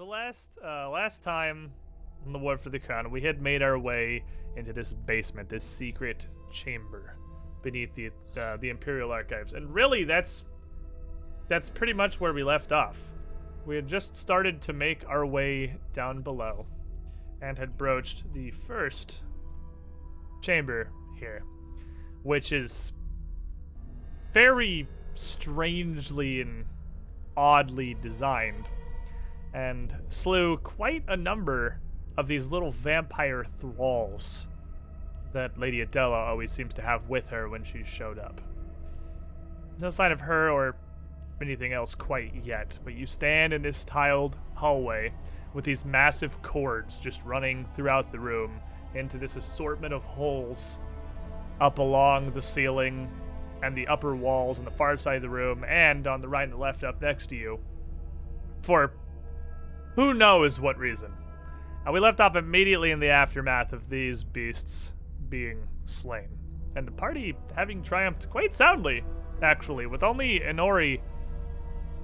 The last uh, last time in the War for the Crown, we had made our way into this basement, this secret chamber beneath the uh, the Imperial Archives, and really, that's that's pretty much where we left off. We had just started to make our way down below, and had broached the first chamber here, which is very strangely and oddly designed and slew quite a number of these little vampire thralls that Lady Adela always seems to have with her when she showed up. No sign of her or anything else quite yet, but you stand in this tiled hallway with these massive cords just running throughout the room into this assortment of holes up along the ceiling and the upper walls on the far side of the room and on the right and the left up next to you for who knows what reason. And we left off immediately in the aftermath of these beasts being slain. And the party having triumphed quite soundly, actually, with only Inori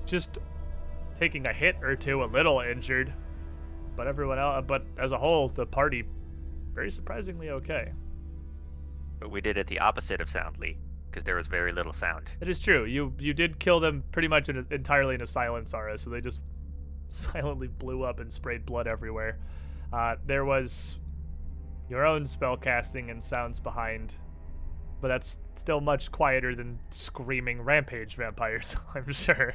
just taking a hit or two, a little injured. But everyone else, but as a whole, the party very surprisingly okay. But we did it the opposite of soundly, because there was very little sound. It is true. You you did kill them pretty much in a, entirely in a silence, Ara, so they just silently blew up and sprayed blood everywhere. Uh, there was your own spell casting and sounds behind, but that's still much quieter than screaming rampage vampires, I'm sure.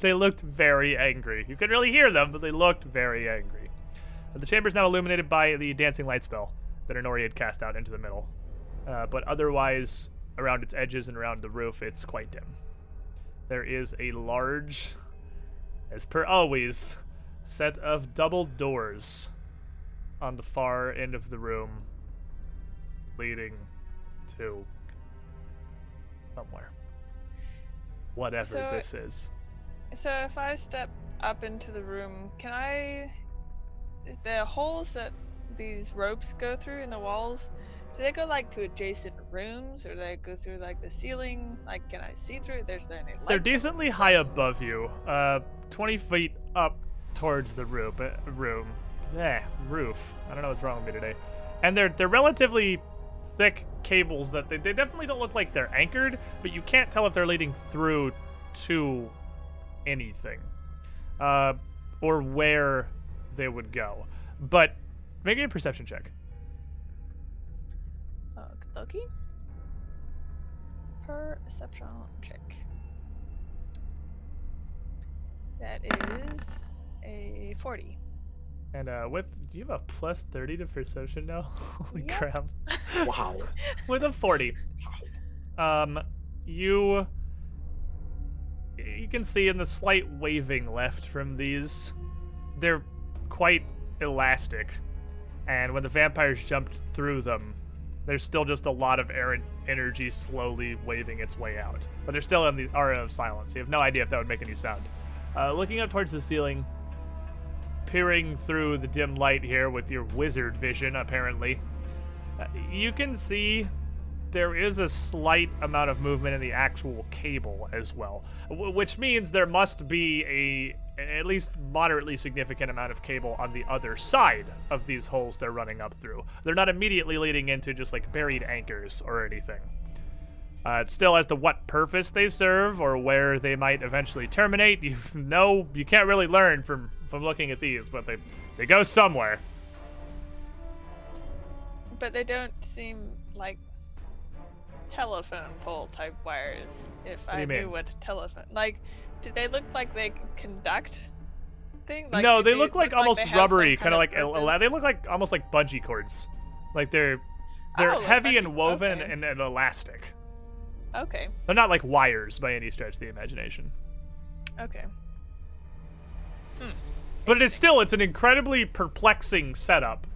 they looked very angry. You could really hear them, but they looked very angry. The chamber is now illuminated by the dancing light spell that Inori had cast out into the middle. Uh, but otherwise, around its edges and around the roof, it's quite dim. There is a large as per always, set of double doors on the far end of the room leading to somewhere. Whatever So- this is. So if I step up into the room, can I? The holes that these ropes go through in the walls, do they go like to adjacent rooms, or do they go through like the ceiling? Like, can I see through? There's there any light? They're decently high above you, uh, 20 feet up towards the roof. Uh, room. Eh, roof. I don't know what's wrong with me today. And they're they're relatively thick cables that they, they definitely don't look like they're anchored, but you can't tell if they're leading through to anything, uh, or where they would go. But make a perception check. Okie dokie. Perception check. That is a 40. And uh, with do you have a plus 30 to perception now? Holy Yep. crap! Wow. with a 40 um you you can see in the slight waving left from these they're quite elastic and when the vampires jumped through them there's still just a lot of air energy slowly waving its way out. But they're still in the aura of silence. You have no idea if that would make any sound. Uh, looking up towards the ceiling peering through the dim light here with your wizard vision apparently uh, you can see there is a slight amount of movement in the actual cable as well, w- which means there must be a at least moderately significant amount of cable on the other side of these holes they're running up through. They're not immediately leading into just like buried anchors or anything. Uh, still, as to what purpose they serve or where they might eventually terminate, you know you can't really learn from from looking at these, but they they go somewhere. But they don't seem like telephone pole type wires. If do I knew what telephone, like, do they look like they conduct? Thing? Like, no, do they look like almost they have some rubbery, kind of like el- they look like almost like bungee cords. Like they're they're Oh, like heavy and woven okay. and, and elastic. Okay, They're not like wires by any stretch of the imagination. okay. Hmm. But it is still it's an incredibly perplexing setup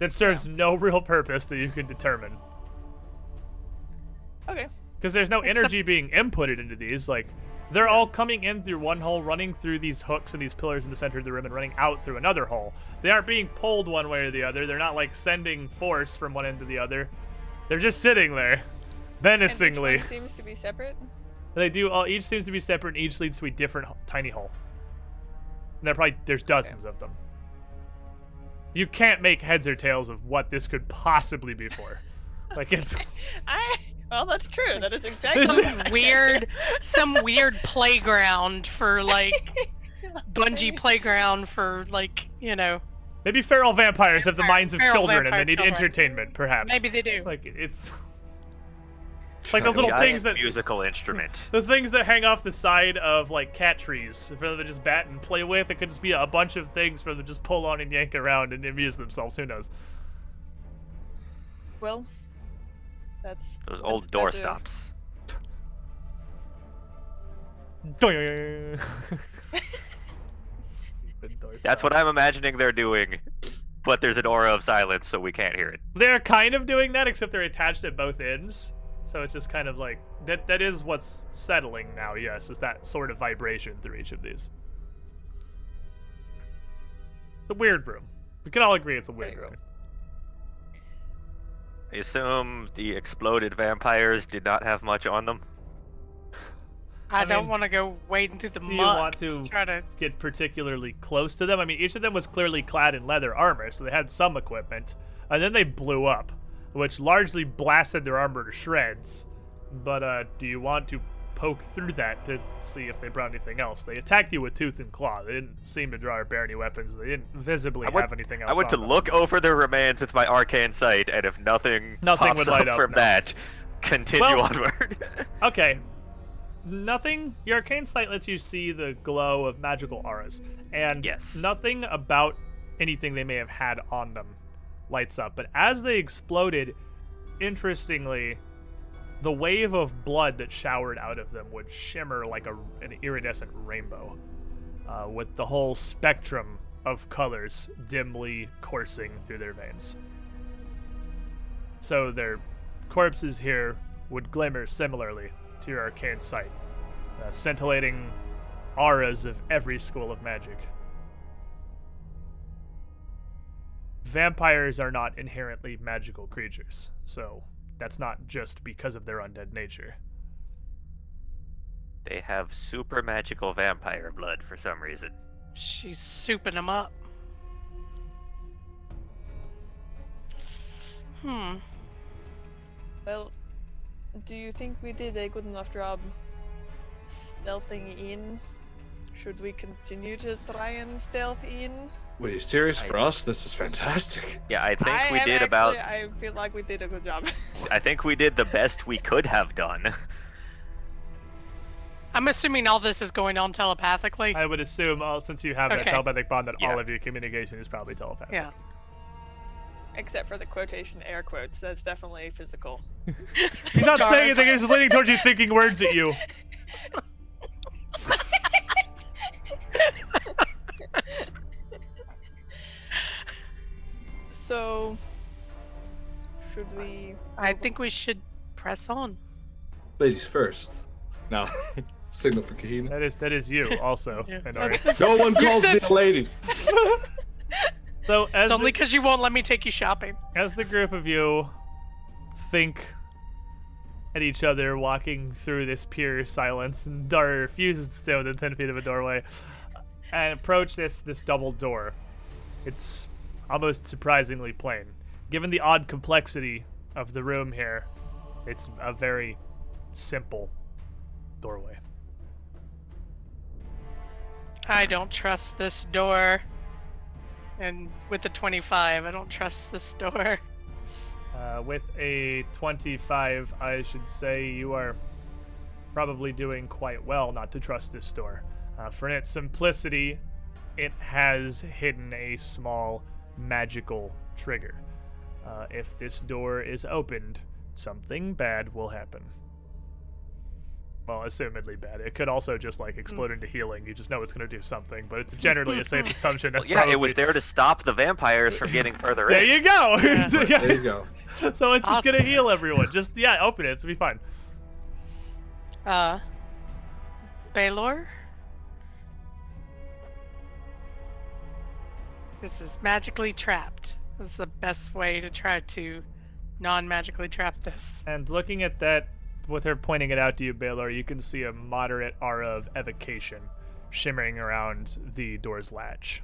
that serves no real purpose that you can determine. Okay. Because there's no Except- energy being inputted into these. Like they're all coming in through one hole, running through these hooks and these pillars in the center of the room, and running out through another hole. They aren't being pulled one way or the other. They're not like sending force from one end to the other. They're just sitting there, menacingly. seems to be separate. They do all. Each seems to be separate, and each leads to a different tiny hole. And there probably there's dozens of them. You can't make heads or tails of what this could possibly be for. Like it's I well, that's true. That is exactly This what is I weird, some weird playground for like bungee playground for like you know maybe feral vampires have the minds of feral children and they need children. entertainment, perhaps. maybe they do. like it's like those little Giant things that musical instrument. the things that hang off the side of like cat trees for them to just bat and play with. It could just be a bunch of things for them to just pull on and yank around and amuse themselves. Who knows? Well, that's Those that's old better. doorstops. Doing. That's what I'm imagining they're doing. But there's an aura of silence, so we can't hear it. They're kind of doing that, except they're attached at both ends. So it's just kind of like that. That is what's settling now. Yes, is that sort of vibration through each of these. The weird room. We can all agree it's a weird room. I assume the exploded vampires did not have much on them. I, I don't mean, want to go wading into the do you mud want to- try to. Get particularly close to them. I mean, each of them was clearly clad in leather armor, so they had some equipment. And then they blew up, which largely blasted their armor to shreds. But uh, do you want to poke through that to see if they brought anything else? They attacked you with tooth and claw. They didn't seem to draw or bear any weapons. They didn't visibly went- have anything else. I went to them. look over the remains with my arcane sight, and if nothing, Nothing would light up, from no. that, continue Well- onward. Okay. Nothing. Your arcane sight lets you see the glow of magical auras, and Yes. nothing about anything they may have had on them lights up. But as they exploded, interestingly, the wave of blood that showered out of them would shimmer like a, an iridescent rainbow, uh, with the whole spectrum of colors dimly coursing through their veins. So their corpses here would glimmer similarly to your arcane sight, uh, scintillating auras of every school of magic. Vampires are not inherently magical creatures, so that's not just because of their undead nature. they have super magical vampire blood for some reason. She's souping them up. Hmm. Well, do you think we did a good enough job stealthing in? Should we continue to try and stealth in? Were you serious for us? This is fantastic. Yeah, I think I we am did about. actually- I feel like we did a good job. I think we did the best we could have done. I'm assuming all this is going on telepathically. I would assume, uh, since you have that telepathic bond, that Yeah. all of your communication is probably telepathic. yeah. Except for the quotation air quotes. That's definitely physical. He's not Darn saying anything, he's just leaning towards you, thinking words at you. So, should we? I move think we should press on. Ladies first. Now, signal for Kahina. That is that is you also. Yeah. No one calls me That's- a lady. So as It's only because you won't let me take you shopping. as the group of you think at each other, walking through this pure silence, and Dar refuses to stay within ten feet of a doorway, and approach this this double door. It's almost surprisingly plain, given the odd complexity of the room here. It's a very simple doorway. I don't trust this door. And with the 25, I don't trust this door. Uh, with a 25, I should say you are probably doing quite well not to trust this door. Uh, for its simplicity, it has hidden a small magical trigger. Uh, if this door is opened, something bad will happen. Well, assumedly bad. It could also just like explode into healing. You just know it's going to do something, but it's generally a safe assumption. That's yeah, probably... it was there to stop the vampires from getting further There in. you go. Yeah. There you go. So it's just gonna heal everyone. Just yeah, open it. It'll be fine. Uh, Baylor? This is magically trapped. This is the best way to try to non magically trap this. And looking at that, with her pointing it out to you, Baylor, you can see a moderate aura of evocation shimmering around the door's latch.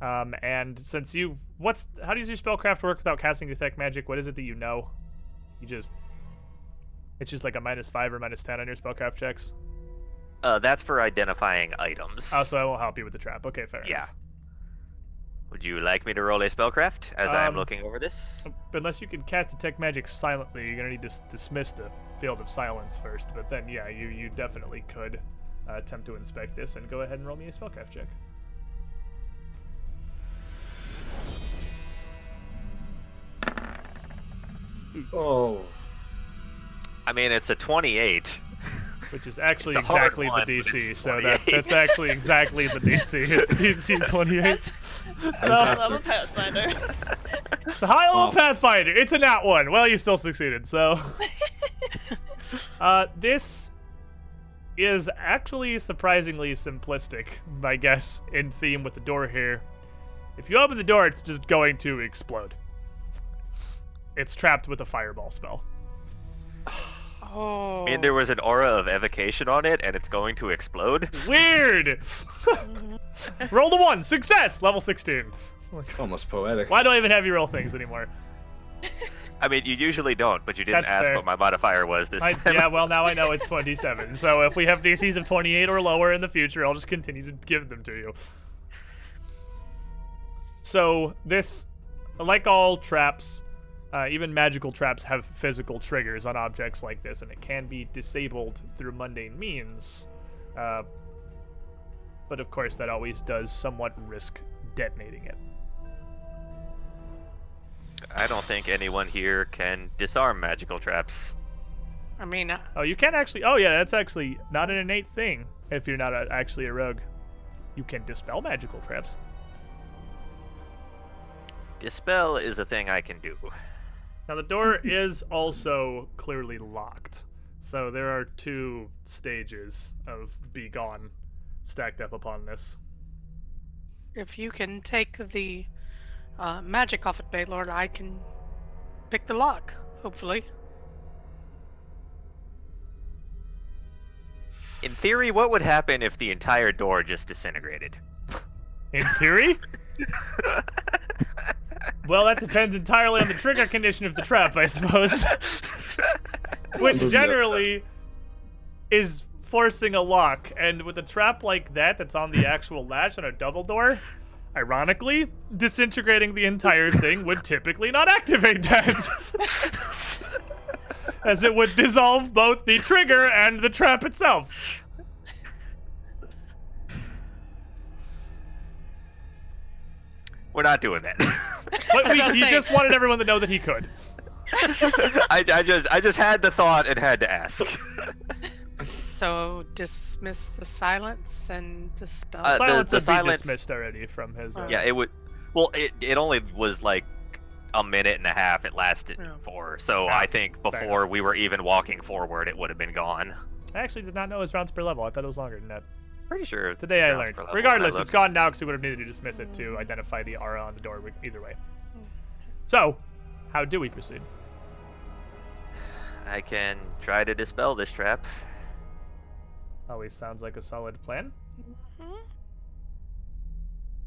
Um, and since you, what's how does your spellcraft work without casting detect magic? What is it that you know? You just, it's just like a minus five or minus ten on your spellcraft checks. Uh, that's for identifying items. Oh, so I won't help you with the trap. Okay, fair. yeah. enough. Would you like me to roll a spellcraft as I am Um, looking over this? Unless you can cast detect magic silently, you're gonna need to s- dismiss the field of silence first. But then, yeah, you you definitely could uh, attempt to inspect this and go ahead and roll me a spellcraft check. Oh. I mean, it's a 28. Which is actually It's a hard exactly one, the DC, so that that's actually exactly the DC. It's DC 28. That's So, Fantastic. level Pathfinder. it's a high level Wow. Pathfinder. It's a nat one. Well, you still succeeded. So, uh, this is actually surprisingly simplistic, I guess, in theme with the door here. If you open the door, it's just going to explode. It's trapped with a fireball spell. Oh. I mean, there was an aura of evocation on it, and it's going to explode. Weird. Mm-hmm. roll the one. Success. Level 16. Almost poetic. Why do I even have you roll things anymore? I mean, you usually don't, but you didn't That's ask fair. what my modifier was this I, time. yeah, well, now I know it's 27. So if we have DCs of 28 or lower in the future, I'll just continue to give them to you. So this, like all traps, uh, even magical traps have physical triggers on objects like this, and it can be disabled through mundane means. Uh, but of course, that always does somewhat risk detonating it. I don't think anyone here can disarm magical traps. I mean, uh, Oh, you can actually. Oh, yeah, that's actually not an innate thing if you're not a, actually a rogue. You can dispel magical traps. Dispel is a thing I can do. Now, the door is also clearly locked. So there are two stages of Be Gone stacked up upon this. if you can take the uh, magic off it, Baylord, I can pick the lock. Hopefully. In theory, what would happen if the entire door just disintegrated? In theory? well, that depends entirely on the trigger condition of the trap, I suppose. Which generally is forcing a lock. And with a trap like that that's on the actual latch on a double door, ironically, disintegrating the entire thing would typically not activate that. As it would dissolve both the trigger and the trap itself. We're not doing that. But we, he just wanted everyone to know that he could. I, I just I just had the thought and had to ask. So dismiss the silence and dispel. Uh, the- silence the would silence- be dismissed already from his. Uh, yeah, it would. Well, it it only was like a minute and a half. It lasted Yeah. for. So Yeah, I think before we were even walking forward, it would have been gone. I actually did not know it was rounds per level. I thought it was longer than that. Pretty sure. Today I learned. per level when I Regardless, it's looked. gone now because we would have needed to dismiss it to identify the aura on the door. Either way. So, how do we proceed? I can try to dispel this trap. Always sounds like a solid plan. Mhm.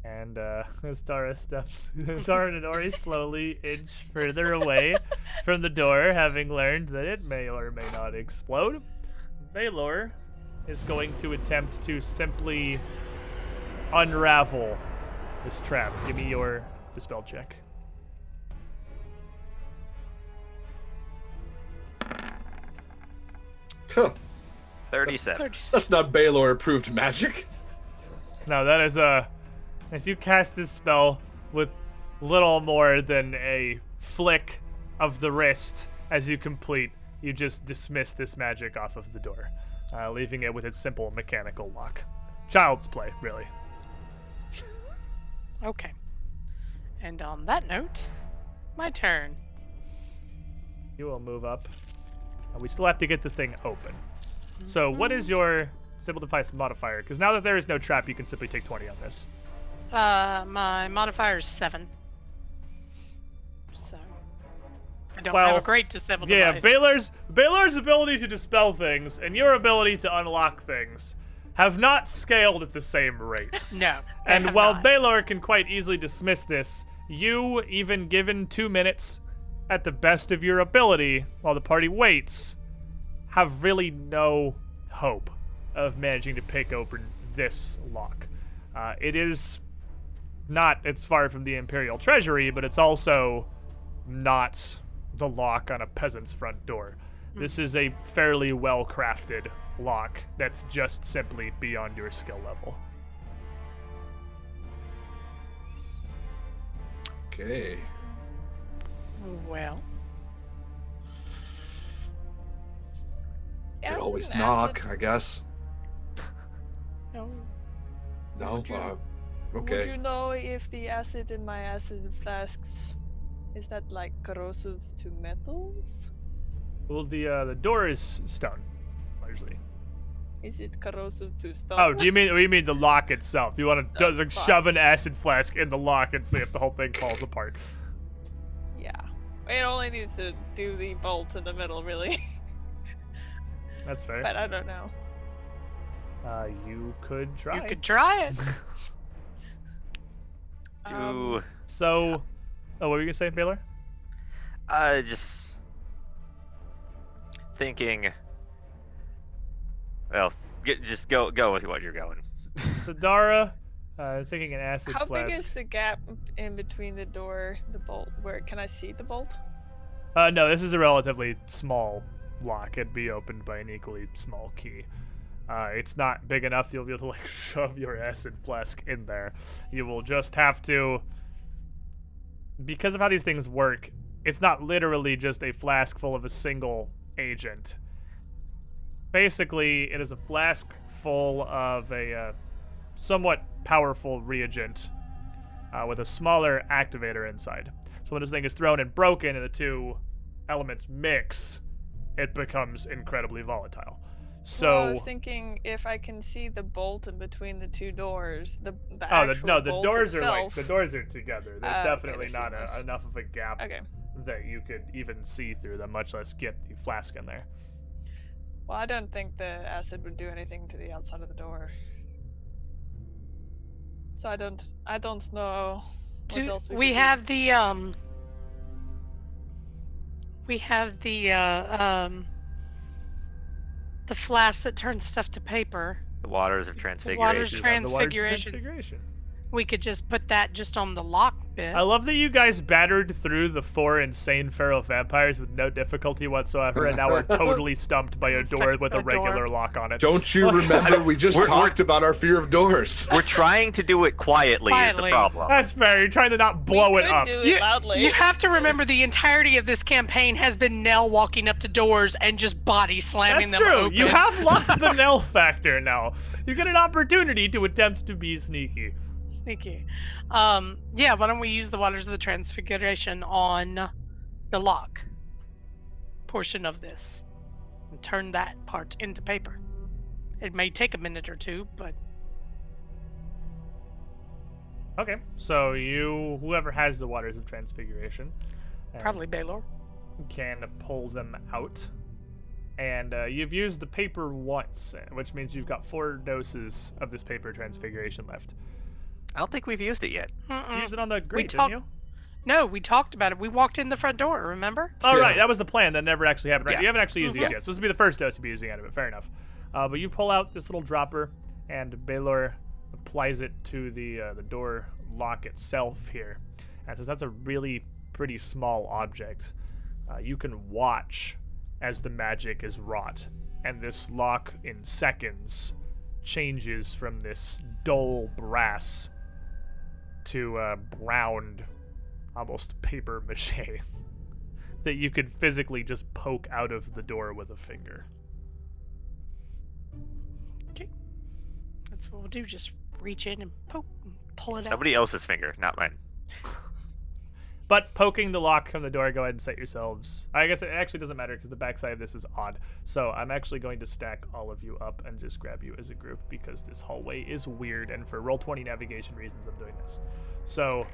And uh, as Tara steps, Tara and Ori slowly inch further away from the door, having learned that it may or may not explode. Baylor is going to attempt to simply unravel this trap. Give me your dispel check. Huh. Thirty-seven. 36. That's not Baylor approved magic. No, that is uh as you cast this spell with little more than a flick of the wrist as you complete, you just dismiss this magic off of the door, uh, leaving it with its simple mechanical lock. Child's play, really. Okay. And on that note, my turn. You will move up. Uh, we still have to get the thing open. So, what is mm-hmm. your simple device modifier? Because now that there is no trap, you can simply take 20 on this. Uh, my modifier is 7. I don't have Well, a great disable Yeah, device. Baylor's Baylor's ability to dispel things and your ability to unlock things have not scaled at the same rate. No. And have while not. Baylor can quite easily dismiss this, you, even given two minutes at the best of your ability while the party waits, have really no hope of managing to pick open this lock. Uh, it is not it's far from the Imperial Treasury, but it's also not the lock on a peasant's front door. This is a fairly well crafted lock that's just simply beyond your skill level. Okay. Well, Could always knock, acid- I guess. no. No. Would you- Uh, Would you know if the acid in my acid flasks is that like corrosive to metals? Well, the uh, the door is stone, largely. Is it corrosive to stone? Oh, do you mean? You mean the lock itself? You want to Oh, like, shove an acid flask in the lock and see if the whole thing falls apart? Yeah. It only needs to do the bolt in the middle, really. That's fair. but I don't know. Uh, you could try. You could try it. Do Um, So, oh, what were you gonna say, Baylor? uh just thinking. Well, get, just go go with what you're going. The Dara, uh, is taking an acid How flask. big is the gap in between the door, the bolt? Where can I see the bolt? Uh, no, this is a relatively small lock. It'd be opened by an equally small key. Uh, it's not big enough you'll be able to like shove your acid flask in there. You will just have to, because of how these things work. It's not literally just a flask full of a single agent. Basically, it is a flask full of a uh, somewhat powerful reagent uh, with a smaller activator inside. So when this thing is thrown and broken and the two elements mix, it becomes incredibly volatile. So well, I was thinking if I can see the bolt in between the two doors, the the oh the, no, the bolt doors are like the doors are together. There's okay, definitely there's not a, enough of a gap Okay. that you could even see through them, much less get the flask in there. Well, I don't think the acid would do anything to the outside of the door. So I don't I don't know what Do, else we, we could do. have the um. We have the uh um. The flask that turns stuff to paper. The waters of waters transfiguration. The waters of Transfiguration. transfiguration. We could just put that just on the lock bit. I love that you guys battered through the four insane feral vampires with no difficulty whatsoever, and now we're totally stumped by a door with a A door. regular lock on it. Don't you remember? We just We're- we're- talked about our fear of doors. We're trying to do it quietly, is Quietly. the problem. That's fair. You're trying to not We blow it up. do it You- loudly. You have to remember the entirety of this campaign has been Nell walking up to doors and just body slamming That's them That's true. open. You have lost the Nell factor now. You get an opportunity to attempt to be sneaky. Sneaky. Um, yeah, why don't we use the Waters of the Transfiguration on the lock portion of this and turn that part into paper? It may take a minute or two, but Okay, so you, whoever has the Waters of Transfiguration, uh, probably Baylor. can pull them out. And uh, you've used the paper once, which means you've got four doses of this paper transfiguration left. I don't think we've used it yet. Mm-mm. Use it on the grate, talked- didn't you? No, we talked about it. We walked in the front door, remember? Oh, Yeah. right. That was the plan. That never actually happened. Right. Yeah. You haven't actually used Mhm. these yet. So this will be the first dose you'll be using out of it. Fair enough. Uh, but you pull out this little dropper, and Baylor applies it to the uh, the door lock itself here. And since that's a really pretty small object, uh, you can watch as the magic is wrought, and this lock in seconds changes from this dull brass to uh, browned, almost paper mache that you could physically just poke out of the door with a finger. Okay. That's what we'll do. Just reach in and poke and pull it out. Somebody else's finger, not mine. But poking the lock from the door, go ahead and set yourselves. I guess it actually doesn't matter because the backside of this is odd. So I'm actually going to stack all of you up and just grab you as a group because this hallway is weird, and for Roll20 navigation reasons, I'm doing this. So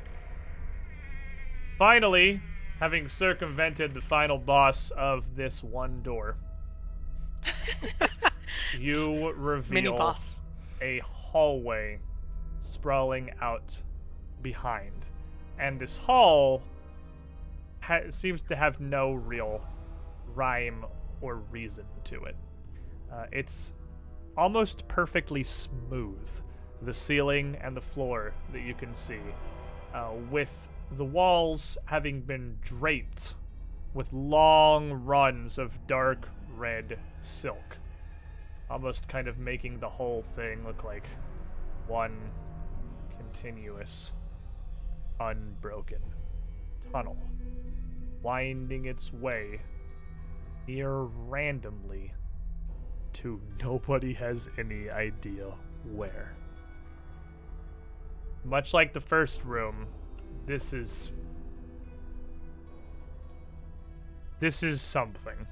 finally, having circumvented the final boss of this one door, you reveal a hallway sprawling out behind. And this hall ha- seems to have no real rhyme or reason to it. Uh, it's almost perfectly smooth, the ceiling and the floor that you can see, uh, with the walls having been draped with long runs of dark red silk, almost kind of making the whole thing look like one continuous, unbroken tunnel, winding its way near randomly to nobody has any idea where. Much like the first room, this is this is something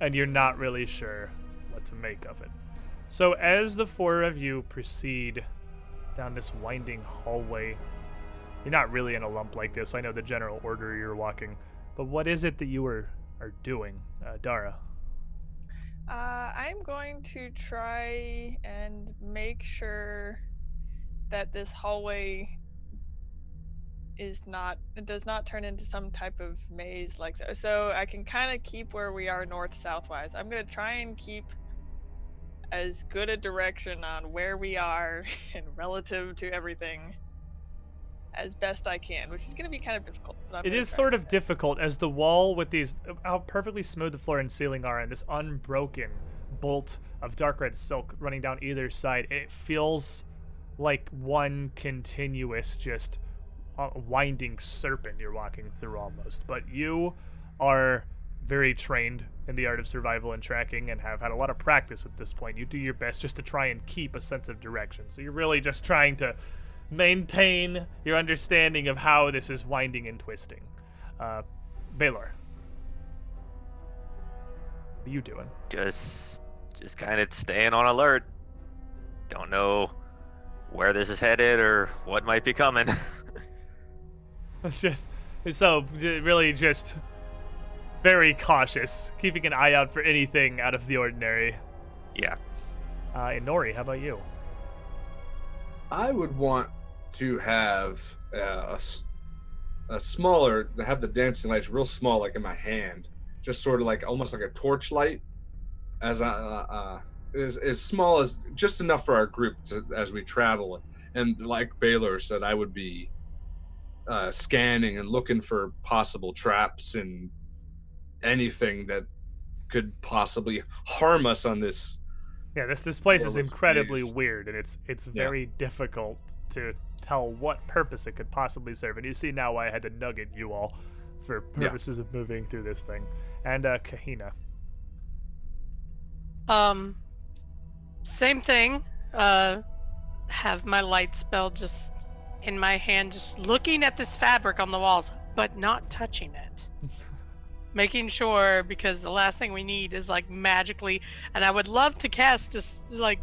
and you're not really sure what to make of it. So as the four of you proceed down this winding hallway, you're not really in a lump like this. I know the general order you're walking, but what is it that you are are doing, uh, Dara? Uh, I'm going to try and make sure that this hallway is not it does not turn into some type of maze like so. So I can kind of keep where we are north south wise. I'm gonna try and keep as good a direction on where we are and relative to everything as best I can, which is gonna be kind of difficult. But It is sort of difficult as the wall with these how perfectly smooth the floor and ceiling are and this unbroken bolt of dark red silk running down either side. It feels like one continuous just uh, winding serpent you're walking through almost. But you are very trained in the art of survival and tracking and have had a lot of practice at this point. You do your best just to try and keep a sense of direction. So you're really just trying to maintain your understanding of how this is winding and twisting. Uh, Baylor, what are you doing? Just, just kind of staying on alert. Don't know where this is headed or what might be coming. just so really just very cautious, keeping an eye out for anything out of the ordinary. yeah. Uh, and Nori, how about you? I would want to have uh, a, a smaller, to have the dancing lights real small, like in my hand, just sort of like almost like a torch light, as I, uh, uh, as as small as just enough for our group to, as we travel. And like Baylor said, I would be uh, scanning and looking for possible traps and anything that could possibly harm us on this. Yeah, this this place is incredibly used. weird, and it's it's Yeah. very difficult to tell what purpose it could possibly serve. And you see now why I had to nugget you all for Yeah. purposes of moving through this thing. And uh, Kahina, Um, same thing. Uh, have my light spell just in my hand, just looking at this fabric on the walls, but not touching it. Making sure because the last thing we need is like magically, and I would love to cast this like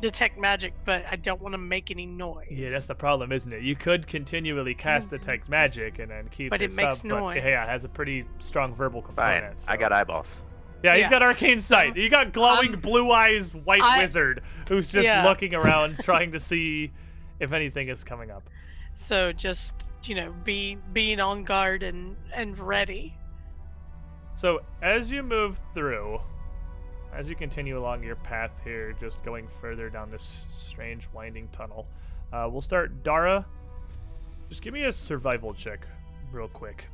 detect magic, but I don't want to make any noise. yeah, that's the problem, isn't it? You could continually cast detect magic and then keep But it this makes up, but noise. yeah, it has a pretty strong verbal Fine. component. I got eyeballs. Yeah, he's Yeah. got arcane sight. You got glowing Um, blue eyes white I- wizard who's just Yeah. looking around trying to see if anything is coming up. So just you know, be being on guard and and ready. So as you move through, as you continue along your path here, just going further down this strange winding tunnel, uh, we'll start. Dara, just give me a survival check, real quick.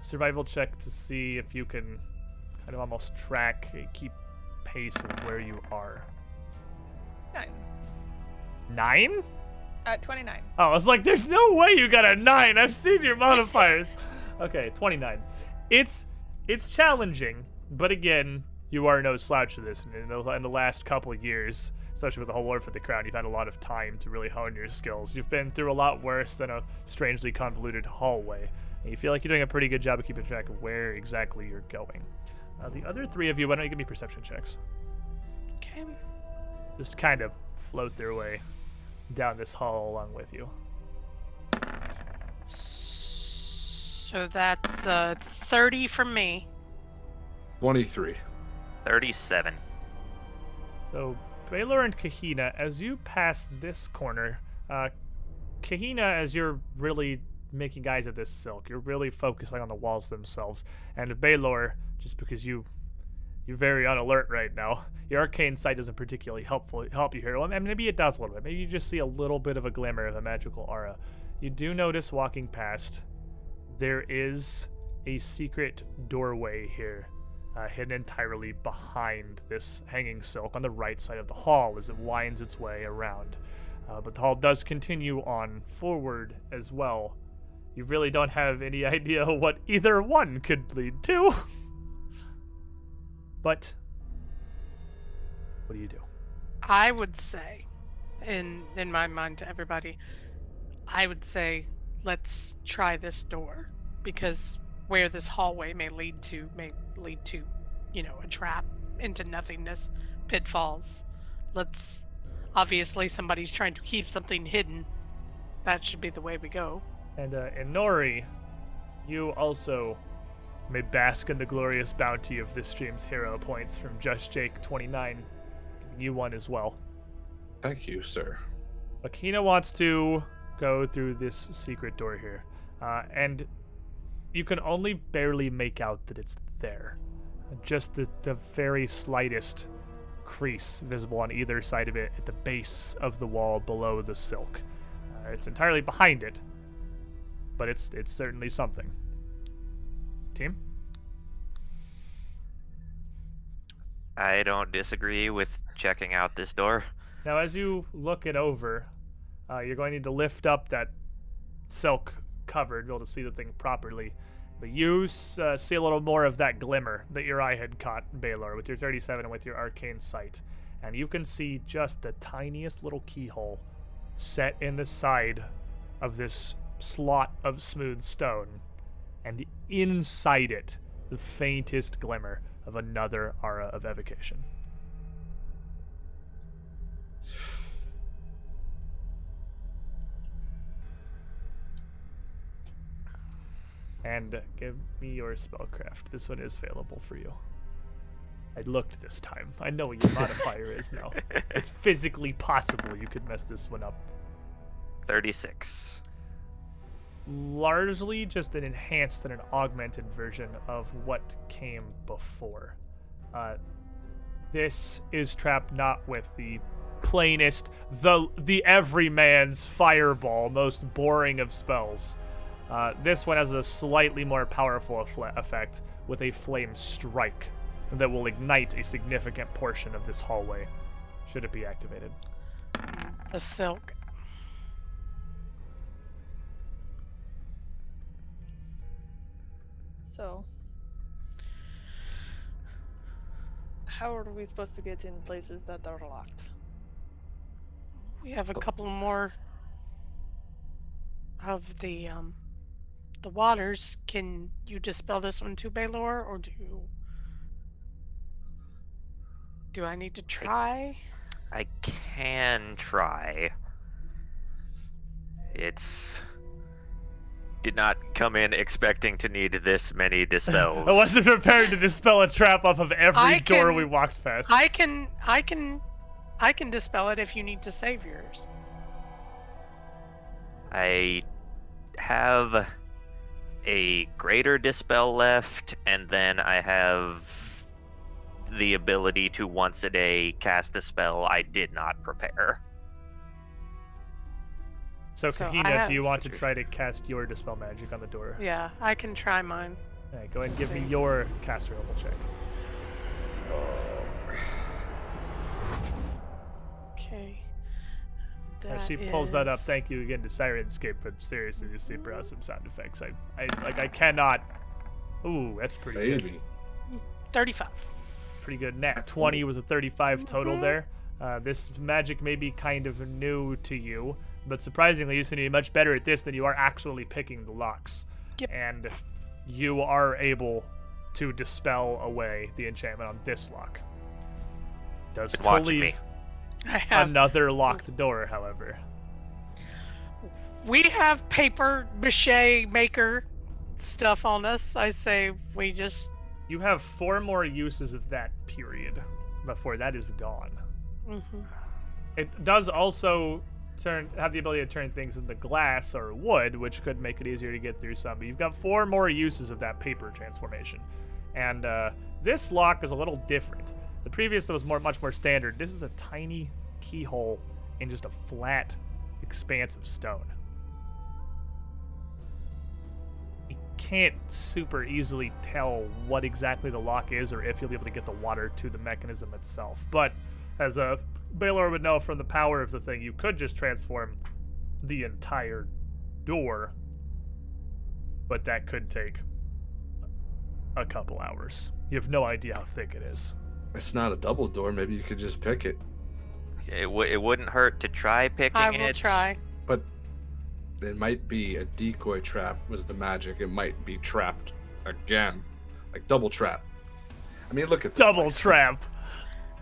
Survival check to see if you can kind of almost track, keep pace of where you are. Nine. Nine? Uh, 29. Oh, I was like, there's no way you got a nine. I've seen your modifiers. okay, 29. It's it's challenging, but again, you are no slouch to this. And in the, in the last couple of years, especially with the whole War for the Crown, you've had a lot of time to really hone your skills. You've been through a lot worse than a strangely convoluted hallway, and you feel like you're doing a pretty good job of keeping track of where exactly you're going. Uh, the other three of you, why don't you give me perception checks? Okay. Just kind of float their way down this hall along with you. So that's uh 30 from me. 23. 37. So Baylor and Kahina, as you pass this corner, uh, Kahina, as you're really making eyes at this silk, you're really focusing on the walls themselves. And Baylor, just because you you're very on alert right now, your arcane sight doesn't particularly helpful help you here. Well, I maybe it does a little bit. Maybe you just see a little bit of a glimmer of a magical aura. You do notice walking past, there is a secret doorway here uh, hidden entirely behind this hanging silk on the right side of the hall as it winds its way around. Uh, but the hall does continue on forward as well. You really don't have any idea what either one could lead to. but what do you do? I would say, in in my mind to everybody, I would say let's try this door because where this hallway may lead to may lead to, you know, a trap into nothingness, pitfalls. Let's obviously somebody's trying to keep something hidden. That should be the way we go. And uh, and Nori, you also may bask in the glorious bounty of this stream's hero points from Just Jake 29, giving you one as well. Thank you, sir. Akina wants to go through this secret door here, uh, and you can only barely make out that it's there. Just the, the very slightest crease visible on either side of it at the base of the wall below the silk. Uh, it's entirely behind it, but it's it's certainly something. Team? I don't disagree with checking out this door. Now, as you look it over, uh, you're going to need to lift up that silk cover to be able to see the thing properly. But you uh, see a little more of that glimmer that your eye had caught, Baylor, with your 37 and with your arcane sight. And you can see just the tiniest little keyhole set in the side of this slot of smooth stone. And inside it, the faintest glimmer of another aura of evocation. And give me your spellcraft. This one is failable for you. I looked this time. I know what your modifier is now. It's physically possible you could mess this one up. 36. Largely just an enhanced and an augmented version of what came before. Uh, this is trapped not with the plainest, the the everyman's fireball, most boring of spells. Uh, this one has a slightly more powerful effle- effect with a flame strike that will ignite a significant portion of this hallway, should it be activated. The silk. So, how are we supposed to get in places that are locked? We have a couple more of the um the waters. Can you dispel this one too, Baylor, or do do I need to try? I can try. It's did not come in expecting to need this many dispels. I wasn't prepared to dispel a trap off of every I door can- we walked past. I can I can I can dispel it if you need to save yours. I have a greater dispel left, and then I have the ability to once a day cast a spell I did not prepare. so, So Kahina, have- do you want to try to cast your dispel magic on the door? Yeah, I can try mine. Alright, go ahead and Let's give me your caster level check. Oh. Okay. As she That pulls that up, thank you again to Syrinscape for seriously just super awesome sound effects. I, I like I cannot. Ooh, that's pretty good. 35. Pretty good. Nat 20 was a 35 total Mhm. there. Uh, this magic may be kind of new to you, but surprisingly, you seem to be much better at this than you are actually picking the locks. Yep. And you are able to dispel away the enchantment on this lock. Does Been still watching leave me. I have another locked door, however. we have paper mache maker stuff on us. I say we just You have four more uses of that period before that is gone. hmm It does also turn have the ability to turn things into glass or wood, which could make it easier to get through some. But you've got four more uses of that paper transformation, and uh, this lock is a little different. The previous was more much more standard. This is a tiny keyhole in just a flat expanse of stone. You can't super easily tell what exactly the lock is or if you'll be able to get the water to the mechanism itself. But as a Baylor would know from the power of the thing, you could just transform the entire door, but that could take a couple hours. You have no idea how thick it is. It's not a double door. Maybe you could just pick it. It, w- it wouldn't hurt to try picking it. I it. will try. But it might be a decoy trap was the magic. It might be trapped again. Like double trap. I mean look at this Double place. trap.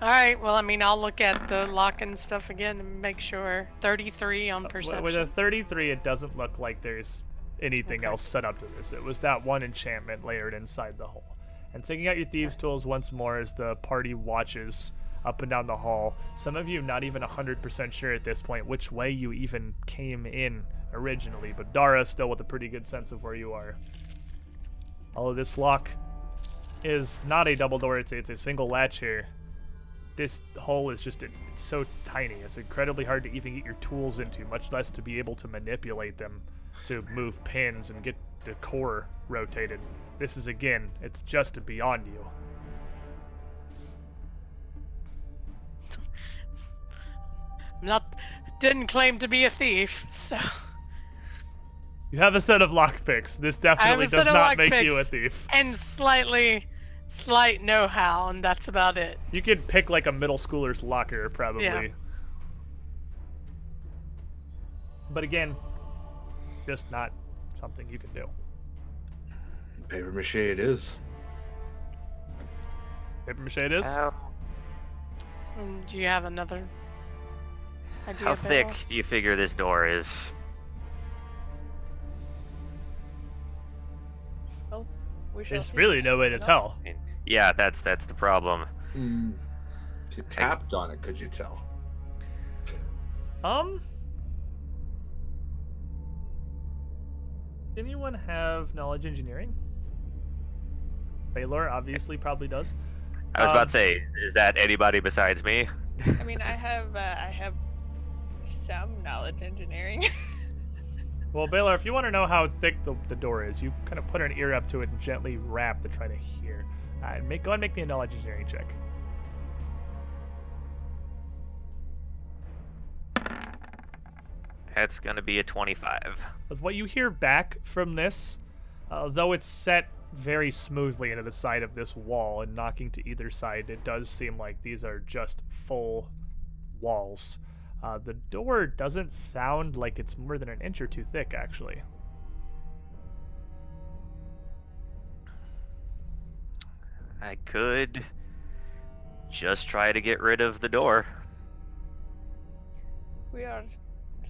All right. Well, I mean, I'll look at the lock and stuff again and make sure. 33 on Uh, perception. With a 33, it doesn't look like there's anything Okay. else set up to this. It was that one enchantment layered inside the hole. And taking out your thieves' tools once more as the party watches up and down the hall. Some of you not even 100% sure at this point which way you even came in originally, but Dara still with a pretty good sense of where you are. Although this lock is not a double door, it's, it's a single latch here. This hole is just it's so tiny. It's incredibly hard to even get your tools into, much less to be able to manipulate them to move pins and get the core rotated. This is again, it's just beyond you. I'm not. Didn't claim to be a thief, so. You have a set of lockpicks. This definitely does not make you a thief. And slightly. Slight know how, and that's about it. You could pick like a middle schooler's locker, probably. Yeah. But again, just not something you can do. Paper mache it is. Paper mache it is. How, Um, do you have another idea? how Beto? thick do you figure this door is? Well, we shall There's see, really no way to suppose. tell. I mean, yeah, that's that's the problem. If you tapped on it, could you tell? Um. Anyone have knowledge engineering? Baylor obviously probably does. I was about Um, to say, is that anybody besides me? I mean, I have uh, I have some knowledge engineering. Well, Baylor, if you want to know how thick the, the door is, you kind of put an ear up to it and gently rap to try to hear. Uh, make go ahead and make me a knowledge engineering check. That's gonna be a 25. With what you hear back from this, uh, though it's set very smoothly into the side of this wall and knocking to either side, it does seem like these are just full walls. Uh, the door doesn't sound like it's more than an inch or two thick, actually. I could just try to get rid of the door. we are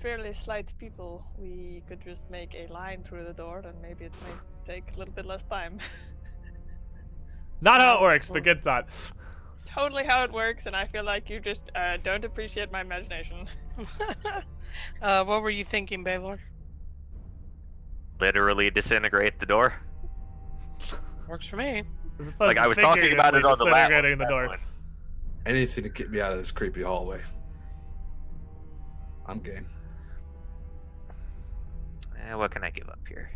fairly slight people. We could just make a line through the door, and maybe it might take a little bit less time. Not how it works, but well- good thought. totally how it works, and I feel like you just uh, don't appreciate my imagination. uh, what were you thinking, Baylor? Literally disintegrate the door. Works for me. Like I was talking about it on the last disintegrating the door. one. Anything to get me out of this creepy hallway. I'm game. Eh, what can I give up here?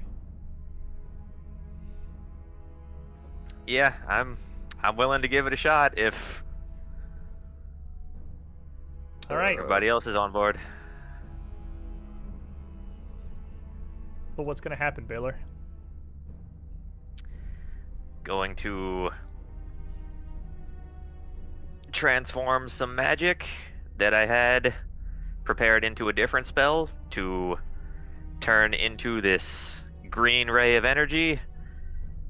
Yeah, I'm I'm willing to give it a shot if All right. everybody else is on board. But what's going to happen, Baylor? Going to transform some magic that I had prepared into a different spell to turn into this green ray of energy.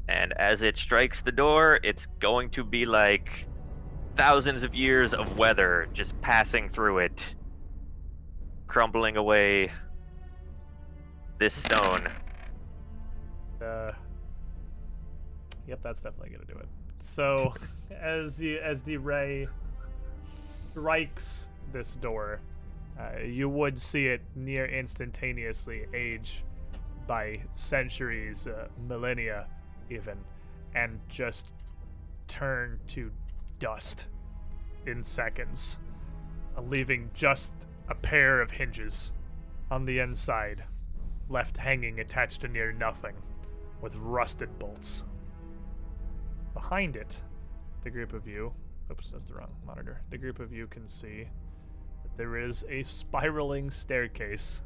And as it strikes the door, it's going to be like thousands of years of weather just passing through it, crumbling away this stone. Uh, yep, that's definitely gonna do it. So, as the as the ray strikes this door, uh, you would see it near instantaneously age by centuries, uh, millennia, even, and just turn to dust in seconds, leaving just a pair of hinges on the inside, left hanging attached to near nothing, with rusted bolts. Behind it, the group of you, oops, that's the wrong monitor. The group of you can see there is a spiraling staircase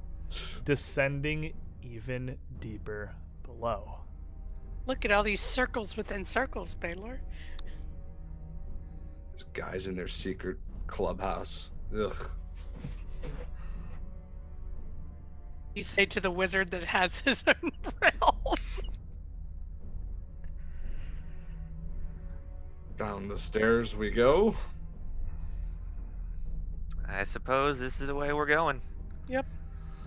descending even deeper below. Look at all these circles within circles, Baylor. There's guys in their secret clubhouse. Ugh. You say to the wizard that has his own realm. Down the stairs we go. I suppose this is the way we're going. Yep.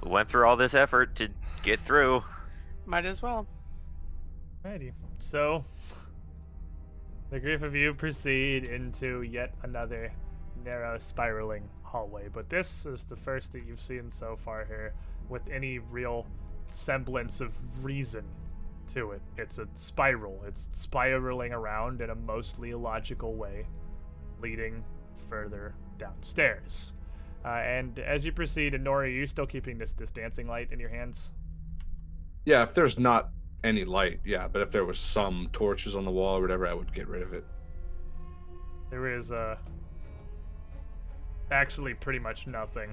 We went through all this effort to get through. Might as well. Alrighty. So, the group of you proceed into yet another narrow, spiraling hallway. But this is the first that you've seen so far here with any real semblance of reason to it. It's a spiral, it's spiraling around in a mostly illogical way, leading further downstairs. Uh, and as you proceed, and Nori, are you still keeping this, this dancing light in your hands? Yeah, if there's not any light, yeah, but if there was some torches on the wall or whatever, I would get rid of it. There is uh actually pretty much nothing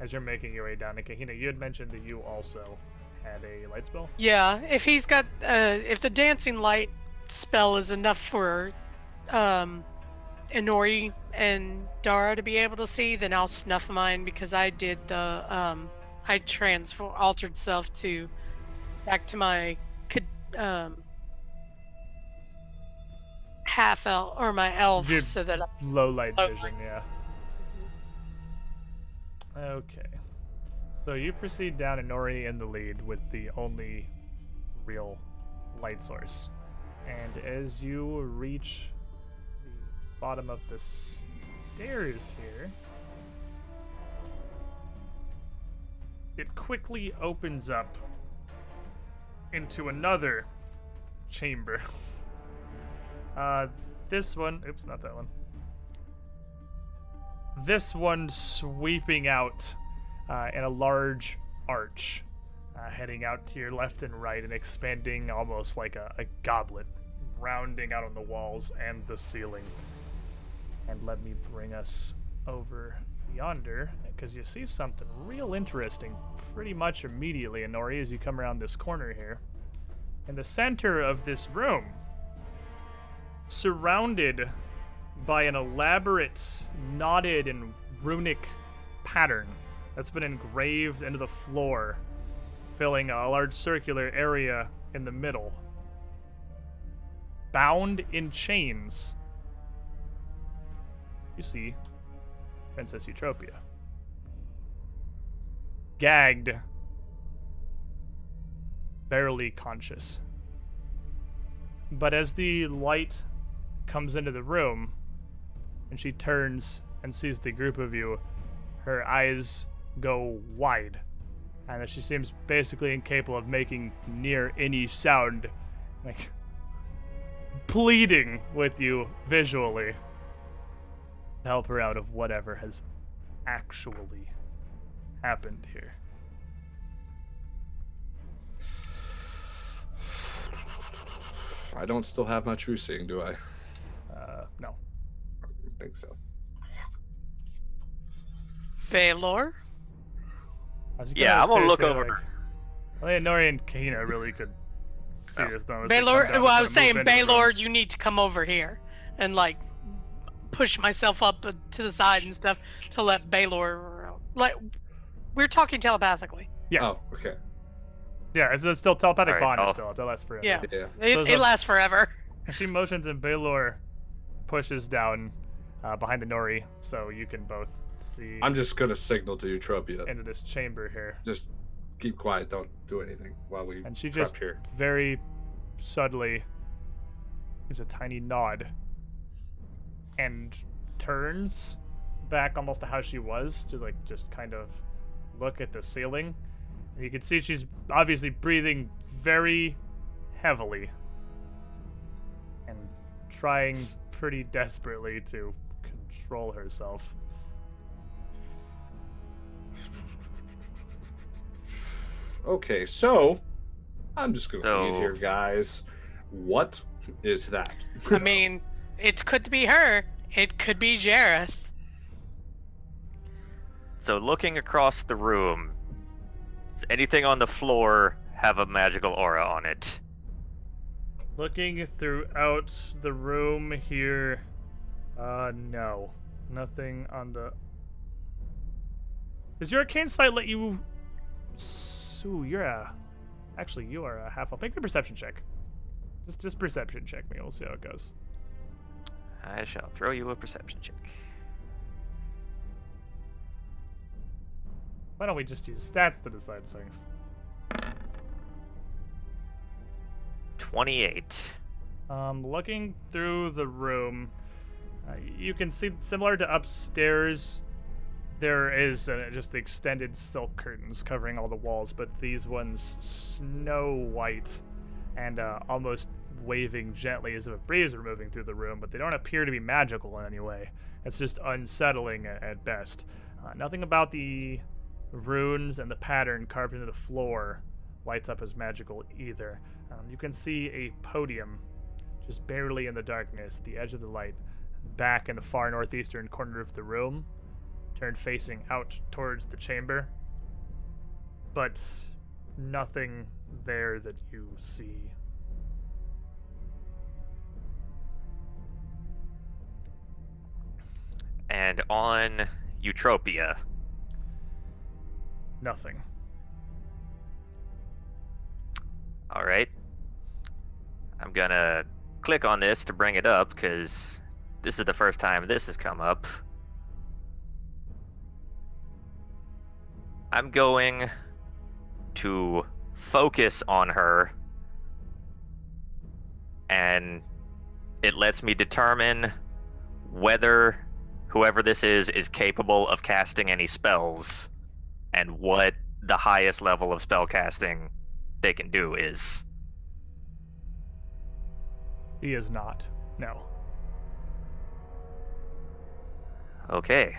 as you're making your way down to Kahina. You had mentioned that you also had a light spell. Yeah, if he's got, uh, if the dancing light spell is enough for, um, Inori and Dara to be able to see, then I'll snuff mine because I did the, um, I transfer altered self to, back to my, um, half elf or my elf, Did- so that I, Low light Low vision, yeah. Okay. So you proceed down and Nori in the lead with the only real light source. And as you reach bottom of the stairs here, it quickly opens up into another chamber. Uh, this one, oops, not that one. This one sweeping out uh, in a large arch, uh, heading out to your left and right and expanding almost like a, a goblet, rounding out on the walls and the ceiling. And let me bring us over yonder, because you see something real interesting pretty much immediately, Inori, as you come around this corner here. In the center of this room, surrounded by an elaborate knotted and runic pattern that's been engraved into the floor, filling a large circular area in the middle. Bound in chains, you see Princess Eutropia. Gagged, barely conscious. But as the light comes into the room and she turns and sees the group of you, her eyes go wide. And she seems basically incapable of making near any sound. Like pleading with you visually help her out of whatever has actually happened here. I don't still have my true seeing, do I? Uh, no. I think so. Baylor. Yeah, I'm gonna look here, over. like- I think Nori and Kahina really could see Oh. this. Though, as they come Baylor. Well, I was saying, into the. Baylor, you need to come over here and like push myself up uh, to the side and stuff to let Baylor. Like, we're talking telepathically. Yeah. Oh, okay. Yeah, it's, it's still telepathic Alright, bond is still up. That lasts forever. Yeah. Yeah. It, Those it are- lasts forever. She motions and Baylor pushes down uh, behind the Nori so you can both see I'm just gonna signal to Eutropia. into this chamber here. Just keep quiet. Don't do anything while we And she prep just here. very subtly gives a tiny nod and turns back almost to how she was to like just kind of look at the ceiling. And you can see she's obviously breathing very heavily and trying pretty desperately to control herself. Okay, so I'm just gonna lead So- here, guys. What is that? I mean, it could be her. It could be Jareth. So looking across the room, does anything on the floor have a magical aura on it? Looking throughout the room here, uh, no. Nothing on the. Does your arcane sight let you. Ooh, you're a. Actually, you are a half elf. Make me a perception check. Just, just perception check me. We'll see how it goes. I shall throw you a perception check. Why don't we just use stats to decide things? 28. Um, looking through the room, uh, you can see similar to upstairs. There is uh, just the extended silk curtains covering all the walls, but these ones snow white and uh, almost waving gently as if a breeze were moving through the room, but they don't appear to be magical in any way. It's just unsettling at, best. Uh, nothing about the runes and the pattern carved into the floor lights up as magical either. Um, you can see a podium just barely in the darkness, the edge of the light, back in the far northeastern corner of the room, turned facing out towards the chamber. But nothing there that you see. And on Eutropia, Nothing. all right. I'm gonna click on this to bring it up because this is the first time this has come up. I'm going to focus on her and it lets me determine whether whoever this is is capable of casting any spells and what the highest level of spell casting they can do is. He is not. No. Okay.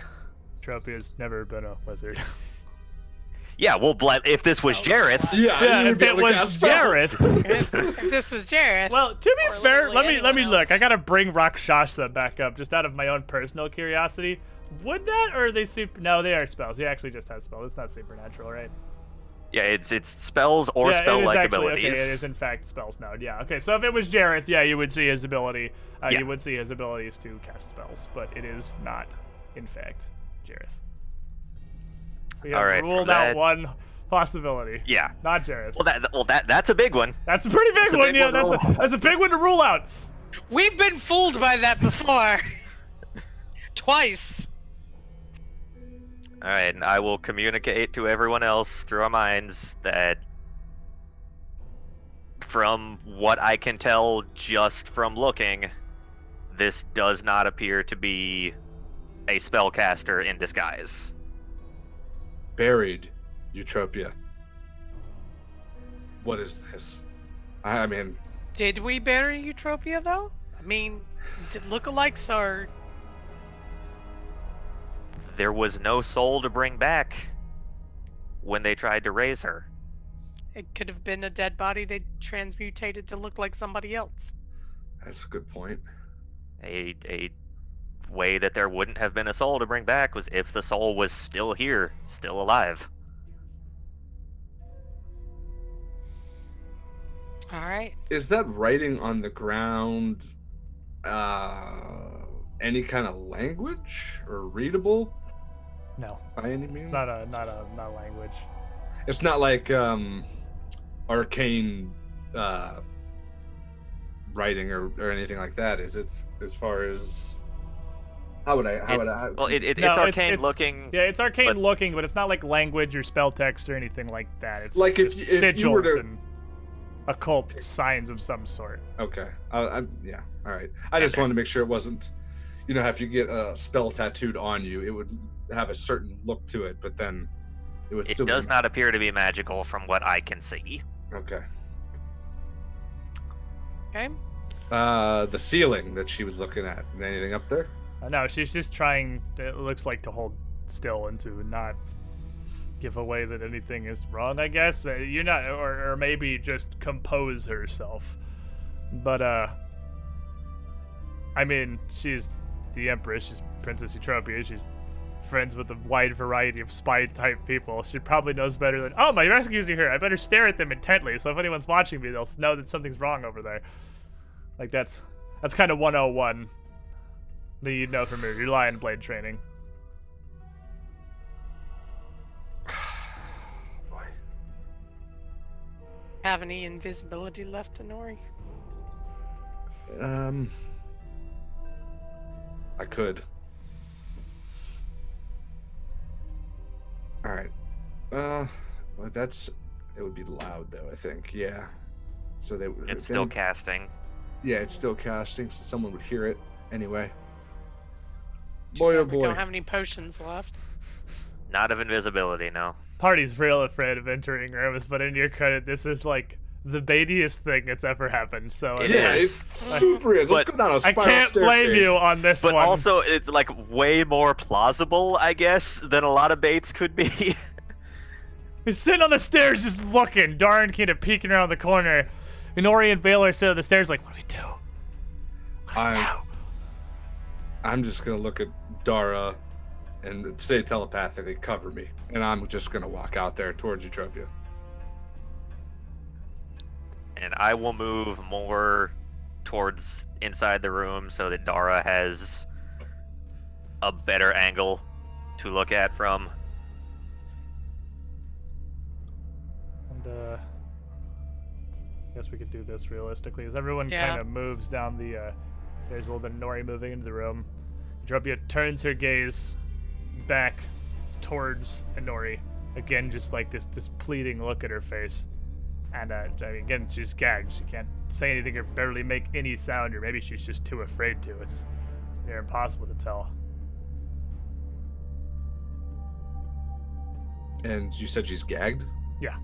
Tropy has never been a wizard. Yeah, well, bl- if this was Jareth, Yeah, Yeah, if it was cast. Jareth. if, if this was Jareth, well, to be fair, let me let me anyone look. I gotta bring Rakshasa back up just out of my own personal curiosity. Would that, or are they super? No, they are spells. He actually just has spells. It's not supernatural, right? yeah, it's it's spells or yeah, spell-like actually, abilities. Okay, it is in fact spells node. Yeah. Okay, so if it was Jareth, yeah, you would see his ability. Uh, Yeah. You would see his abilities to cast spells, but it is not, in fact, Jareth. We have All right, for ruled out that- one possibility. Yeah. Not Jareth. Well, that well that that's a big one. That's a pretty big a one. big yeah, one to that's a, that's a big one to rule out. we've been fooled by that before. Twice. All right, and I will communicate to everyone else through our minds that from what I can tell just from looking, this does not appear to be a spellcaster in disguise. Buried Eutropia. What is this? I I mean, Did we bury Eutropia though? I mean, did lookalikes are. There was no soul to bring back when they tried to raise her. It could have been a dead body they transmutated to look like somebody else. that's a good point. A a way that there wouldn't have been a soul to bring back was if the soul was still here, still alive. All right. Is that writing on the ground uh any kind of language or readable No, by any means? it's not a not a not language. It's not like um arcane uh writing or, or anything like that, is it? As far as how would I how It- would I Well, it, it, No, it's it's- arcane it's- looking. Yeah, it's arcane But- looking, but it's not like language or spell text or anything like that. It's Like if just you- if you were to- and occult signs of some sort. Okay. I, I'm yeah. All right. I just Okay. wanted to make sure it wasn't, you know, if you get a spell tattooed on you, it would have a certain look to it, but then it would It still does be not appear to be magical from what I can see. okay. Okay. Uh, the ceiling that she was looking at. Anything up there? Uh, no, she's just trying. It looks like to hold still and to not give away that anything is wrong. I guess Uh, you're not, or, or maybe just compose herself. But uh, I mean, she's the empress. She's Princess Eutropia. She's friends with a wide variety of spy type people. She probably knows better than. Oh, my rescues are here. I better stare at them intently. So if anyone's watching me, they'll know that something's wrong over there. Like that's that's kind of 101 that you know from your, your lion blade training. Boy. Have any invisibility left, Nori? Um, I could. All right. Uh, well, that's it would be loud though. I think. Yeah. So they would. It's still then- casting. Yeah, it's still casting, so someone would hear it anyway. Too Boy, bad oh We don't have any potions left. Not of invisibility, no. Party's real afraid of entering rooms, but in your credit, this is like the baitiest thing that's ever happened. So I It mean, yeah, is. it's super is. Let's But go down a I spiral can't blame you on this But one. also, it's like way more plausible, I guess, than a lot of baits could be. He's sitting on the stairs just looking. Darn kind of peeking around the corner. And Ori and Baylor sit on the stairs like, what do we do? What do we I'm, do? I'm just gonna look at Dara and say telepathically, cover me, and I'm just gonna walk out there towards Eutropia. and I will move more towards inside the room so that Dara has a better angle to look at from. And uh I guess we could do this realistically. As everyone Yeah. kind of moves down the uh stairs a little bit, of Nori moving into the room. Dropia turns her gaze back towards Inori. Again, just like this this pleading look at her face. And uh, I mean, again, she's gagged. She can't say anything or barely make any sound, or maybe she's just too afraid to. It's, it's near impossible to tell. And you said she's gagged. Yeah.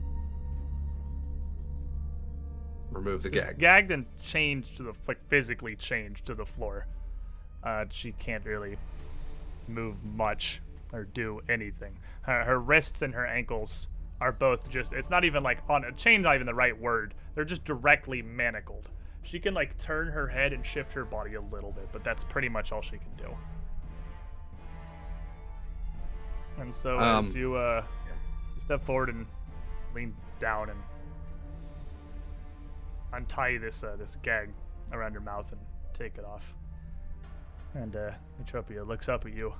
Remove the gag. gagged and changed to the like physically changed to the floor. Uh, she can't really move much or do anything. Her, her wrists and her ankles are both just. It's not even like on a chain's not even the right word. They're just directly manacled. She can like turn her head and shift her body a little bit, but that's pretty much all she can do. And so as Um, you uh, you step forward and lean down and untie this uh, this gag around your mouth and take it off. And uh, looks up at you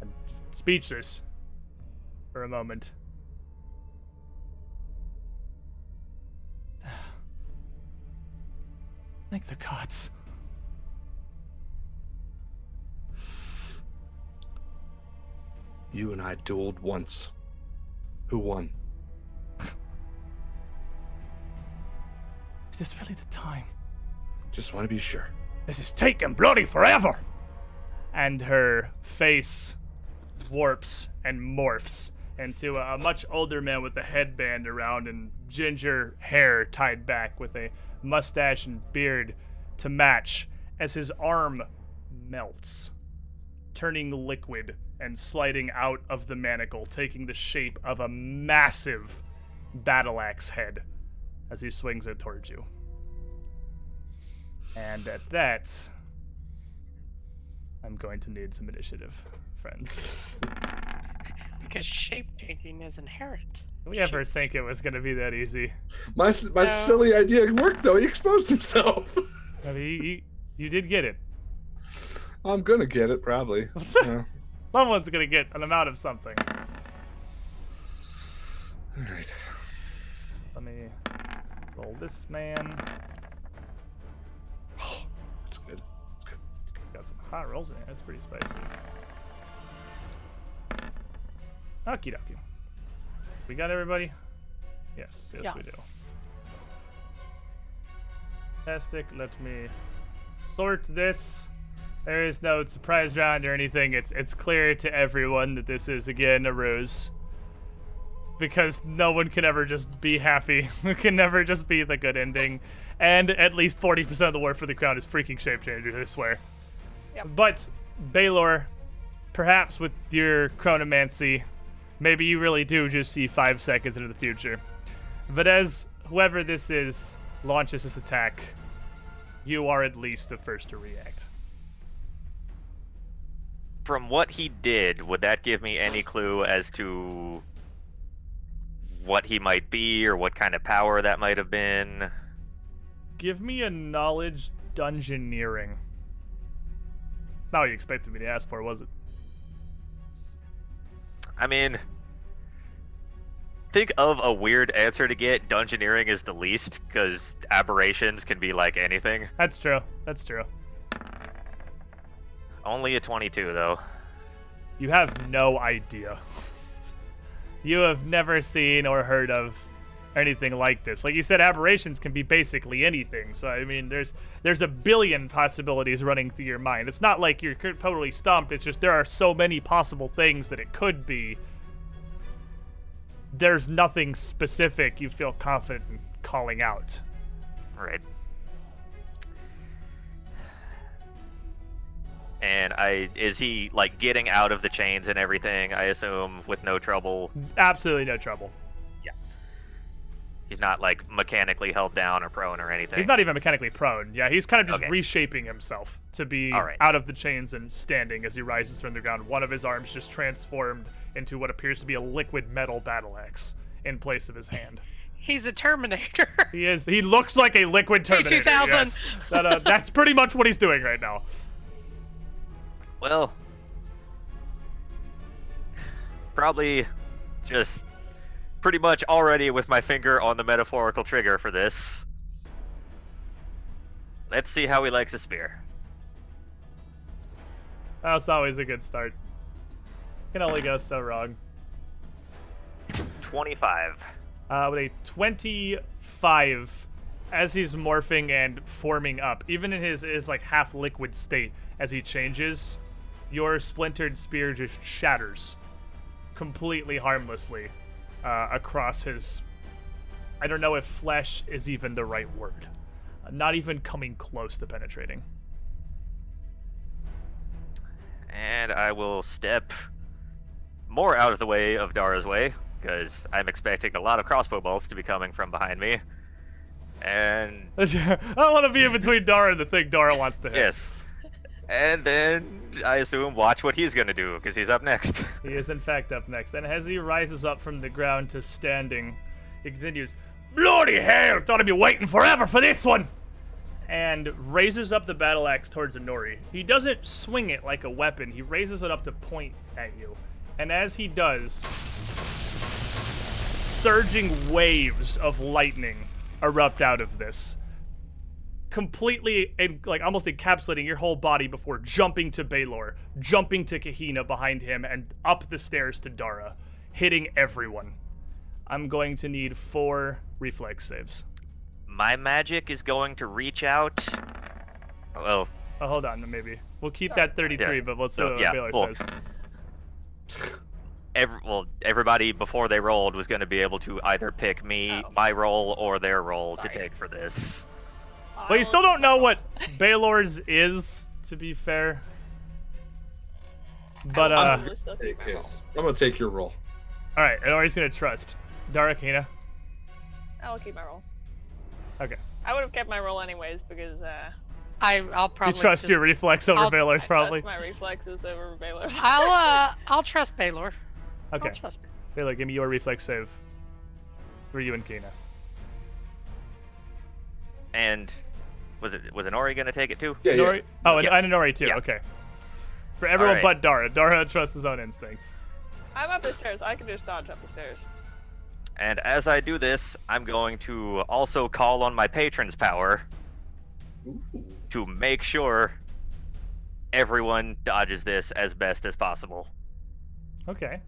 and speechless for a moment. Thank the gods. You and I dueled once. Who won? Is this really the time? Just want to be sure. This is taking bloody forever. And her face warps and morphs into a, a much older man with a headband around and ginger hair tied back with a mustache and beard to match as his arm melts, turning liquid and sliding out of the manacle, taking the shape of a massive battle axe head as he swings it towards you. And at that, I'm going to need some initiative, friends. Because shape changing is inherent. Did we ever think it was going to be that easy? My my No. silly idea worked though. He exposed himself. I mean, you, you, you did get it. I'm gonna get it probably. Yeah. Someone's going to get an amount of something. All right. Let me roll this man. That's good. That's good. Got some hot rolls in it. That's pretty spicy. Okie dokie. We got everybody? Yes, yes, we do. Fantastic. Let me sort this. There is no surprise round or anything. It's it's clear to everyone that this is again a ruse. Because no one can ever just be happy. it can never just be the good ending. And at least 40% of the war for the crown is freaking shape changers, I swear. Yep. But Baylor, perhaps with your chronomancy, maybe you really do just see five seconds into the future. But as whoever this is launches this attack, you are at least the first to react. From what he did, would that give me any clue as to what he might be or what kind of power that might have been? Give me a knowledge dungeoneering. Not what you expected me to ask for, was it? I mean, think of a weird answer to get. Dungeoneering is the least, because aberrations can be like anything. That's true. That's true. Only a 22, though. You have no idea. You have never seen or heard of anything like this. Like you said, aberrations can be basically anything. So I mean, there's there's a billion possibilities running through your mind. It's not like you're totally stumped. It's just there are so many possible things that it could be. There's nothing specific you feel confident in calling out. Right. And I is he like getting out of the chains and everything? I assume with no trouble. Absolutely no trouble. Yeah. He's not like mechanically held down or prone or anything. He's not even mechanically prone. Yeah, he's kind of just Okay. reshaping himself to be All right. out of the chains and standing as he rises from the ground. One of his arms just transformed into what appears to be a liquid metal battle axe in place of his hand. He's a Terminator. He is. He looks like a liquid Terminator. T2000. Yes. That, uh, that's pretty much what he's doing right now. Well, probably just pretty much already with my finger on the metaphorical trigger for this. Let's see how he likes a spear. That's always a good start. Can only go so wrong. 25. uh, with a 25 as he's morphing and forming up even in his, his like half liquid state as he changes your splintered spear just shatters completely harmlessly uh, across his i don't know if flesh is even the right word Uh, not even coming close to penetrating And I will step more out of the way of Dara's way, because I'm expecting a lot of crossbow bolts to be coming from behind me. And i want to be in between dara and the thing dara wants to hit yes. And then I assume watch what he's gonna do, because he's up next. He is in fact up next, and as he rises up from the ground to standing, he continues, Bloody hell! Thought I'd be waiting forever for this one! And raises up the battle axe towards Inori. He doesn't swing it like a weapon, he raises it up to point at you. And as he does, surging waves of lightning erupt out of this completely en- like almost encapsulating your whole body before jumping to Baylor, jumping to Kahina behind him, and up the stairs to Dara, hitting everyone. I'm going to need four reflex saves. My magic is going to reach out. Well, Oh, hold on, maybe we'll keep that 33, Yeah. but let's see So, what yeah, Baylor well, says. every, well, everybody before they rolled was going to be able to either pick me, Oh. my roll, or their roll to take for this. But you still don't know what Baylor's is, to be fair. But uh, I'll all probably still Take keep my roll. his. I'm gonna take your roll. right, Inori's gonna trust Dara Kahina. I will keep my roll. Okay, I would have kept my roll anyways because uh, I, I'll you probably trust just- your reflex over I'll- Baylor's I probably. trust my reflexes over Baylor's. I'll uh, I'll trust Baylor. Okay, I'll trust. Baylor, give me your reflex save. For you and Kina. And was it was Inori going to take it too? Yeah, Nori? yeah. Oh, and, Yeah. and Nori too. Yeah. Okay. For everyone Alright. but Dara. Dara trusts his own instincts. I'm up the stairs. I can just dodge up the stairs. And as I do this, I'm going to also call on my patron's power Ooh. to make sure everyone dodges this as best as possible. Okay.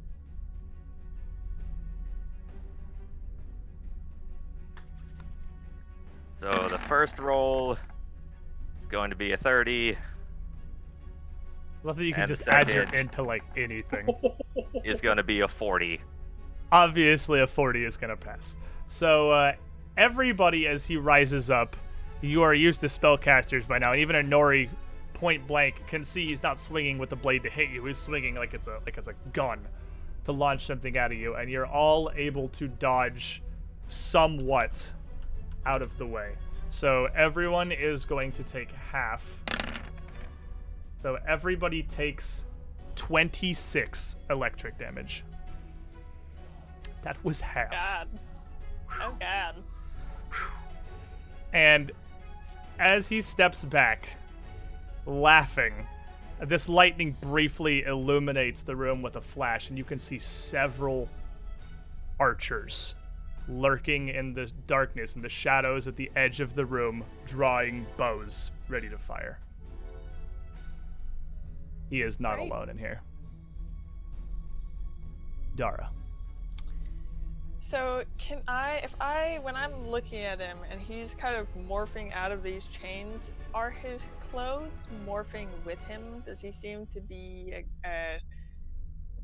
So the first roll is going to be a 30. Love that you can just add your into like anything. Is going to be a 40. Obviously, a 40 is gonna pass. So uh, everybody, as he rises up, you are used to spellcasters by now. and Even a Nori, point blank, can see he's not swinging with the blade to hit you. He's swinging like it's a like it's a gun to launch something out of you, and you're all able to dodge somewhat out of the way. So everyone is going to take half. So everybody takes 26 electric damage. That was half. God. Oh God. And as he steps back, laughing, this lightning briefly illuminates the room with a flash, and you can see several archers lurking in the darkness and the shadows at the edge of the room, drawing bows ready to fire. He is not Right. alone in here. Dara. So can I, if I, when I'm looking at him and he's kind of morphing out of these chains, are his clothes morphing with him? Does he seem to be a, a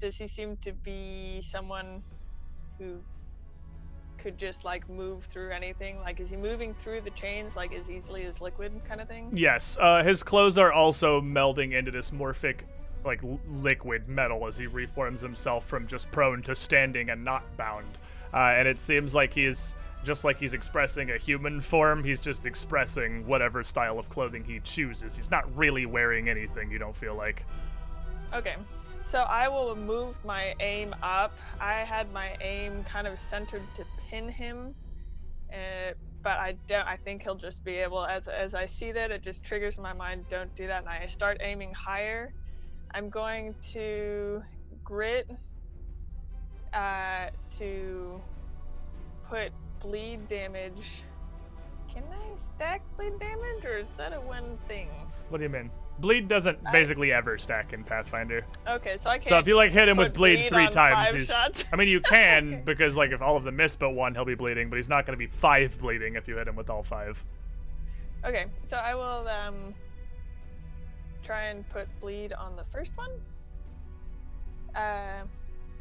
does he seem to be someone who could just like move through anything? Like, is he moving through the chains like as easily as liquid kind of thing? Yes, uh, his clothes are also melding into this morphic, like l- liquid metal as he reforms himself from just prone to standing and not bound. Uh, and it seems like he's just like he's expressing a human form. He's just expressing whatever style of clothing he chooses. He's not really wearing anything. You don't feel like. Okay. So I will move my aim up. I had my aim kind of centered to pin him, uh, but I don't. I think he'll just be able. As as I see that, it just triggers my mind. Don't do that, and I start aiming higher. I'm going to grit uh, to put bleed damage. Can I stack bleed damage, or is that a one thing? What do you mean? Bleed doesn't basically ever stack in Pathfinder. Okay, so I can't. So if you like hit him with bleed bleed three times, he's. shots. I mean, you can Okay. because like if all of them miss but one, he'll be bleeding. But he's not going to be five bleeding if you hit him with all five. Okay, so I will um try and put bleed on the first one. Uh,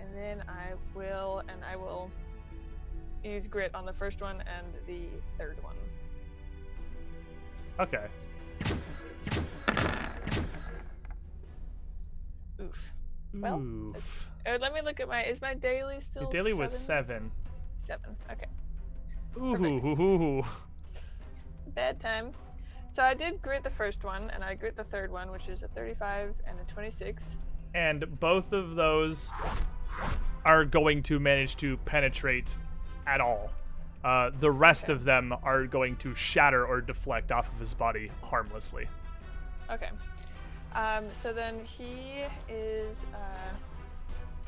and then I will and I will use grit on the first one and the third one. Okay. Oof. Well, Oof. Oh, let me look at my is my daily still Your daily was seven? seven. Seven. Okay. Ooh, hoo, hoo. Bad time. So I did grit the first one and I grit the third one, which is a 35 and a 26. And both of those are going to manage to penetrate at all. Uh, the rest Okay. of them are going to shatter or deflect off of his body harmlessly. Okay. Um, so then he is uh,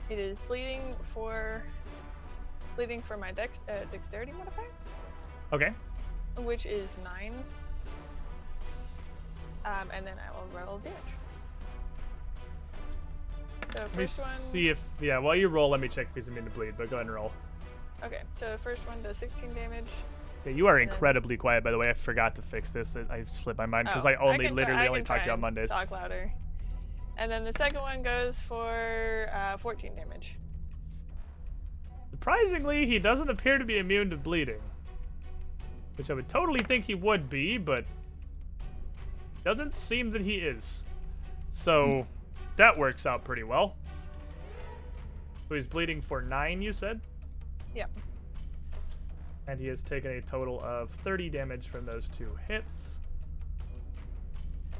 it is bleeding for bleeding for my dex uh, dexterity modifier, Okay. which is nine. Um, and then I will roll damage. So Let me first one. see if yeah. While you roll, let me check if he's immune to bleed. But go ahead and roll. Okay, so first one does 16 damage. Yeah, you are incredibly quiet, by the way. I forgot to fix this. I- I slipped my mind because Oh, I only try- literally I only talk to you on Mondays. Talk louder. And then the second one goes for uh, 14 damage. Surprisingly, he doesn't appear to be immune to bleeding. Which I would totally think he would be, but doesn't seem that he is. So that works out pretty well. So he's bleeding for nine, you said? Yeah. And he has taken a total of 30 damage from those two hits.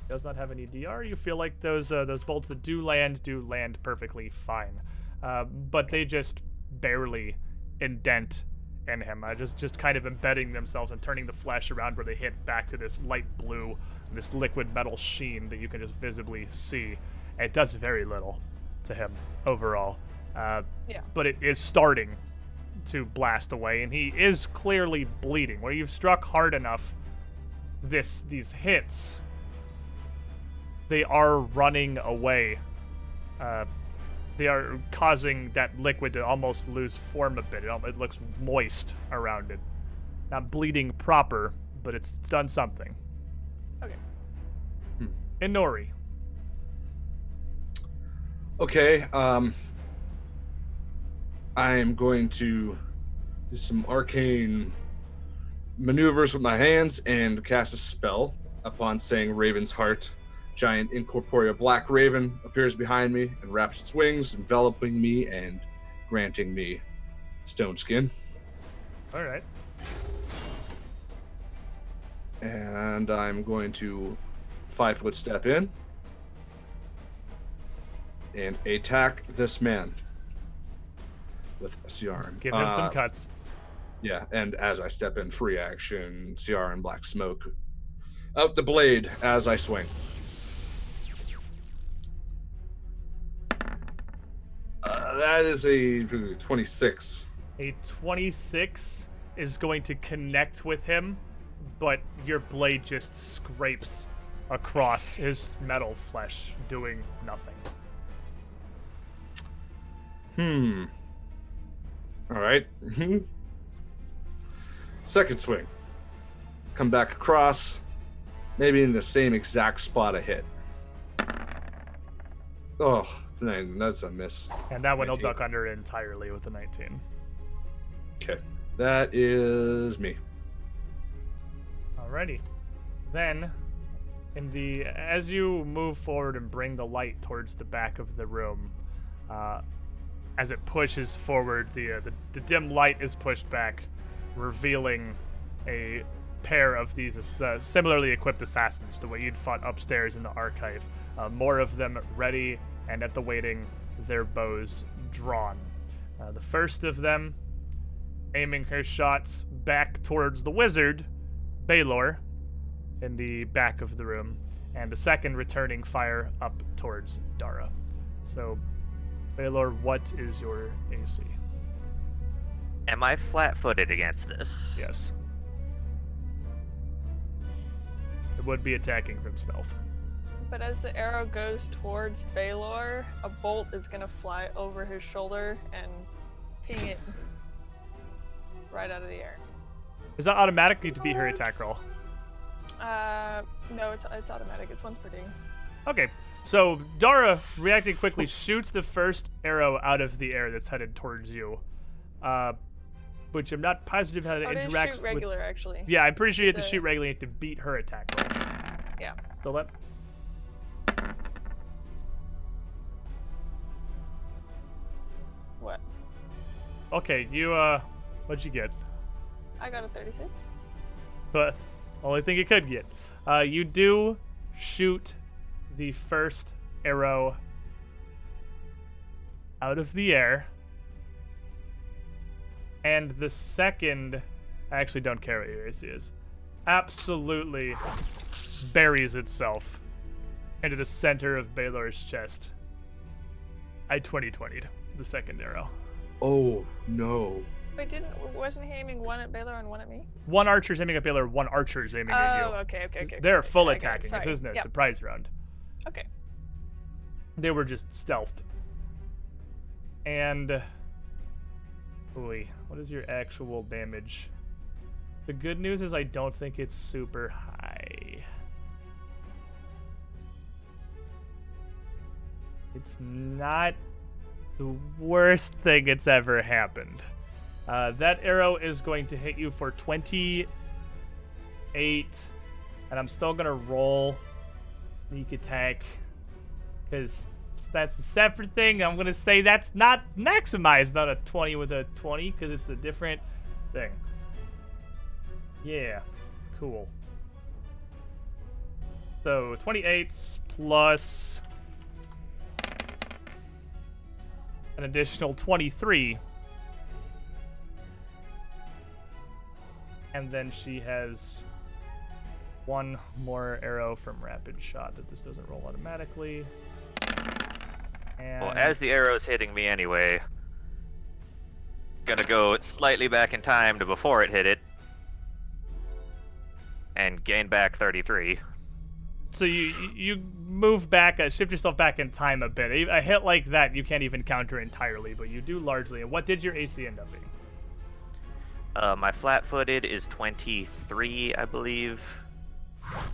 Does not have any DR. You feel like those uh, those bolts that do land do land perfectly fine, uh, but they just barely indent in him. Uh, just just kind of embedding themselves and turning the flesh around where they hit back to this light blue, this liquid metal sheen that you can just visibly see. It does very little to him overall. Uh, Yeah. but it is starting to blast away, and he is clearly bleeding. Where you've struck hard enough, this these hits, they are running away. Uh, they are causing that liquid to almost lose form a bit. It, it looks moist around it, not bleeding proper, but it's, it's done something. Okay. And Nori. Okay. Um, I am going to do some arcane maneuvers with my hands and cast a spell upon saying Raven's Heart. Giant incorporeal black raven appears behind me and wraps its wings, enveloping me and granting me stone skin. All right. And I'm going to five foot step in and attack this man with Ciaran. Give him some Uh, cuts. Yeah, and as I step in, free action, Ciaran Black Smoke out the blade as I swing. Uh, that is a 26. A 26 is going to connect with him, but your blade just scrapes across his metal flesh, doing nothing. Hmm. All right. Second swing. Come back across, maybe in the same exact spot I hit. Oh, tonight that's a miss. And that one will duck under entirely with the 19. Okay, that is me. Alrighty. Then, in the as you move forward and bring the light towards the back of the room, uh, as it pushes forward, the, uh, the the dim light is pushed back, revealing a pair of these uh, similarly equipped assassins, the way you'd fought upstairs in the archive. Uh, more of them ready and at the waiting, their bows drawn. Uh, the first of them aiming her shots back towards the wizard, Baylor, in the back of the room, and the second returning fire up towards Dara. So, Baylor, what is your AC? Am I flat-footed against this? Yes. It would be attacking from stealth. But as the arrow goes towards Baylor, a bolt is gonna fly over his shoulder and ping it right out of the air. Is that automatic? You need to beat her attack roll. Uh, no, it's it's automatic. It's once per ding. Okay. So Dara, reacting quickly, shoots the first arrow out of the air that's headed towards you. Uh, which I'm not positive how it Oh, it is interacts shoot with. regular actually. Yeah, I'm pretty sure you have to a- shoot regularly to beat her attack. Yeah. So let. What? Okay, you uh, what'd you get? I got a 36. But only thing you could get. Uh, you do shoot the first arrow out of the air, and the second, I actually don't care what your AC is, absolutely buries itself into the center of Baylor's chest. I 2020'd the second arrow. Oh no. Wait, didn't wasn't he aiming one at Baylor and one at me? One archer's aiming at Baylor, one archer's aiming at oh, you. Oh, okay, okay, okay. They're okay, full I got it, attacking. This isn't a Yep, surprise round. Okay. They were just stealthed. And. Ooh, what is your actual damage? The good news is I don't think it's super high. It's not the worst thing that's ever happened. Uh, that arrow is going to hit you for 28, and I'm still going to roll sneak attack because that's a separate thing. I'm gonna say that's not maximized, not a 20 with a 20, because it's a different thing. Yeah, cool. So 28 plus an additional 23. And then she has one more arrow from rapid shot that this doesn't roll automatically. And Well, as the arrow's hitting me anyway, gonna go slightly back in time to before it hit it, and gain back 33. so you you move back, uh, shift yourself back in time a bit. A hit like that you can't even counter entirely, but you do largely. And what did your AC end up being? Uh, my flat-footed is 23, I believe.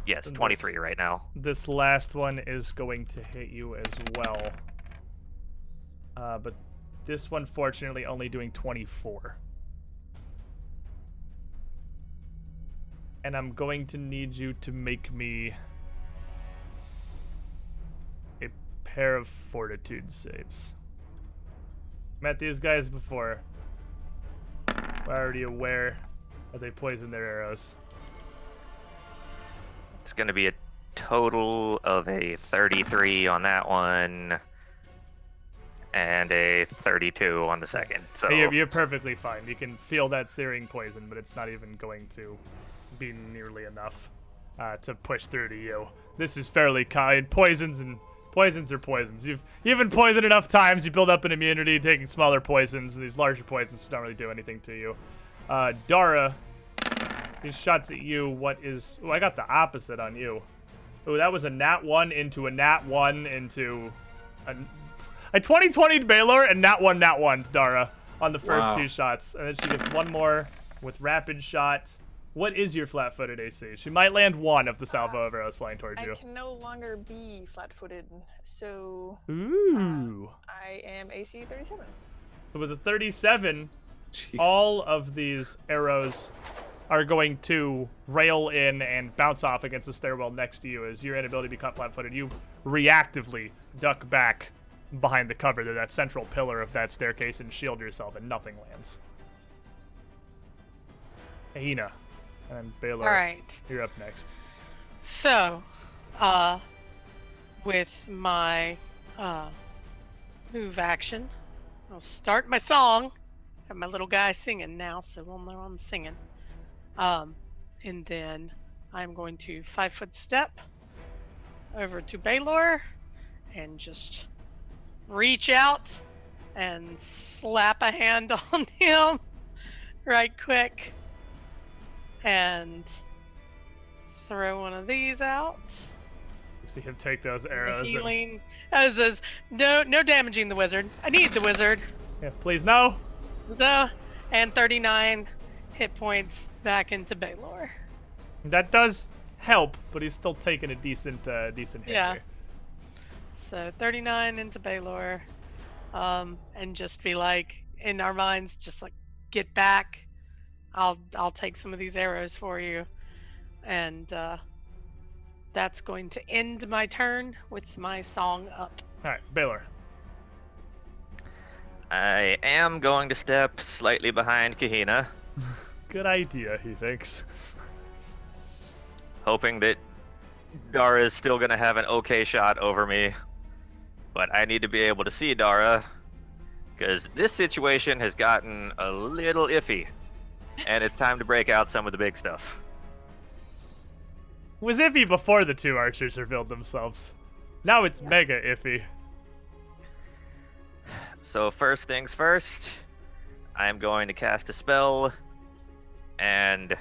Yes, Then 23 this- right now. This last one is going to hit you as well. Uh, but this one, fortunately, only doing 24. And I'm going to need you to make me a pair of fortitude saves. Met these guys before. We're already aware that they poison their arrows. It's going to be a total of a 33 on that one and a 32 on the second. So You're, you're perfectly fine. You can feel that searing poison, but it's not even going to be nearly enough uh, to push through to you. This is fairly kind. Poisons and poisons are poisons. You've been poisoned enough times. You build up an immunity, taking smaller poisons, and these larger poisons don't really do anything to you. Uh, Dara, these shots at you. What is? Oh, I got the opposite on you. Oh, that was a nat one into a nat one into a, a 2020 Baylor and nat one nat one Dara on the first Wow. two shots, and then she gets one more with rapid shot. What is your flat-footed AC? She might land one if the salvo ah, of arrows flying towards I you. I can no longer be flat-footed, so Ooh. Uh, I am AC 37. So with a 37, Jeez. all of these arrows are going to rail in and bounce off against the stairwell next to you as your inability to be caught flat-footed. You reactively duck back behind the cover to that central pillar of that staircase and shield yourself, and nothing lands. Aina and Baylor, All right. you're up next. So, uh, with my uh, move action, I'll start my song. Have my little guy singing now, so we'll know I'm singing. Um, and then I'm going to five foot step over to Baylor and just reach out and slap a hand on him right quick and throw one of these out. You see him take those arrows. and- healing. As says, no, no damaging the wizard. I need the wizard. yeah, please no. So, and 39 hit points back into Baylor. That does help, but he's still taking a decent, uh, decent hit. Yeah. here. So 39 into Baylor, um, and just be like in our minds, just like get back. I'll I'll take some of these arrows for you, and uh, that's going to end my turn with my song up. All right, Baylor. I am going to step slightly behind Kahina, Good idea, he thinks. hoping that Dara is still going to have an okay shot over me. But I need to be able to see Dara because this situation has gotten a little iffy. And it's time to break out some of the big stuff. was iffy before the two archers revealed themselves. Now it's mega iffy. So, first things first, I'm going to cast a spell, and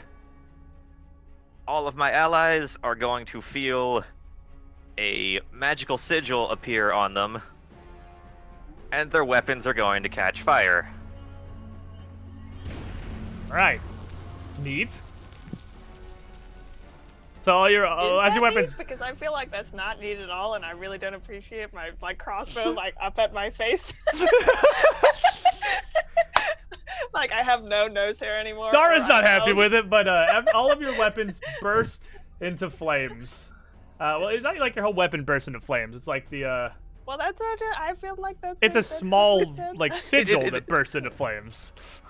all of my allies are going to feel a magical sigil appear on them, and their weapons are going to catch fire. All right, neat. So all your uh, as your that neat? weapons. Because I feel like that's not neat at all, and I really don't appreciate my my crossbow like up at my face. like I have no nose hair anymore. Dara's or not happy eyebrows. with it, but uh, all of your weapons burst into flames. Uh, well, it's not like your whole weapon bursts into flames. It's like the uh, Well, that's what I I feel like that's. it's what- a that's small it like sigil it- that bursts into flames.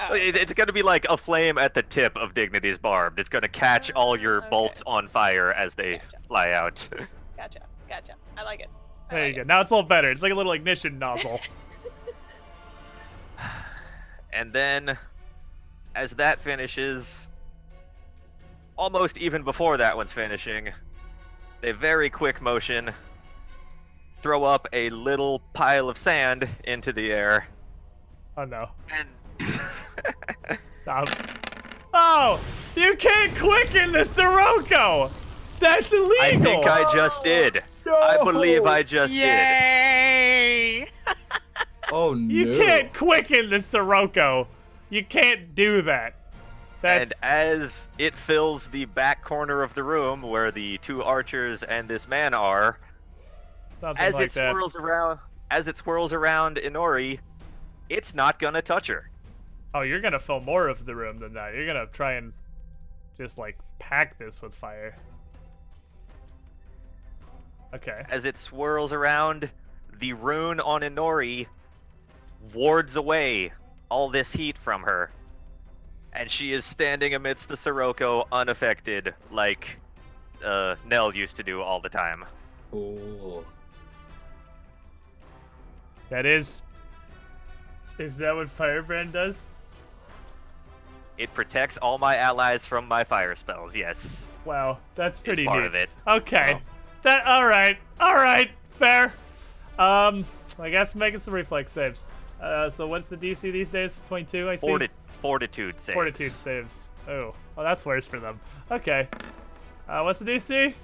Oh. It's going to be like a flame at the tip of Dignity's barb. It's going to catch all your okay. bolts on fire as they Gotcha. fly out. Gotcha, gotcha. I like it. I There you go. it. Now it's a little better. It's like a little ignition nozzle. And then, as that finishes, almost even before that one's finishing, they very quick motion throw up a little pile of sand into the air. oh no. And Um, oh, you can't quicken the Sirocco. That's illegal. I think I just did. I believe I just did. Yay! Oh no! You can't quicken the Sirocco. You can't do that. That's And as it fills the back corner of the room where the two archers and this man are, something as like it that. swirls around, as it swirls around Inori, it's not gonna touch her. Oh, you're gonna fill more of the room than that. You're gonna try and just like pack this with fire. Okay. As it swirls around, the rune on Inori wards away all this heat from her. And she is standing amidst the Sirocco unaffected, like uh, Nell used to do all the time. Cool. That is. Is that what Firebrand does? It protects all my allies from my fire spells, yes. Wow, that's pretty part neat. of it. Okay. Oh. That all right. All right. Fair. Um, I guess making some reflex saves. Uh, so what's the DC these days? 22, I see. Forti- fortitude saves. Fortitude saves. Oh, well, that's worse for them. Okay. Uh, what's the DC?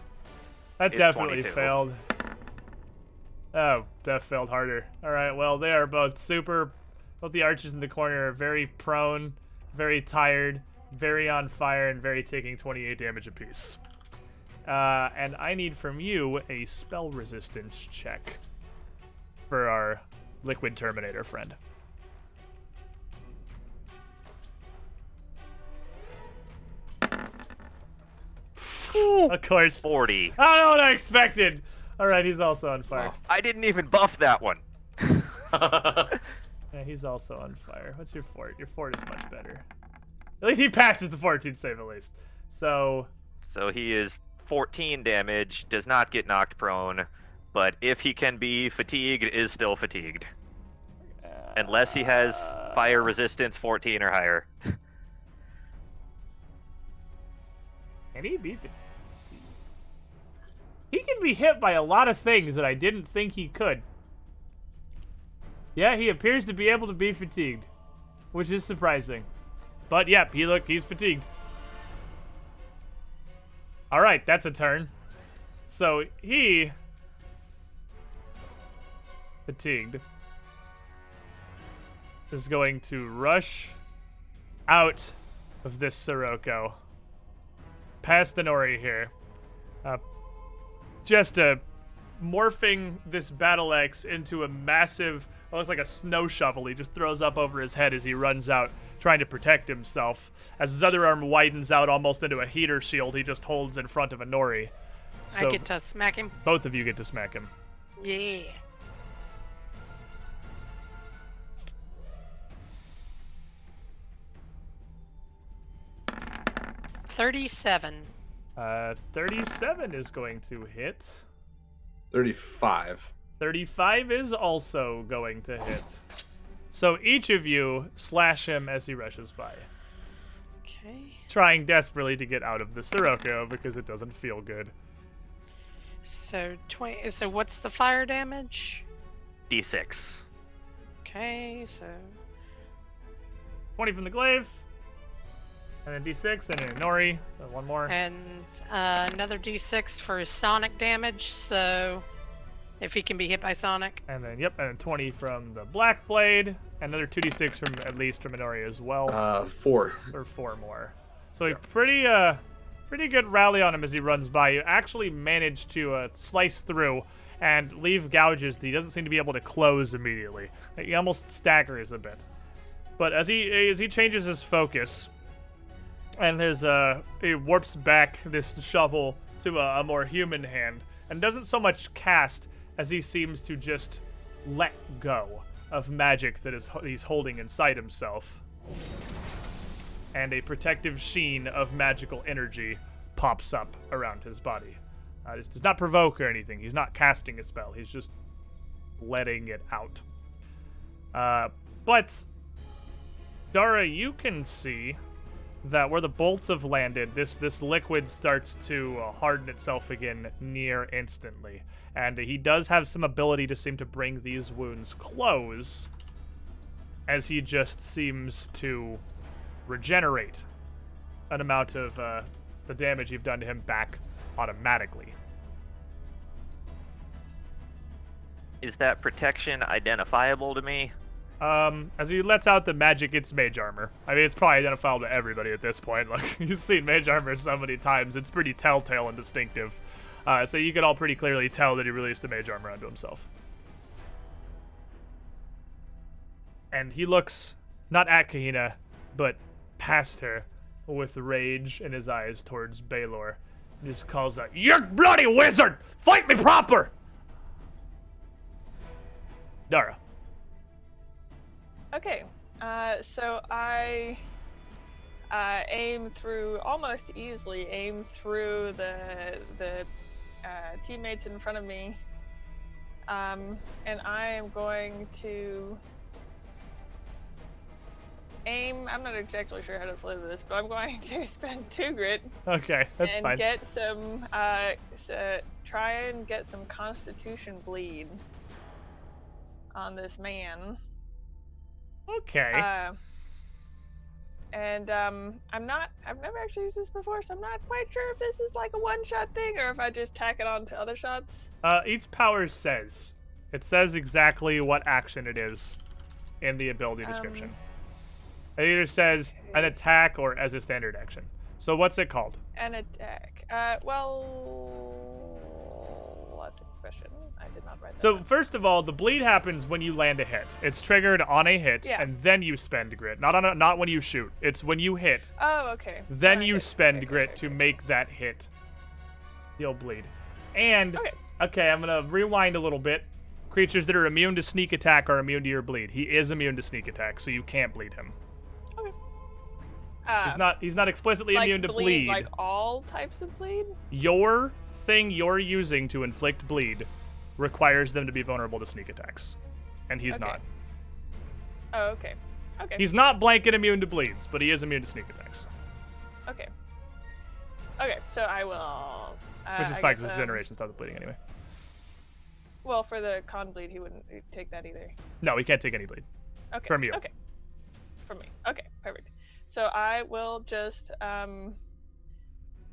That It's definitely 22. failed. Oh, that failed harder. All right. Well, they are both super. Both the archers in the corner are very prone, very tired, very on fire, and very taking 28 damage apiece. Uh, and I need from you a spell resistance check for our liquid terminator friend. Of course. 40. I don't know what I expected. All right, he's also on fire. Oh. I didn't even buff that one. Yeah, he's also on fire. What's your fort? Your fort is much better. At least he passes the fortitude save at least. So so he is 14 damage, does not get knocked prone, but if he can be fatigued, is still fatigued. Unless he has fire uh, resistance 14 or higher. Can he be? fa- He can be hit by a lot of things that I didn't think he could. Yeah, he appears to be able to be fatigued, which is surprising. But yep, he look he's fatigued. All right, that's a turn. So he fatigued is going to rush out of this Sirocco past the Nori here. Uh, just uh, morphing this battle axe into a massive, almost like a snow shovel. He just throws up over his head as he runs out, trying to protect himself. As his other arm widens out almost into a heater shield, he just holds in front of Inori. So I get to smack him. both of you get to smack him. Yeah. Thirty-seven. Uh, 37 is going to hit. 35. 35 is also going to hit. So each of you slash him as he rushes by, Okay. trying desperately to get out of the Sirocco because it doesn't feel good. So twenty. So what's the fire damage? D6. Okay. So 20 from the glaive, and then d6, and then Nori. One more. and uh, another D6 for his sonic damage. So if he can be hit by sonic. And then, yep, and then 20 from the Black Blade, another 2d6 from at least from Minori as well, Uh, four. or four more. So a pretty, uh, pretty good rally on him as he runs by. You actually managed to uh, slice through and leave gouges that he doesn't seem to be able to close immediately. He almost staggers a bit. But as he as he changes his focus, and his uh, he warps back this shovel to a, a more human hand, and doesn't so much cast as he seems to just let go of magic that is he's holding inside himself. And a protective sheen of magical energy pops up around his body. Uh, this does not provoke or anything. He's not casting a spell. He's just letting it out. Uh, but Dara, you can see that where the bolts have landed, this this liquid starts to uh, harden itself again near instantly, and he does have some ability to seem to bring these wounds close, as he just seems to regenerate an amount of uh, the damage you've done to him back automatically. Is that protection identifiable to me? Um, as he lets out the magic, it's mage armor. I mean, it's probably identifiable to everybody at this point. Like, you've seen mage armor so many times, it's pretty telltale and distinctive. Uh, so you can all pretty clearly tell that he released the mage armor onto himself. And he looks not at Kahina, but past her with rage in his eyes towards Baylor. He just calls out, You bloody wizard! Fight me proper! Dara. Okay, uh, so I uh, aim through almost easily aim through the the uh, teammates in front of me, um, and I am going to aim. I'm not exactly sure how to flip this, but I'm going to spend two grit Okay, that's and fine. get some. Uh, uh, try and get some Constitution bleed on this man. Okay. Uh, and um, I'm not. I've never actually used this before, so I'm not quite sure if this is like a one-shot thing or if I just tack it on to other shots. Uh, each power says. It says exactly what action it is in the ability description. Um, it either says an attack or as a standard action. So what's it called? An attack. Uh, well, that's a question. I did not write that. So down. first of all, the bleed happens when you land a hit. It's triggered on a hit, Yeah. and then you spend grit. Not on a, not when you shoot. It's when you hit. Oh, okay. Then you good. spend Okay, grit okay, to okay. make that hit. You'll bleed. And Okay. okay, I'm gonna rewind a little bit. Creatures that are immune to sneak attack are immune to your bleed. He is immune to sneak attack, so you can't bleed him. Uh, He's not he's not explicitly like immune to bleed, bleed. Like all types of bleed. Your thing you're using to inflict bleed requires them to be vulnerable to sneak attacks. And he's Okay. not. Oh, okay. Okay. He's not blanket immune to bleeds, but he is immune to sneak attacks. Okay. Okay, so I will. Uh, Which is I fine because um, generation stop the bleeding anyway. Well, for the con bleed, he wouldn't take that either. No, he can't take any bleed. Okay. From you. Okay. From me. Okay, perfect. So I will just um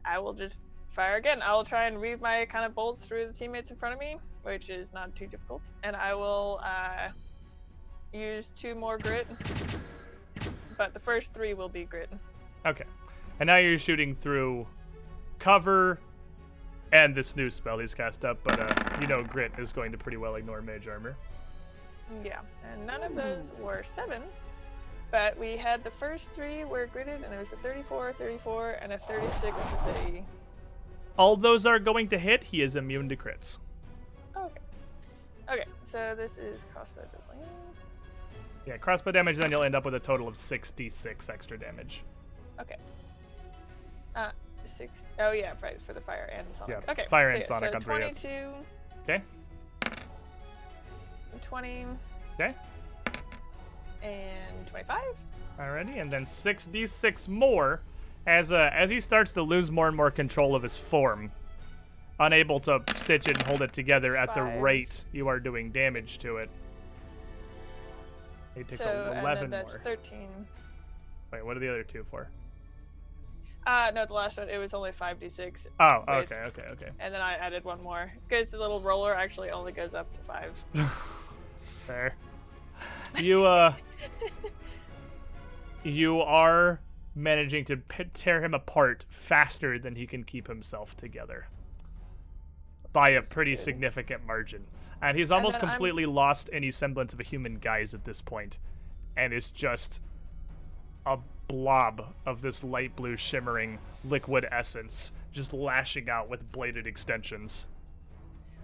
I will just fire again. I will try and read my kind of bolts through the teammates in front of me, which is not too difficult. And I will uh use two more grit. But the first three will be grit. Okay. And now you're shooting through cover and this new spell he's cast up, but uh, you know Grit is going to pretty well ignore Mage Armor. Yeah. And none of those were seven. But we had the first three were gritted, and it was a 34, 34, and a 36 with a All those are going to hit. He is immune to crits. Okay. Okay, so this is crossbow deadly. Yeah, crossbow damage, then you'll end up with a total of 66 extra damage. Okay. Uh, six oh yeah, right, for the fire and the sonic. Yeah, okay. fire so and yeah, sonic so on three hits. 22, Okay? 20, Okay? and 25. Alrighty, and then 6d6 more as uh, as he starts to lose more and more control of his form, unable to stitch it and hold it together at the rate you are doing damage to it. He takes so, 11 and then that's more. 13. Wait, what are the other two for? Uh, no, the last one, it was only 5d6. Oh, Which- okay, okay, okay. And then I added one more. Because the little roller actually only goes up to 5. Fair. You uh, you are managing to p- tear him apart faster than he can keep himself together by a pretty significant margin. And he's almost then I'm- completely lost any semblance of a human guise at this point, and is just a blob of this light blue shimmering liquid essence just lashing out with bladed extensions.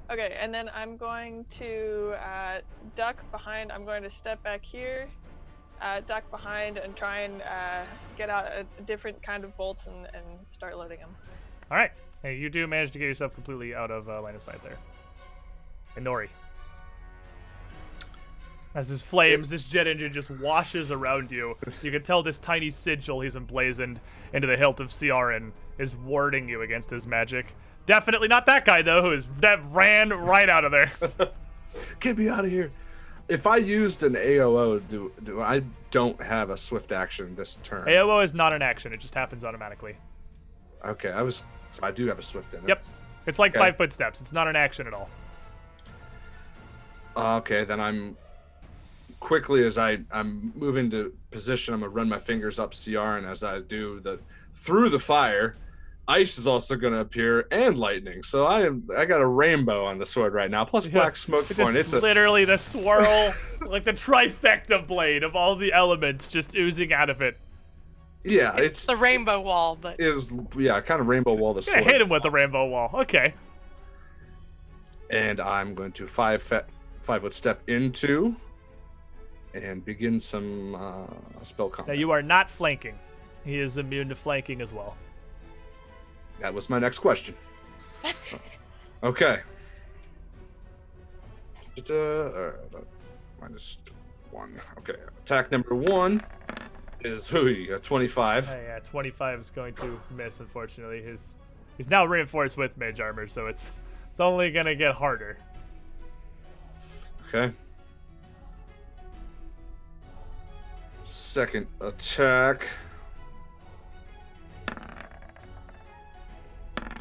Okay, and then I'm going to uh, duck behind. I'm going to step back here, uh, duck behind, and try and uh, get out a, a different kind of bolts and, and start loading them. All right. Hey, you do manage to get yourself completely out of uh, line of sight there. And Nori. As his flames, this jet engine just washes around you. You can tell this tiny sigil he's emblazoned into the hilt of Ciaran is warding you against his magic. Definitely not that guy though, who is that ran right out of there. Get me out of here. If I used an AOO, do, do I don't have a swift action this turn? AOO is not an action; it just happens automatically. Okay, I was. So I do have a swift then. Yep. It's like Okay. five footsteps. It's not an action at all. Uh, okay, then I'm quickly as I I'm moving to position, I'm gonna run my fingers up CR, and as I do the through the fire, ice is also gonna appear and lightning. So I am I got a rainbow on the sword right now, plus Yeah. black smoke It's point. just It's a literally the swirl, like the trifecta blade of all the elements just oozing out of it. yeah, It's it's the rainbow wall, but is yeah, kind of rainbow wall the Yeah, sword. hit him with the rainbow wall. Okay. and I'm going to five fe- five foot step into and begin some uh, spell Now you are not flanking. He is immune to flanking as well. That was my next question. okay. Da-da, uh, minus one. Okay. Attack number one is hooey, a 25. Oh, yeah, 25 is going to miss. Unfortunately, his he's now reinforced with mage armor, so it's it's only gonna get harder. Okay. Second attack.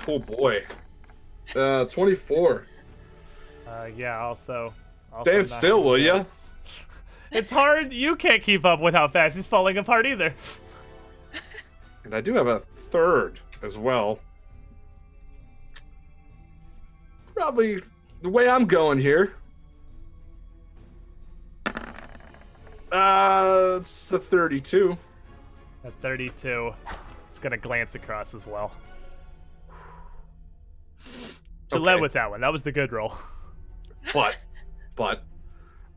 Oh boy. Uh, 24. Uh, yeah. Also, also Stand still, will ya? It's hard. You can't keep up with how fast he's falling apart either. And I do have a third as well. Probably the way I'm going here. Uh, it's a 32. At 32, it's gonna glance across as well. So led Okay. with that one. That was the good roll. But, but,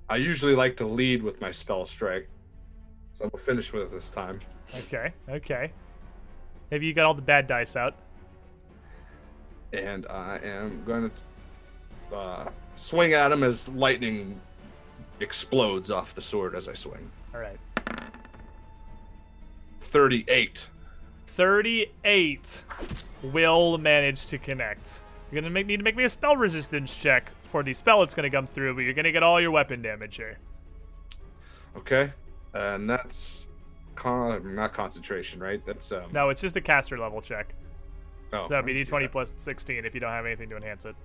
I usually like to lead with my spell strike. So I'm finish with it this time. Okay. Okay. Maybe you got all the bad dice out. And I am going to uh, swing at him as lightning explodes off the sword as I swing. All right. 38. 38 will manage to connect. You're gonna make, need to make me a spell resistance check for the spell it's gonna come through, but you're gonna get all your weapon damage here. Okay. And that's con- not concentration, right? That's um No, it's just a caster level check. oh, So that'd be d20 that. plus 16 if you don't have anything to enhance it.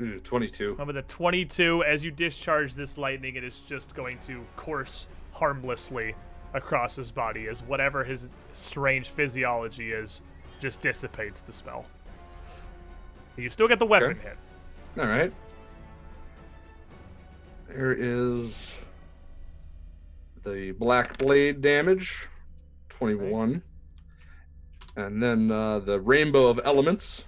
Ooh, 22. Now with a 22, as you discharge this lightning, it is just going to course harmlessly across his body as whatever his strange physiology is just dissipates the spell. You still get the weapon Okay. hit. All right. There is the black blade damage, 21. And then uh, the rainbow of elements,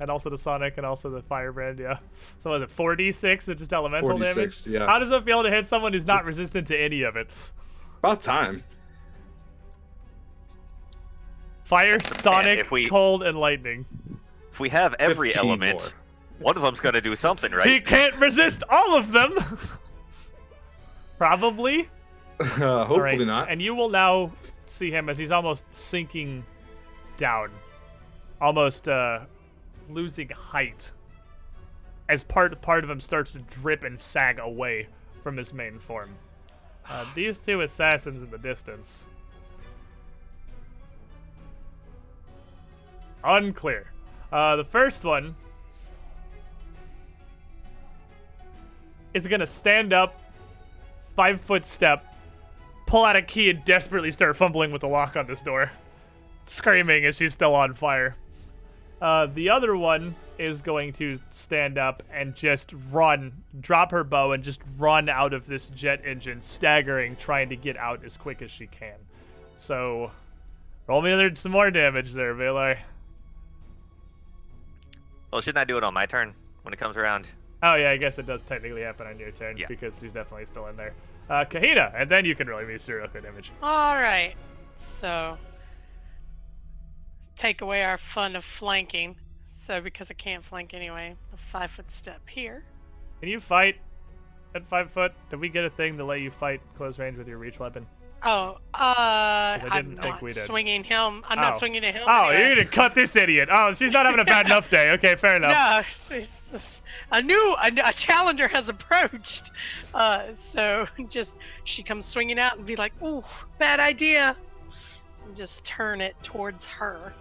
And also the Sonic and also the Firebrand, yeah. So was it 4d6 of just elemental damage? 46. Yeah. How does it feel to hit someone who's not resistant to any of it? About time. Fire, Sonic, if we- cold, and lightning. If we have every 15 element, one of them's gonna do something, right? He can't resist all of them! Probably. Uh, hopefully right, not. And you will now see him as he's almost sinking down, almost uh, losing height, as part part of him starts to drip and sag away from his main form. Uh, these two assassins in the distance. Unclear. Uh, the first one is gonna stand up, five foot step, pull out a key and desperately start fumbling with the lock on this door, screaming as she's still on fire. Uh, the other one is going to stand up and just run, drop her bow, and just run out of this jet engine, staggering, trying to get out as quick as she can. So, roll me another, some more damage there, Baylor. Well, shouldn't I do it on my turn when it comes around? Oh yeah, I guess it does technically happen on your turn Yeah. because she's definitely still in there. Uh, Kahina, and then you can really be serial crit damage. all right. So take away our fun of flanking. So because I can't flank anyway, a five foot step here. Can you fight at five foot? Did we get a thing to let you fight close range with your reach weapon? Oh, uh, I I'm didn't think not we did. swinging him. I'm Oh. not swinging at him. Oh, anyway. you're gonna cut this idiot. Oh, she's not having a bad enough day. Okay, fair enough. No, she's just- a new a, a challenger has approached. Uh, so just she comes swinging out and be like, "Ooh, bad idea," and just turn it towards her.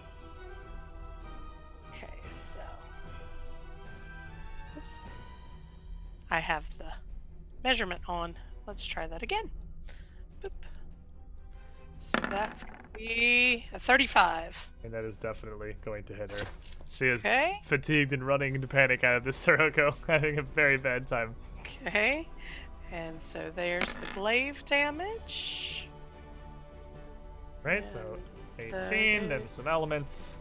I have the measurement on. Let's try that again. Boop. So that's gonna be a 35. And that is definitely going to hit her. She is Okay. fatigued and running into panic out of this Sirocco, having a very bad time. Okay. And so there's the glaive damage. Right, so 18, so- then some elements.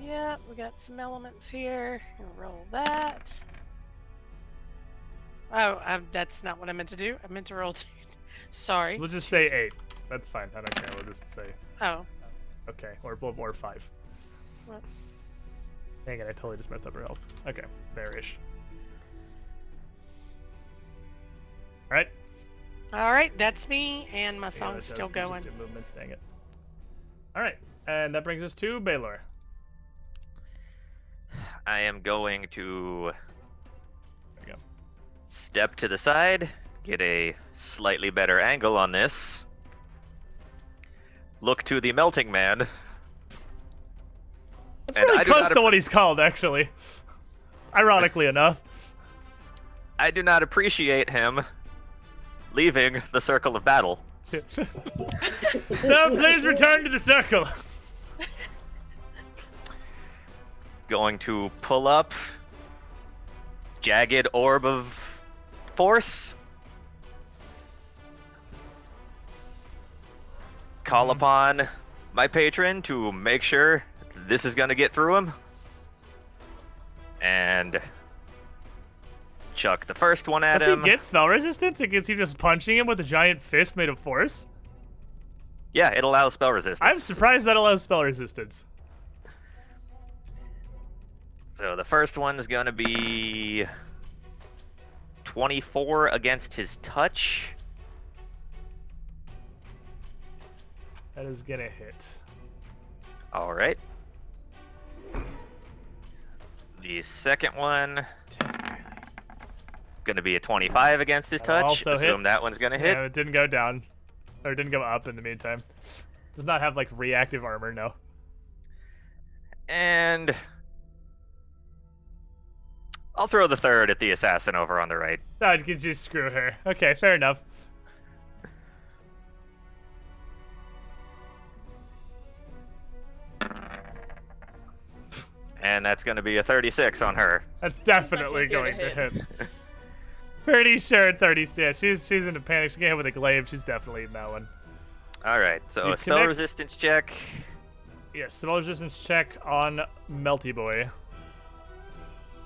Yeah, we got some elements here. Roll that. Oh, um, that's not what I meant to do. I meant to roll two. Sorry. We'll just say 8. That's fine. I don't care. We'll just say, Oh, okay, or, or, or 5. What? Dang it, I totally just messed up her health. Okay, there-ish. Alright. all right. That's me, and my song's that does still just going. do movements, dang it. Alright, and that brings us to Baylor. I am going to There you go. Step to the side, get a slightly better angle on this. Look to the melting man. That's pretty really close to what he's called, actually. Ironically enough. I do not appreciate him leaving the circle of battle. so please return to the circle. Going to pull up jagged orb of force. Call Mhm. upon my patron to make sure this is gonna get through him. And chuck the first one at Does him. Does he get spell resistance against you just punching him with a giant fist made of force? Yeah, it allows spell resistance. I'm surprised that allows spell resistance. So the first one's gonna be 24 against his touch. That is gonna hit. All right. The second one gonna be a 25 against his touch. also hit. That one's gonna hit. Yeah, it didn't go down. Or it didn't go up in the meantime. Does not have like reactive armor, no. And I'll throw the third at the assassin over on the right. No, you could just screw her. Okay, fair enough. And that's gonna be a 36 on her. That's definitely easier to going to hit. hit. Pretty sure 30 yeah, she's she's in a panic. She can't hit with a glaive. She's definitely in that one. All right, so You a spell connect- resistance check. Yes, spell resistance check on Melty Boy.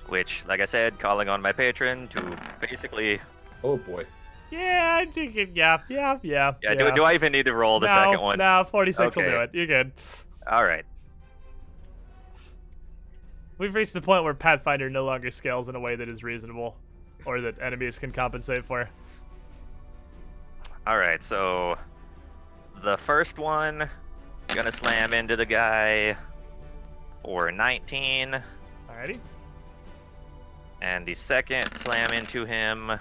Which, like I said, calling on my patron to basically. Oh boy. Yeah, I think it, yeah, yeah, yeah. Yeah, Do, do I even need to roll the no, second one? No, 46 will do it. You're good. All right. We've reached the point where Pathfinder no longer scales in a way that is reasonable, or that enemies can compensate for. All right, so the first one gonna slam into the guy for 19, Alrighty. And the second slam into him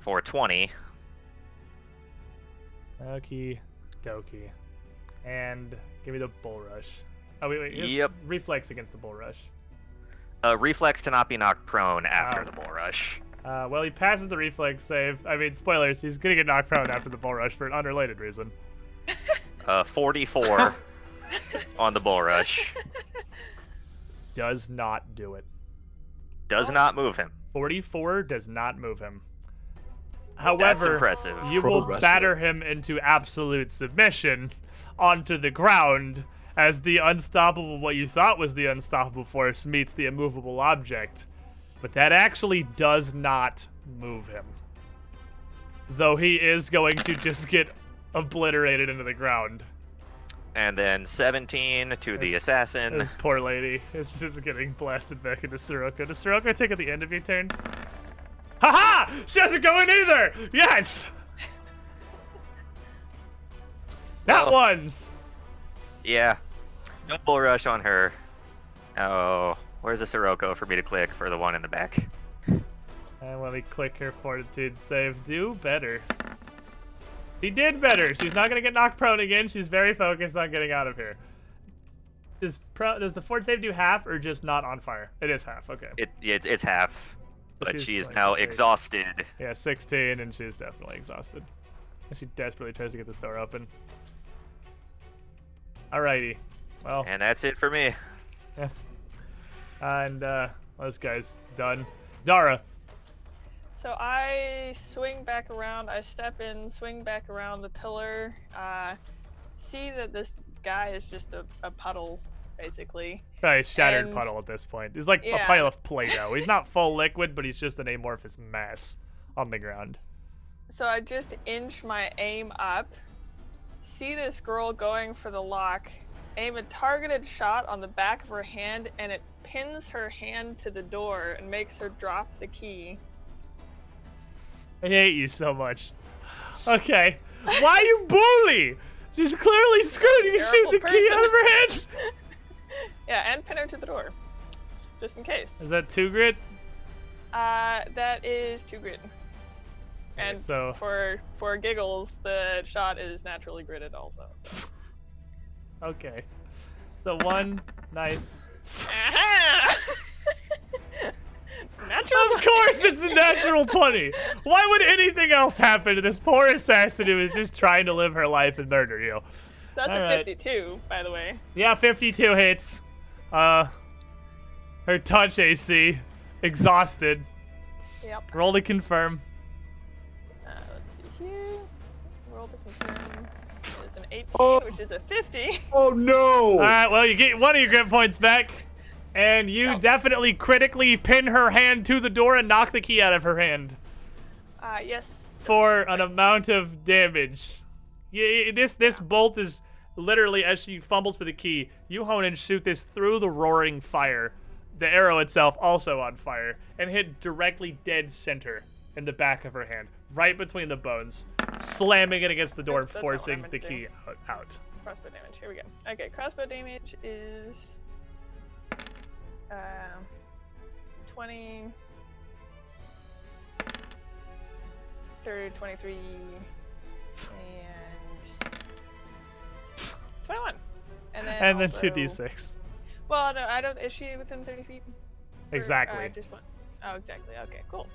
for 20. Okie dokie. And give me the bull rush. Oh wait, wait. Yep. Reflex against the bull rush. A reflex to not be knocked prone after Wow. the bull rush. Uh, well, he passes the reflex save. I mean, spoilers. He's gonna get knocked prone after the bull rush for an unrelated reason. Uh, 44 on the bull rush. Does not do it. Does not move him. 44 does not move him. However, impressive. you Pro will wrestler. batter him into absolute submission onto the ground as the unstoppable, what you thought was the unstoppable force, meets the immovable object. But that actually does not move him. Though he is going to just get obliterated into the ground. And then 17 to the assassin. This poor lady is just getting blasted back into Sirocco. Does Sirocco take at the end of your turn? Haha! She doesn't go in either! Yes! That Well- one's! Yeah. No bull rush on her. Oh, where's the Sirocco for me to click for the one in the back? And let me click her fortitude save. Do better. She did better. She's not gonna get knocked prone again. She's very focused on getting out of here. Does pro, does the fort save do half or just not on fire? It is half. Okay. It, it it's half. But she's she is now exhausted. Yeah, 16, and she's definitely exhausted. And she desperately tries to get this door open. Alrighty. Well, And that's it for me. yeah. And, uh, this guy's done. Dara. So I swing back around. I step in, swing back around the pillar. Uh, see that this guy is just a, a puddle, basically. Probably a shattered And- puddle at this point. He's like a pile of Play-Doh. He's not full liquid, but he's just an amorphous mass on the ground. So I just inch my aim up, see this girl going for the lock, aim a targeted shot on the back of her hand, and it pins her hand to the door and makes her drop the key. I hate you so much. Okay. Why you bully? She's clearly screwed. You shoot the Terrible key out of her person. hand. yeah, and pin her to the door, just in case. Is that two grit? Uh, that is two grit. And so- for for giggles, the shot is naturally gritted also. So. Okay. So one nice. Course, it's a natural twenty. Why would anything else happen to this poor assassin who is just trying to live her life and murder you? That's a Alright. 52, by the way. Yeah, 52 hits. Uh, her touch AC, exhausted. Yep. Roll to confirm. Uh, let's see here. Roll to confirm. Is an 18, Oh. which is a 50. Oh no! All right, well, you get one of your grit points back, and you Oh. definitely critically pin her hand to the door and knock the key out of her hand Uh, yes. for an amount of damage. Yeah, this this bolt is literally as she fumbles for the key. You hone and shoot this through the roaring fire. The arrow itself also on fire and hit directly dead center in the back of her hand, right between the bones, slamming it against the door and That's- that's not what I forcing the key do. out. Crossbow damage. Here we go. Okay, crossbow damage is. Um. 20. 30, 23. And. 21. And then. And then also- two d6. Well, no, I don't. Is she within 30 feet? For- Exactly. Uh, just one. Oh, exactly. Okay, cool.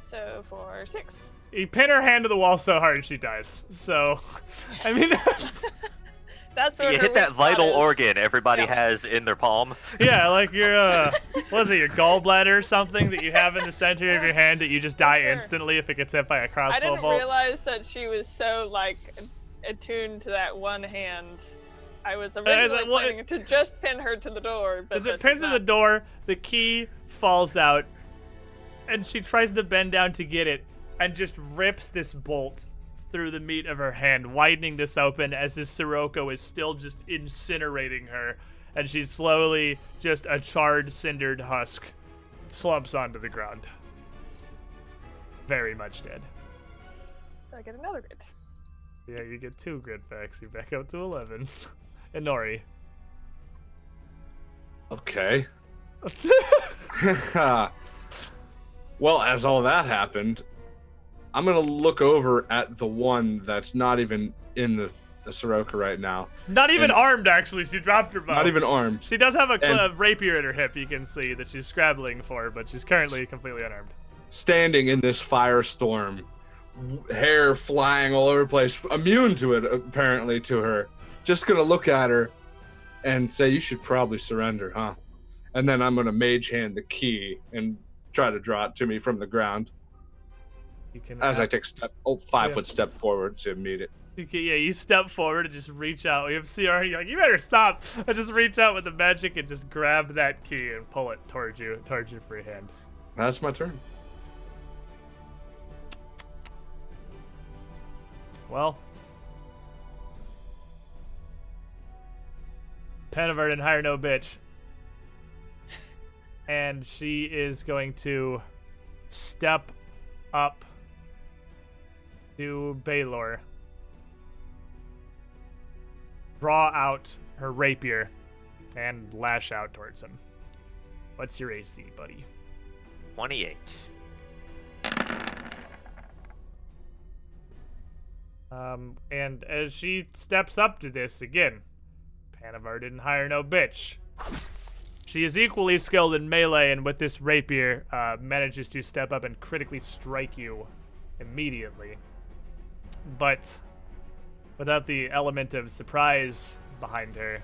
So for six. You pin her hand to the wall so hard she dies. So, I mean, That's what You hit that vital is. organ everybody Yeah. has in their palm. yeah, like your, uh, what is it, your gallbladder or something that you have in the center of your hand that you just die Sure. instantly if it gets hit by a crossbow bolt. I didn't bolt? realize that she was so like attuned to that one hand. I was originally well, it- planning to just pin her to the door, but As it pins did to the door, the key falls out, and she tries to bend down to get it, and just rips this bolt through the meat of her hand, widening this open as this Sirocco is still just incinerating her, and she's slowly just a charred, cindered husk, slumps onto the ground. Very much dead. So I get another grit. Yeah, you get two grit packs. You back up to 11. and Nori. Okay. well, as all that happened, I'm gonna look over at the one that's not even in the, the Sirocco right now. Not even And- armed, actually. She dropped her bow. Not even armed. She does have a, cl- a rapier at her hip, you can see, that she's scrabbling for, but she's currently completely unarmed. Standing in this firestorm, hair flying all over the place, immune to it apparently to her. Just gonna look at her and say, "You should probably surrender, huh?" And then I'm gonna mage hand the key and try to draw it to me from the ground You can, as I take step, oh, five Yeah. foot step forward to meet it. you can, yeah, you step forward and just reach out. You have CR, you're like, you better stop. I just reach out with the magic and just grab that key and pull it towards you, towards your free hand. That's my turn. Well, Panavar didn't hire no bitch. And she is going to step up to Baylor, draw out her rapier, and lash out towards him. What's your AC, buddy? 28. Um, and as she steps up to this again, Panavar didn't hire no bitch. She is equally skilled in melee, and with this rapier, uh, manages to step up and critically strike you immediately. But without the element of surprise behind her,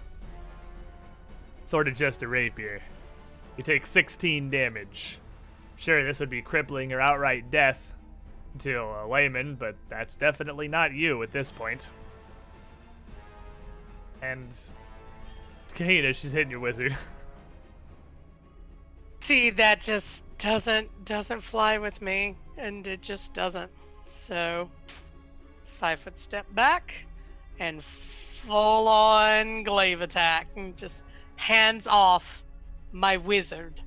sort of just a rapier. You take 16 damage. Sure, this would be crippling or outright death to a layman, but that's definitely not you at this point. And Kahina, she's hitting your wizard. See, that just doesn't doesn't fly with me, and it just doesn't. So, five foot step back, and full on glaive attack, and just hands off my wizard.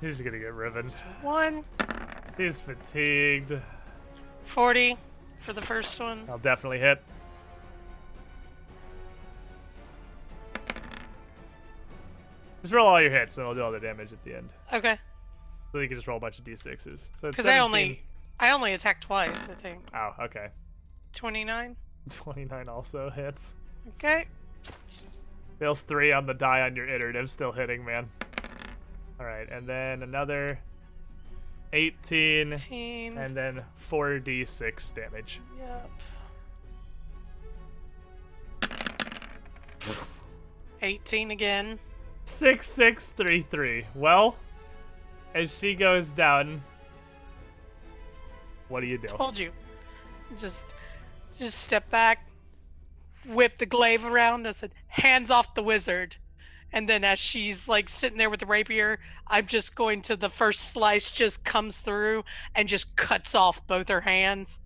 He's gonna get riven. One He's fatigued. forty for the first one. I'll definitely hit. Just roll all your hits, and I'll do all the damage at the end. Okay, So you can just roll a bunch of d6s. So it's because I only I only attacked twice. I think Oh, okay. twenty nine. 29 also hits. Okay, Fails three on the die on your iterative, still hitting, man. Alright, and then another 18, eighteen. and then 4d6 damage. Yep. Eighteen again. 6633. Well, as she goes down, what do you do? Told you. Just just step back, whip the glaive around. I said, hands off the wizard. And then as she's like sitting there with the rapier, I'm just going to the first slice just comes through and just cuts off both her hands.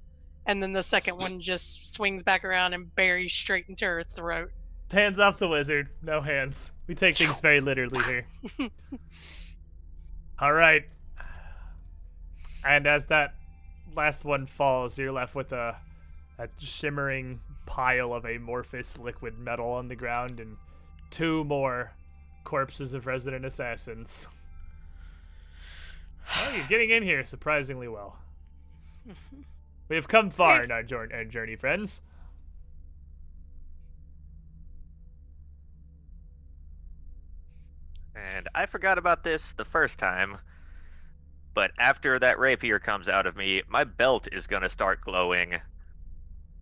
And then the second one just swings back around and buries straight into her throat. Hands off the wizard. No hands. We take things very literally here. All right. And as that last one falls, you're left with a, a shimmering pile of amorphous liquid metal on the ground and two more corpses of resident assassins. Oh, you're getting in here surprisingly well. We have come far in our our journey, friends. And I forgot about this the first time, but after that rapier comes out of me, my belt is going to start glowing,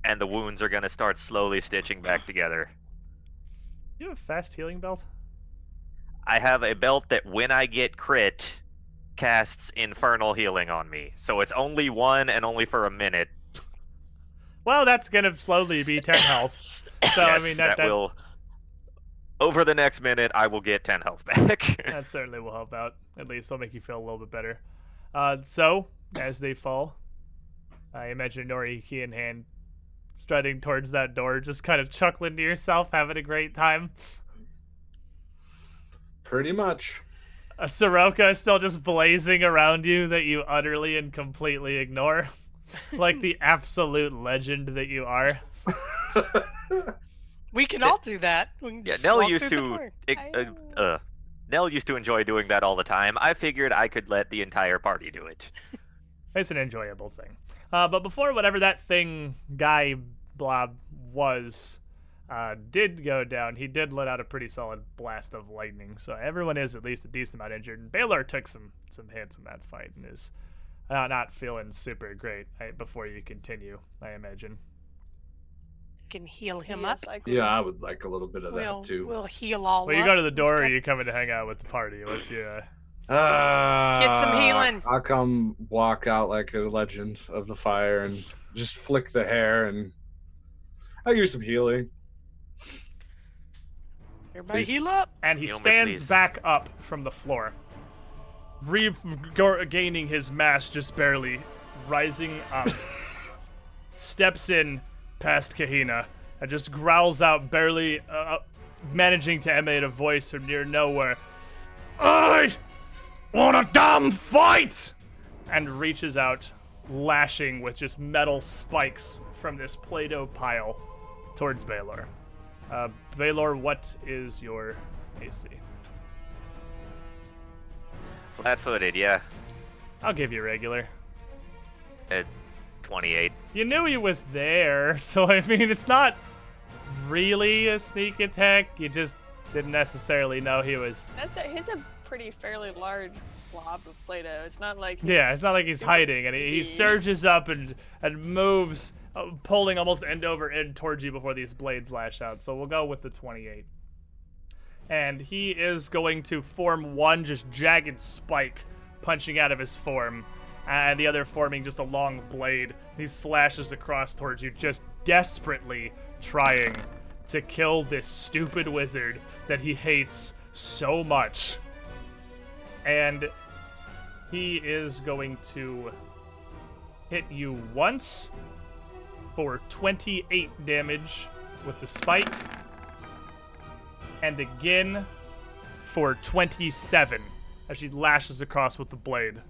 and the wounds are going to start slowly stitching back together. You have a fast healing belt? I have a belt that when I get crit, casts infernal healing on me. So it's only one and only for a minute. Well, that's gonna slowly be 10 health. So, I mean, that, that, that, will. Over the next minute, I will get 10 health back. that certainly will help out. At least it'll make you feel a little bit better. Uh, so, as they fall, I imagine Noriki in hand, strutting towards that door, just kind of chuckling to yourself, having a great time. Pretty much. A Sirocco is still just blazing around you that you utterly and completely ignore. like the absolute legend that you are. We can all do that. Yeah, Nell used to. it- uh, uh, Nell used to enjoy doing that all the time. I figured I could let the entire party do it. It's an enjoyable thing. Uh, but before whatever that thing guy blob was uh, did go down, he did let out a pretty solid blast of lightning. So everyone is at least a decent amount injured. And Baylor took some some hits in that fight and is uh, not feeling super great uh, before you continue. I imagine. Can heal him He up. is like- yeah, I would like a little bit of We'll, that too. we'll heal all Well, you up. go to the door, or are you coming to hang out with the party? What's your? Uh... Uh, Get some healing. I'll come walk out like a legend of the fire and just flick the hair and I'll use some healing. Everybody Please. heal up. and he Heal stands please. back up from the floor, regaining his mass just barely, rising up, steps in past Kahina, and just growls out, barely uh, managing to emanate a voice from near nowhere. I want a damn fight! And reaches out, lashing with just metal spikes from this Play-Doh pile towards Baylor. Uh, Baylor, what is your AC? Flat footed, yeah. I'll give you regular. At 28. You knew he was there, so I mean, it's not really a sneak attack. You just didn't necessarily know he was. That's a, he's a pretty fairly large blob of Play-Doh. It's not like Yeah, it's not like he's hiding, and he, he surges up and and moves, uh, pulling almost end over end towards you before these blades lash out. So we'll go with the 28. And he is going to form one just jagged spike punching out of his form, and the other forming just a long blade. He slashes across towards you, just desperately trying to kill this stupid wizard that he hates so much. And he is going to hit you once for 28 damage with the spike, and again for 27 as she lashes across with the blade,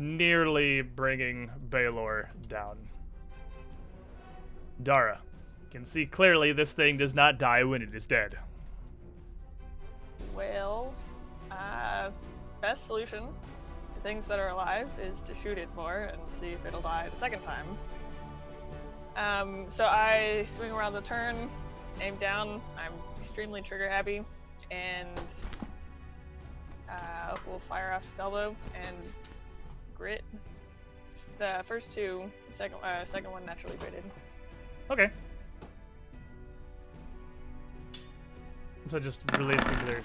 nearly bringing Baylor down. Dara, you can see clearly this thing does not die when it is dead. Well, uh, best solution to things that are alive is to shoot it more and see if it'll die the second time. Um, so I swing around the turn, aim down. I'm extremely trigger happy, and uh, we'll fire off his elbow and grit. The first two, second uh, second one naturally gritted. Okay. So just releasing their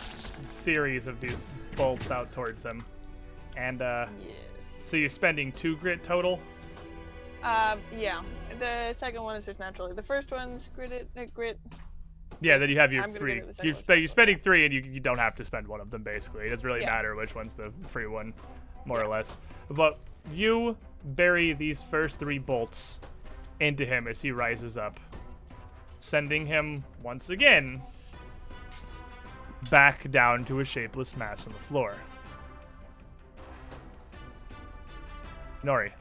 series of these bolts out towards them. And uh Yes. so you're spending two grit total? Um, yeah. The second one is just naturally. The first one's gritted, uh, grit. Yeah, then you have your I'm free. go to the second You're, spe- you're spending three, and you, you don't have to spend one of them. Basically, it doesn't really Yeah. matter which one's the free one, more or less. But you bury these first three bolts into him as he rises up, sending him once again back down to a shapeless mass on the floor. Nori,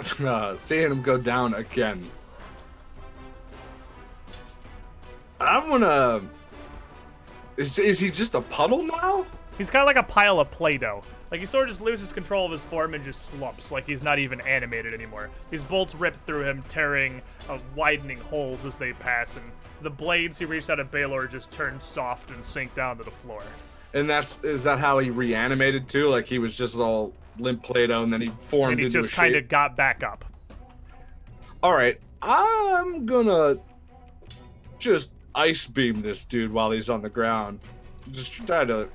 uh, seeing him go down again. I'm gonna. Is, is he just a puddle now? He's kind of like a pile of Play-Doh. Like he sort of just loses control of his form and just slumps, like he's not even animated anymore. These bolts rip through him, tearing uh, widening holes as they pass, and the blades he reached out at Baylor just turn soft and sink down to the floor. And that's is that how he reanimated too? Like he was just all limp Play-Doh, and then he formed And he just kind of got back up. All right, I'm gonna just ice beam this dude while he's on the ground. Just try to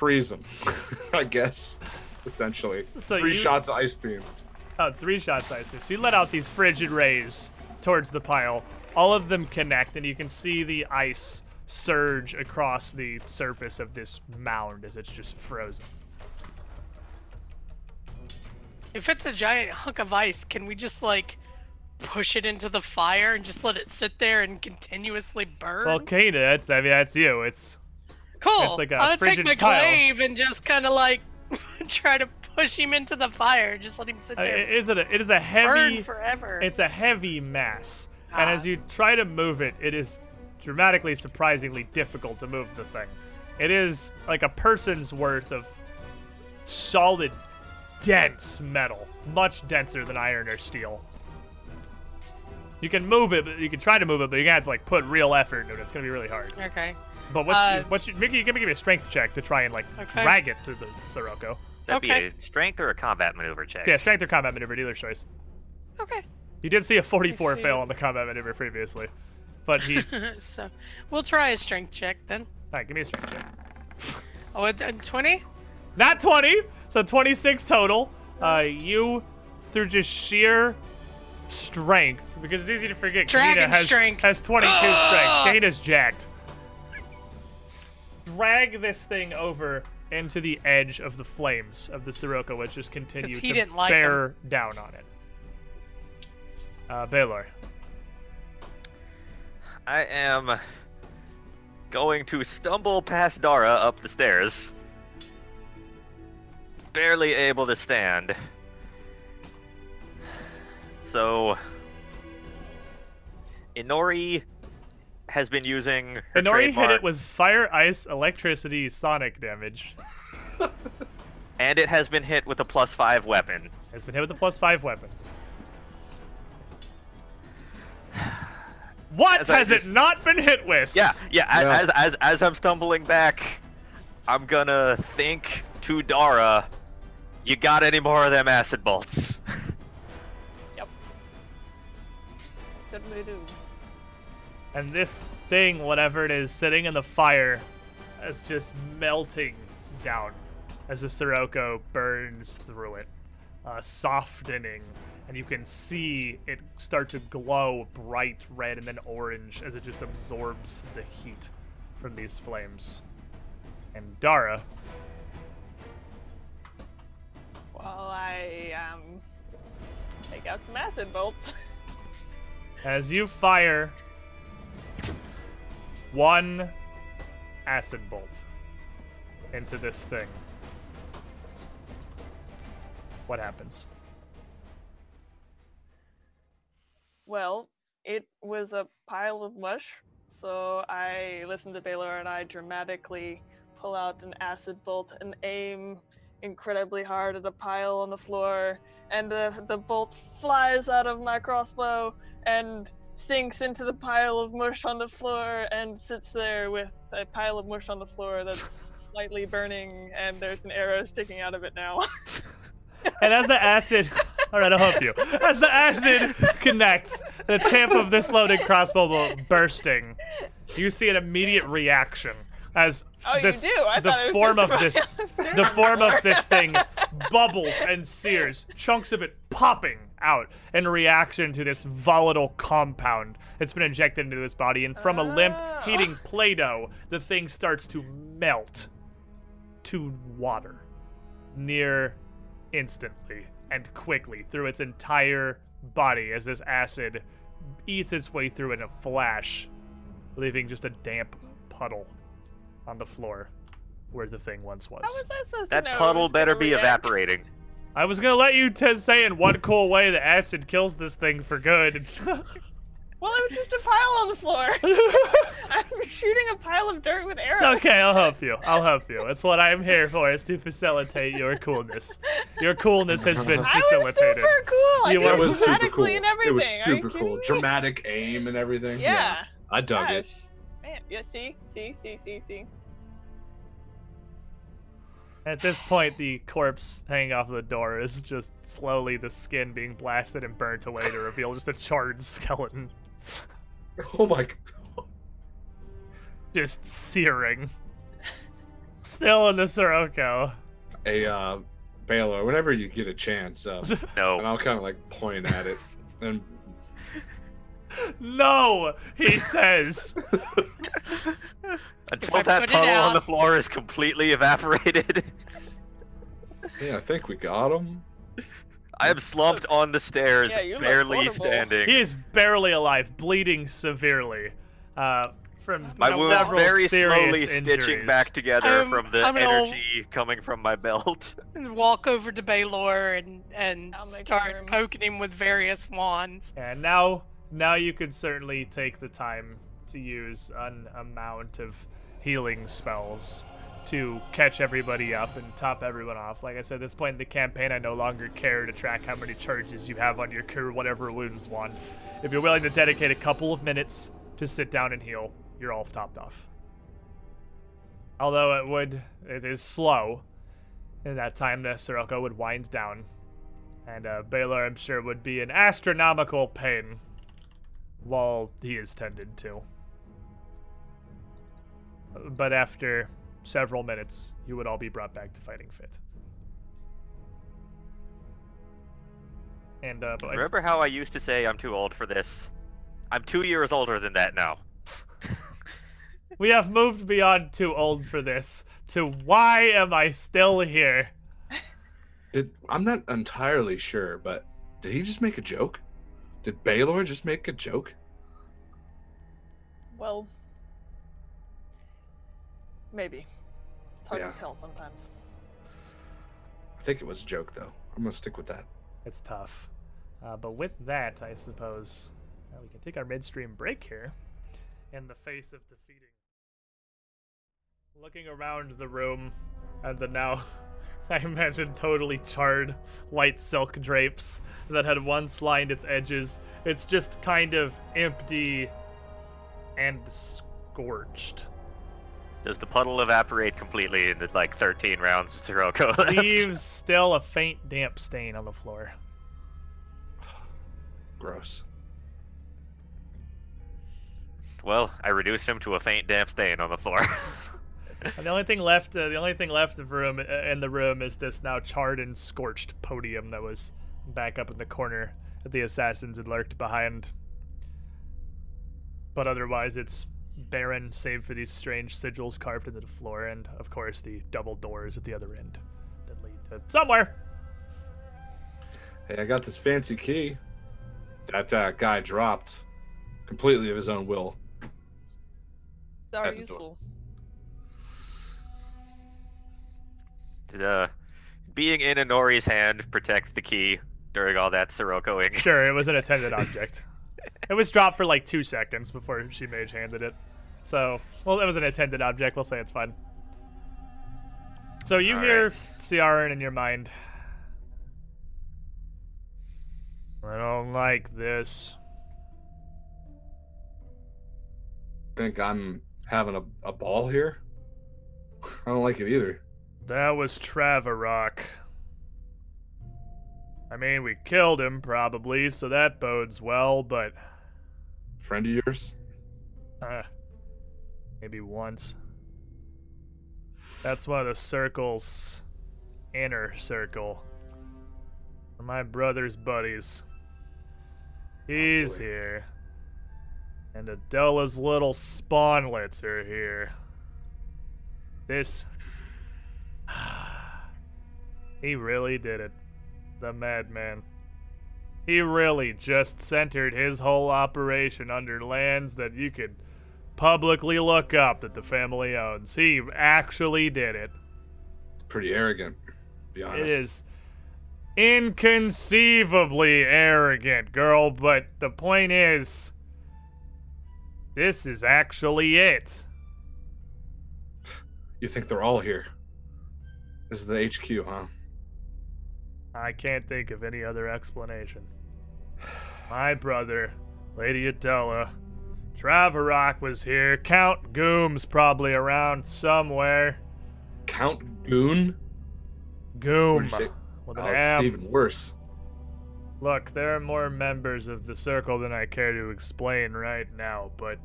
freeze him, I guess. Essentially, So three you- shots of ice beam. Uh, three shots ice beam. So you let out these frigid rays towards the pile. All of them connect, and you can see the ice surge across the surface of this mound as it's just frozen. If it's a giant hunk of ice, can we just like push it into the fire and just let it sit there and continuously burn? Well, kinda. That's I mean that's you. It's cool. it's like a I'll take my pile. glaive and just kind of like try to push him into the fire. Just let him sit uh, there. it is a it is a burn heavy forever. it's a heavy mass, and Ah. as you try to move it, it is dramatically surprisingly difficult to move the thing. It is like a person's worth of solid, dense metal, much denser than iron or steel. You can move it, but you can try to move it, but gonna have to like put real effort into it. It's gonna be really hard. okay. But what's Uh, what's your, Mickey? Give me give me a strength check to try and like Okay. drag it to the Sirocco. That'd Okay. be a strength or a combat maneuver check. Yeah, strength or combat maneuver, dealer's choice. Okay. You did see a 44 see. fail on the combat maneuver previously, but he. so we'll try a strength check then. All right, give me a strength check. Oh, a a 20? Not 20, so 26 total. Uh, you, through just sheer strength, because it's easy to forget, Dragon Kahina has, strength. has 22 Ah! strength. Kahina's jacked. Drag this thing over into the edge of the flames of the Sirocco, which just continue to didn't like bear down on it. Uh, Baylor. I am going to stumble past Dara up the stairs. Barely able to stand. So Inori has been using her Inori hit it with fire, ice, electricity, sonic damage. and it has been hit with a plus five weapon. Has been hit with a plus five weapon. What As has just- it not been hit with? Yeah, yeah. a- Yeah. As as as I'm stumbling back, I'm gonna think to Dara. You got any more of them acid bolts? I certainly do. And this thing, whatever it is, sitting in the fire, is just melting down as the Sirocco burns through it, uh, softening. And you can see it start to glow bright red and then orange as it just absorbs the heat from these flames. And Dara, Well, I um take out some acid bolts. as you fire one acid bolt into this thing, what happens? Well, it was a pile of mush, so I listen to Baylor and I dramatically pull out an acid bolt and aim incredibly hard at the pile on the floor, and the, the bolt flies out of my crossbow and sinks into the pile of mush on the floor and sits there with a pile of mush on the floor that's slightly burning, and there's an arrow sticking out of it now. And as the acid, all right, I'll help you. As the acid connects, the tip of this loaded crossbow bolt bursting, you see an immediate reaction as oh, this, you do? I the thought it was form of this, the form of this thing bubbles and sears, chunks of it popping out in reaction to this volatile compound that's been injected into this body. And from a limp, Oh. heating Play-Doh, the thing starts to melt to water near instantly and quickly through its entire body as this acid eats its way through in a flash, leaving just a damp puddle on the floor where the thing once was. How was I supposed That to know? puddle better be react? evaporating. I was gonna let you t- say in one cool way that acid kills this thing for good. Well, it was just a pile on the floor. I'm shooting a pile of dirt with arrows. It's okay, I'll help you. I'll help you. That's what I'm here for, is to facilitate your coolness. Your coolness has been facilitated. I was facilitated. super cool. I did it It was super cool. and everything. It was super cool. me? Dramatic aim and everything. Yeah. I dug it. Gosh. Man, yeah, see, see, see, see, see. At this point, the corpse hanging off the door is just slowly the skin being blasted and burnt away to reveal just a charred skeleton, Oh my god. just searing. Still in the Sirocco. A uh, Baylor, whenever you get a chance, uh, and I'll kind of like point at it, and No, he says. Until I that put it puddle on the floor is completely evaporated, yeah, I think we got him. I am slumped on the stairs, Yeah, barely standing. He is barely alive, bleeding severely. Uh, from My wounds several very slowly injuries. stitching back together I'm- from the I'm gonna- energy coming from my belt. Walk over to Baylor and and start room. poking him with various wands. And now, now you could certainly take the time to use an amount of healing spells to catch everybody up and top everyone off. Like I said, at this point in the campaign, I no longer care to track how many charges you have on your cure whatever wounds one. If you're willing to dedicate a couple of minutes to sit down and heal, you're all topped off. Although it would, it is slow. In that time, the Sirocco would wind down, and uh, Baylor, I'm sure, would be in astronomical pain while he is tended to. But after several minutes, you would all be brought back to fighting fit. And uh, but I- Remember how I used to say I'm too old for this? I'm two years older than that now. we have moved beyond too old for this to why am I still here? Did I'm not entirely sure, but did he just make a joke? Did Baylor just make a joke? Well, maybe. It's hard Yeah. to tell sometimes. I think it was a joke, though. I'm gonna stick with that. It's tough. Uh, but with that, I suppose uh, we can take our midstream break here in the face of defeating. Looking around the room at the now, I imagine, totally charred white silk drapes that had once lined its edges. It's just kind of empty and scorched. Does the puddle evaporate completely in the like 13 rounds of Sirocco left? Leaves still a faint damp stain on the floor. Gross. Well, I reduced him to a faint damp stain on the floor. And the only thing left, uh, the only thing left of room uh, in the room is this now charred and scorched podium that was back up in the corner that the assassins had lurked behind. But otherwise, it's barren, save for these strange sigils carved into the floor, and of course the double doors at the other end that lead to somewhere. Hey, I got this fancy key that uh, guy dropped completely of his own will. That are At the useful. uh, being in Inori's hand protects the key during all that Siroccoing. Sure, it was an attended object. It was dropped for like two seconds before she mage handed it. So, well, it was an intended object. We'll say it's fine. So you All hear right. Ciaran in your mind. I don't like this. Think I'm having a, a ball here? I don't like it either. That was Travarok. I mean, we killed him probably, so that bodes well, but Friend of yours? uh, maybe once. That's one of the circle's inner circle. My brother's buddies. He's boy. here. And Adela's little spawnlets are here. This. he really did it. The madman. He really just centered his whole operation under lands that you could publicly look up that the family owns. He actually did it. It's pretty arrogant, to be honest. It is inconceivably arrogant, girl, but the point is this is actually it. You think they're all here? This is the HQ, huh? I can't think of any other explanation. My brother, Lady Adela, Travarok was here, Count Goom's probably around somewhere. Count Goon? Goom. What'd you say? With an Oh, it's even worse. Look, there are more members of the circle than I care to explain right now, but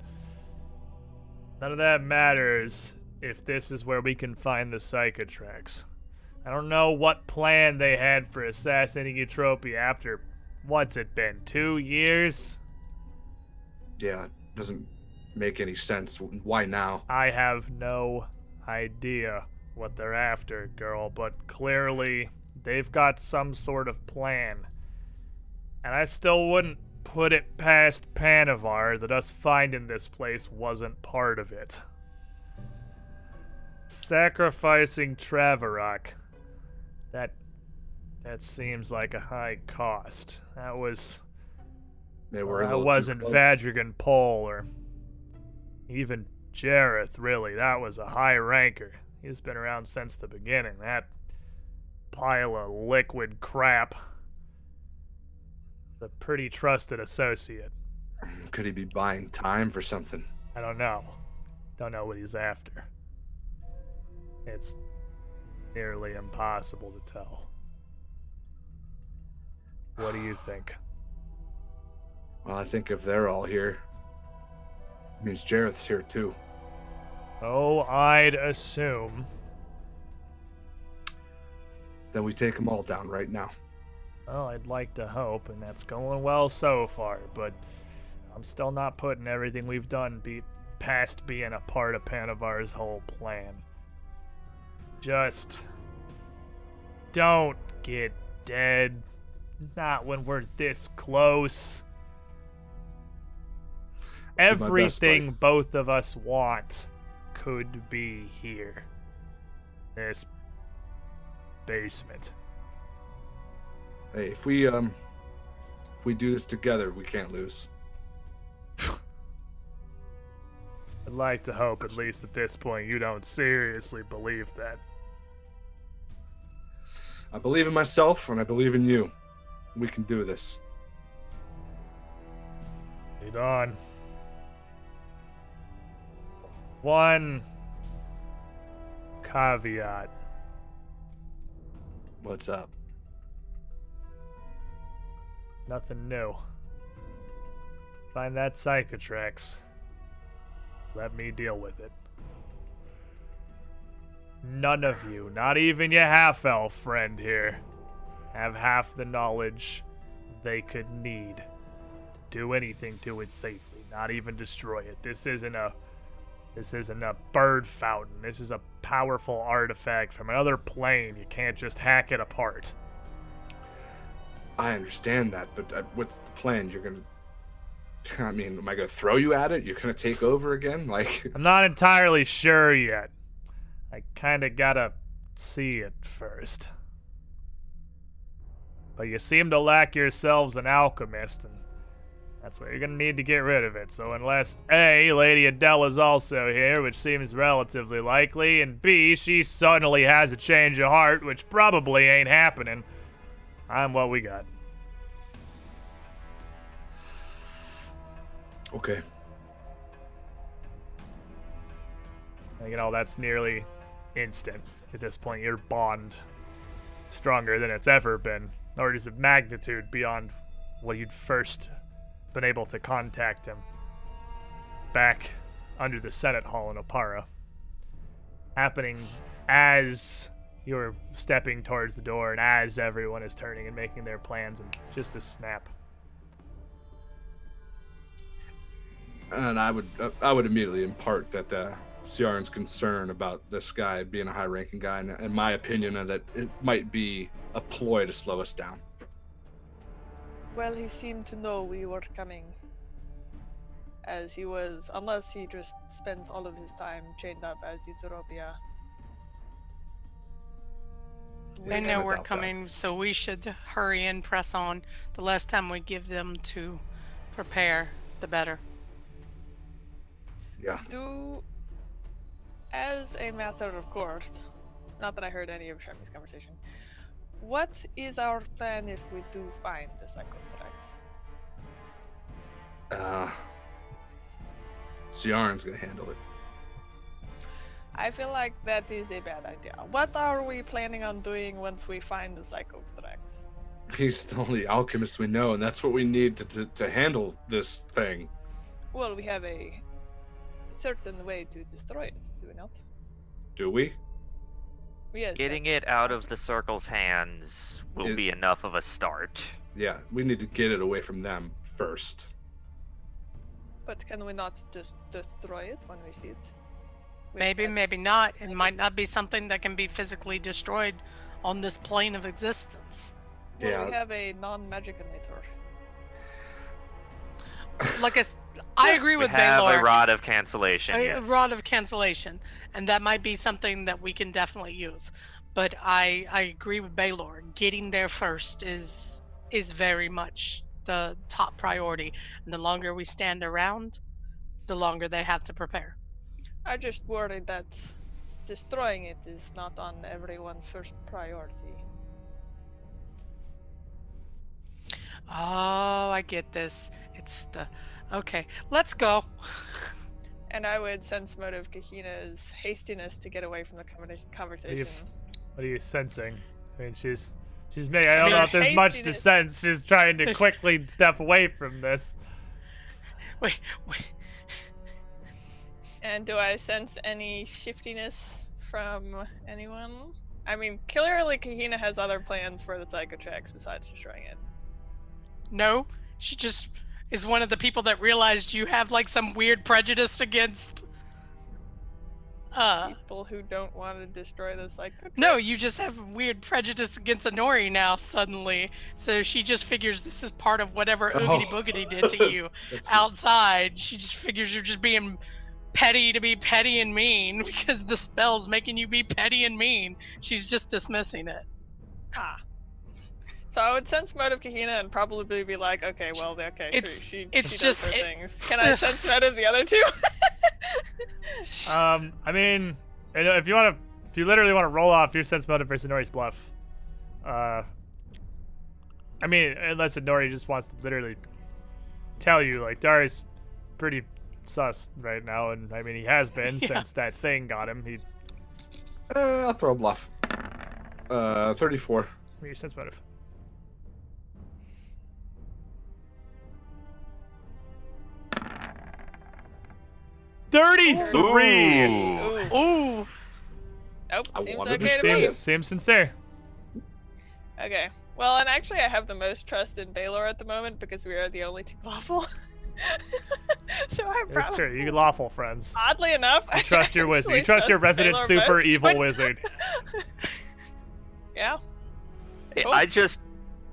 none of that matters if this is where we can find the Psychotrax. I don't know what plan they had for assassinating Eutropia after, what's it been, two years? Yeah, doesn't make any sense. Why now? I have no idea what they're after, girl, but clearly they've got some sort of plan. And I still wouldn't put it past Panavar that us finding this place wasn't part of it. Sacrificing Travarok. That that seems like a high cost. That was They oh, were a that wasn't. Vadrigan Pole or even Jareth, really. That was a high ranker. He's been around since the beginning. That pile of liquid crap. The pretty trusted associate. Could he be buying time for something? I don't know. Don't know what he's after. It's nearly impossible to tell. What do you think? Well, I think if they're all here, it means Jareth's here too. Oh, I'd assume. Then we take them all down right now. Well, I'd like to hope, and that's going well so far, but I'm still not putting everything we've done be past being a part of Panavar's whole plan. Just don't get dead. Not when we're this close. Everything both of us want could be here. This basement. Hey, if we um, if we do this together, we can't lose. I'd like to hope, at least at this point, you don't seriously believe that. I believe in myself, and I believe in you. We can do this. Lead on. One caveat. What's up? Nothing new. Find that Psychotrax. Let me deal with it. None of you, not even your half elf friend here, have half the knowledge they could need to do anything to it safely, not even destroy it. This isn't a this isn't a bird fountain. This is a powerful artifact from another plane. You can't just hack it apart. I understand that, but uh, what's the plan? You're gonna. I mean, am I gonna throw you at it? You're gonna take over again? Like, I'm not entirely sure yet. I kinda gotta see it first. But you seem to lack yourselves an alchemist, and that's where you're gonna need to get rid of it. So unless A, Lady Adela's also here, which seems relatively likely, and B, she suddenly has a change of heart, which probably ain't happening, I'm what we got. okay, And, you know, that's nearly instant at this point. Your bond stronger than it's ever been, orders of magnitude beyond what you'd first been able to contact him back under the Senate Hall in Oppara. Happening as you're stepping towards the door and as everyone is turning and making their plans and just a snap. and I would I would immediately impart that the Ciaran's concern about this guy being a high-ranking guy, and in my opinion, that it might be a ploy to slow us down. Well, he seemed to know we were coming. As he was, unless he just spends all of his time chained up as Eutropia. They Yeah, know we're doubt that. coming, so we should hurry and press on. The less time we give them to prepare, the better. Yeah. Do, as a matter of course, not that I heard any of Sharmi's conversation, what is our plan if we do find the Psychotrax? Uh, Ciaran's gonna handle it. I feel like that is a bad idea. What are we planning on doing once we find the Psychotrax? He's the only alchemist we know, and that's what we need to, to, to handle this thing. Well, we have a certain way to destroy it, do we not? Do we? Yes. Getting it out of the circle's hands will It- be enough of a start. Yeah, we need to get it away from them first. But can we not just destroy it when we see it? With Maybe, that- maybe not. It might not be something that can be physically destroyed on this plane of existence. Well, Yeah. we have a non-magicinator. Like I, s- I agree We with have Baylor. a rod of cancellation. a, a rod of cancellation, and that might be something that we can definitely use. But I I agree with Baylor. Getting there first is is very much the top priority. And the longer we stand around, the longer they have to prepare. I just worry that destroying it is not on everyone's first priority. Oh, I get this. It's the okay. Let's go. And I would sense motive Kahina's hastiness to get away from the conversation. What are you sensing? I mean, she's she's making. I don't know if there's much to sense. She's trying to There's- quickly step away from this. Wait, wait. And do I sense any shiftiness from anyone? I mean, clearly Kahina has other plans for the Psychotrax besides destroying it. No, she just is one of the people that realized you have like some weird prejudice against. Uh, People who don't want to destroy the Psychotrax. no, you just have weird prejudice against Honori now suddenly. So she just figures this is part of whatever Oh. Oogity Boogity did to you That's outside. She just figures you're just being petty to be petty and mean because the spell's making you be petty and mean. She's just dismissing it. Ah. So I would sense motive Kahina and probably be like, okay, well, okay, It's- true. She, it's she just- does her it- things. Can I sense motive the other two? Um, I mean, if you want to, if you literally want to roll off your sense motive versus Nori's bluff, uh, I mean, unless Nori just wants to literally tell you, like Darius, pretty sus right now, and I mean he has been Yeah. since that thing got him. He Uh, I'll throw a bluff. Uh, 34. your sense motive. Thirty-three. Ooh. Ooh. Ooh. Nope. I Seems okay to see me. it. Seems seems sincere. Okay. Well, and actually, I have the most trust in Baylor at the moment because we are the only two lawful. so I'm That's true. You lawful friends. oddly enough, You trust your wizard. You actually trust your resident Baylor super most. evil wizard. yeah, Cool. I just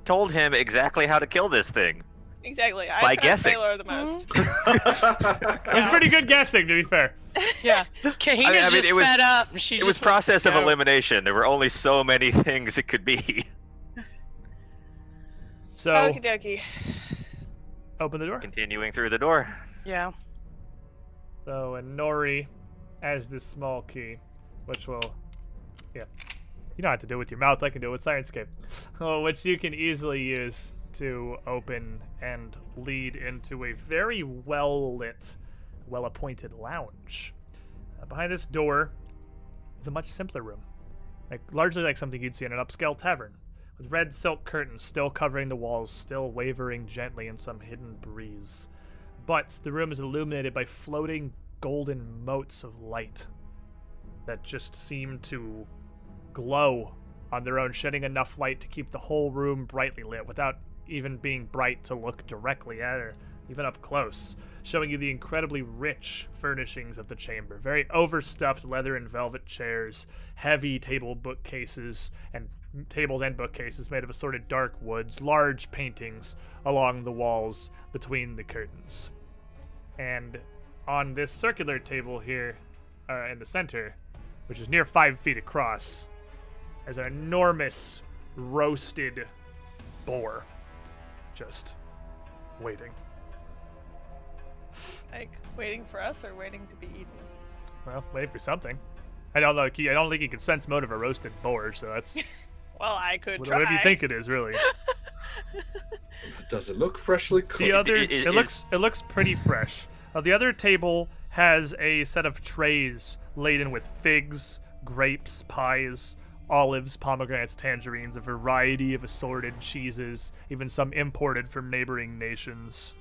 told him exactly how to kill this thing. Exactly. I By trust guessing. Baylor the most. It was pretty good guessing, to be fair. Yeah. Kahina's I mean, just it was- fed up. She it just was wants process of elimination. There were only so many things it could be. So Okie dokie. open the door. Continuing through the door. Yeah. So and Nori has this small key, which will, yeah, you don't have to do it with your mouth. I can do it with Syrinscape, oh, which you can easily use to open and lead into a very well lit, well appointed lounge. Uh, behind this door is a much simpler room, like largely like something you'd see in an upscale tavern, with red silk curtains still covering the walls, still wavering gently in some hidden breeze but the room is illuminated by floating golden motes of light that just seem to glow on their own, shedding enough light to keep the whole room brightly lit without even being bright to look directly at or even up close, showing you the incredibly rich furnishings of the chamber. Very overstuffed leather and velvet chairs, heavy table bookcases, and tables and bookcases made of assorted dark woods, large paintings along the walls between the curtains. And on this circular table here uh, in the center, which is near five feet across, is an enormous roasted boar just waiting. Like waiting for us or waiting to be eaten. Well, waiting for something. I don't know. I don't think you can sense motive a roasted boar, so that's Well, I could try. whatever you think it is, really. Does it look freshly cooked? The other, i- it, i- looks it looks pretty fresh. Uh, the other table has a set of trays laden with figs, grapes, pies, olives, pomegranates, tangerines, a variety of assorted cheeses, even some imported from neighboring nations,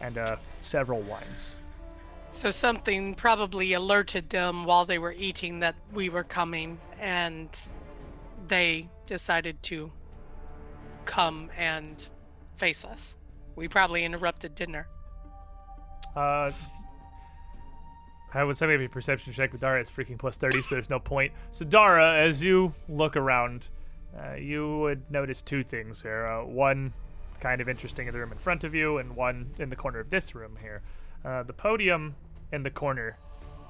and uh, several wines. So something probably alerted them while they were eating that we were coming, and they decided to come and face us. We probably interrupted dinner. Uh, I would say maybe a perception check, but Dara is freaking plus 30, so there's no point. So, Dara, as you look around, uh, you would notice two things here. Uh, one kind of interesting in the room in front of you, and one in the corner of this room here. Uh, the podium in the corner,